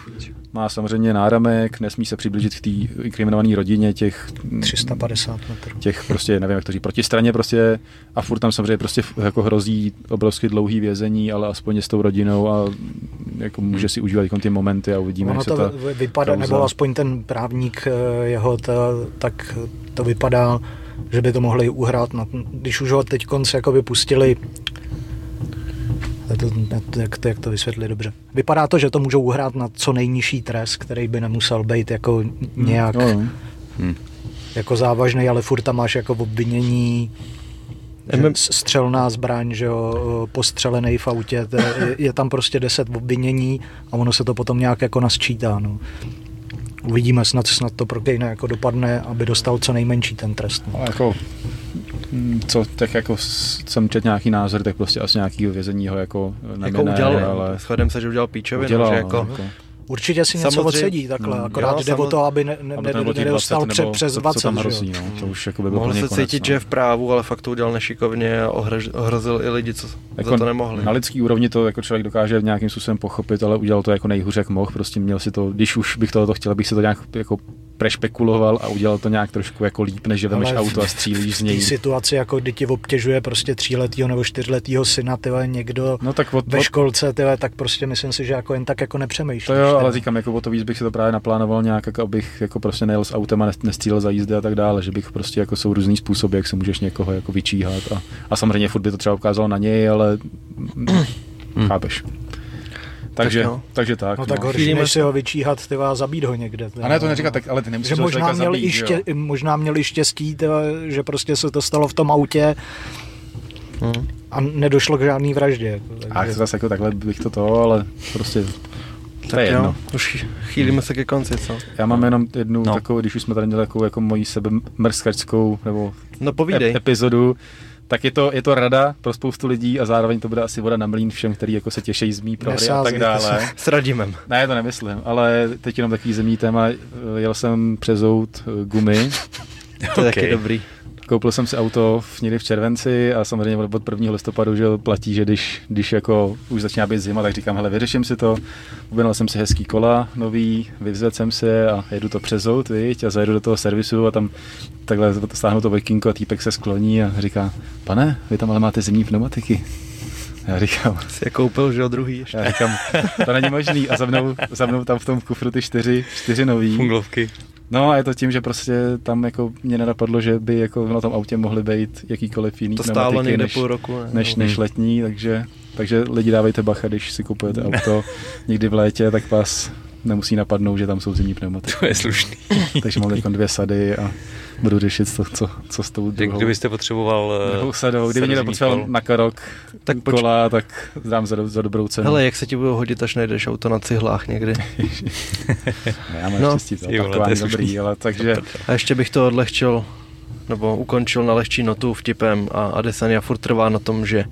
Má samozřejmě náramek, nesmí se přiblížit k té inkriminované rodině těch 350 metrů. těch prostě, nevím, jak to říct, protistraně prostě a furt tam samozřejmě prostě jako hrozí obrovsky dlouhý vězení, ale aspoň s tou rodinou a jako může si užívat jako ty momenty a uvidíme, Ono jak se to ta... vy- vypadá, kauza- nebo aspoň ten právník eh, jeho, ta, tak to vypadá, že by to mohli uhrát, na, když už ho teď konce jako vypustili, to, to, jak, to, jak to vysvětlit dobře. Vypadá to, že to můžou uhrát na co nejnižší trest, který by nemusel být jako nějak No, no. Hm. jako závažný, ale furt tam máš jako obvinění že střelná zbraň, že jo, postřelený v autě, je, je tam prostě deset obvinění a ono se to potom nějak jako nasčítá. No. Uvidíme, snad, snad to pro Kejna jako dopadne, aby dostal co nejmenší ten trest. No. Ale jako, mm, co, tak jako jsem čet nějaký názor, tak prostě asi nějaký vězení ho jako Jako nemine, udělal, ale shodem se, že udělal píčovinu, udělal, že no, jako, jako, Určitě si něco Samozřejmě- odsedí takhle, Mm, akorát jo, jde o to, aby ne, ne, aby to nebylo těch nedostal 20 před, nebo přes co, 20. co tam že jo. hrozí, no. to už jako by byl mohl se konec, cítit, no. že je v právu, ale fakt to udělal nešikovně a ohrož, ohrozil i lidi, co Jako za to nemohli. Na lidský úrovni to jako člověk dokáže nějakým způsobem pochopit, ale udělal to jako nejhůř, jak mohl. Prostě měl si to, když už bych tohoto chtěl, bych si to nějak jako prešpekuloval a udělal to nějak trošku jako líp, než že vemeš Ale v- auto a střílíš z V něj. situaci, jako kdy ti obtěžuje prostě tříletýho nebo čtyřletýho syna, tyhle někdo No tak od, ve školce, tyhle, tak prostě myslím si, že jako jen tak jako nepřemýšlíš. to jo, ale říkám, jako o to víc bych si to právě naplánoval nějak, jako abych jako prostě nejel s autem a nes- nestřílel za jízdy a tak dále, že bych prostě jako jsou různý způsoby, jak se můžeš někoho jako vyčíhat a, a samozřejmě furt by to třeba ukázalo na něj, ale mm, chápeš. Takže, Tak tak, jo. takže tak. No tak no. horší, Chvílíme než se- si ho vyčíhat, tyhle, a zabít ho někde. Tyhle, A ne, to no. neříkat, tak, ale ty nemusíš že možná měl, zabít, i že jo? ště, možná měl i štěstí, tyhle, že prostě se to stalo v tom autě Hm. a nedošlo k žádný vraždě. Jako, A takže, zase jako takhle bych to to, ale prostě to Tak je jo, jedno. už ch- chýlíme se ke konci, co? Já mám jenom jednu No. no. takovou, když už jsme tady měli takovou jako moji sebe mrskačskou nebo No povídej. ep- epizodu, tak je to, je to rada pro spoustu lidí a zároveň to bude asi voda na mlín všem, který jako se těší z mý prohry a tak dále. S Radimem. Ne, to nemyslím, ale teď jenom takový zemní téma. Jel jsem přes Zout eh, gumy, To je taky Okay. dobrý. Koupil jsem si auto v, někdy v červenci a samozřejmě od od 1. listopadu, že platí, že když, když jako už začíná být zima, tak říkám, hele, vyřeším si to. Objednal jsem si hezký kola nový, vyvzet jsem si je a jedu to přes Zout, viď, a zajedu do toho servisu a tam takhle stáhnu to vojkinko a týpek se skloní a říká, pane, vy tam ale máte zimní pneumatiky. Já říkám, Si je koupil, že jo, druhý ještě. já říkám, to není možný. A za mnou, za mnou tam v tom kufru ty čtyři, čtyři nový. Funglovky. No a je to tím, že prostě tam jako mě nenapadlo, že by jako na tom autě mohly být jakýkoliv jiný To stálo pneumatiky někde než, půl roku. Ne? než, než letní, takže, takže lidi dávejte bacha, když si kupujete auto někdy v létě, tak vás nemusí napadnout, že tam jsou zimní pneumatiky. To je slušný. Takže mám teď dvě sady a budu řešit, co, co, co s tou druhou, kdybyste potřeboval eh, druhou sadou. Kdyby někdo potřeboval kol. na karok Tak tak poč- kola, tak dám za, za dobrou cenu. Hele, jak se ti budou hodit, až najdeš auto na cihlách někdy. Ne, já mám No. no, štěstí, to Ty vole, to je dobrý, ale takže A ještě bych to odlehčil, nebo ukončil na lehčí notu vtipem a Adesanya furt trvá na tom, že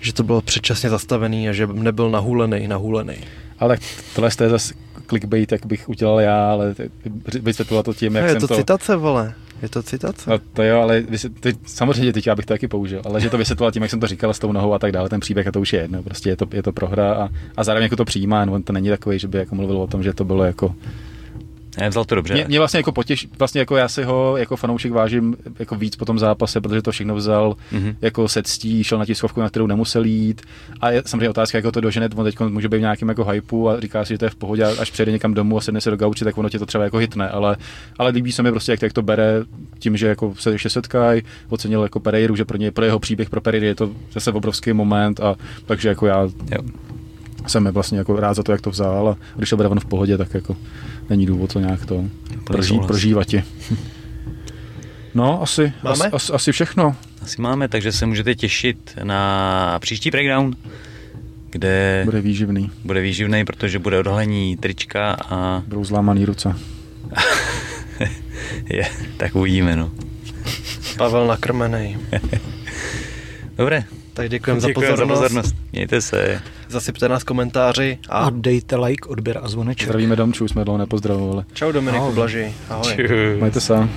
že to bylo předčasně zastavený a že nebyl nahůlený, nahůlený. Ale tak tohle je zase clickbait, jak bych udělal já, ale vysvětlila to tím, jak je jsem to, to... citace, vole. Je to citace. No to jo, ale ty, samozřejmě teď já bych to taky použil, ale že to vysvětlila tím, jak jsem to říkal s tou nohou a tak dále, ten příběh a to už je jedno, prostě je to, je to prohra a, a zároveň jako to přijímá, on to není takový, že by jako mluvil o tom, že to bylo jako Ne, vzal to dobře. Mě, mě vlastně jako potěš, vlastně jako já si ho jako fanoušek vážím jako víc po tom zápase, protože to všechno vzal Mhm. jako se ctí, šel na tiskovku, na kterou nemusel jít. A je samozřejmě otázka, jako to dožene, on teď může být v nějakém jako hypeu a říká si, že to je v pohodě, a až přijde někam domů a sedne se do gauče, tak ono tě to třeba jako hitne, ale, ale líbí se mi prostě, jak, jak to bere tím, že jako se ještě setkají, ocenil jako Pereiru, že pro něj, pro jeho příběh pro Pereiru je to zase obrovský moment a takže jako já Jo. jsem vlastně jako rád za to, jak to vzal a když to bude on v pohodě, tak jako není důvod to nějak to prožít, prožívat je. No, asi, Máme? asi, asi, asi všechno. Asi máme, takže se můžete těšit na příští breakdown, kde Bude výživný. bude výživný, protože bude odhalení trička a Budou zlámaný ruce. je, tak uvidíme, no. Pavel nakrmenej. Dobré, Tak děkujeme za pozornost. za pozornost. Mějte se. Zasypte nás komentáři a A dejte like, odběr a zvoneček. Zdravíme domčů, jsme dlouho nepozdravovali. čau Dominiku Ahoj. Blaži. Ahoj. Čus. Majte se.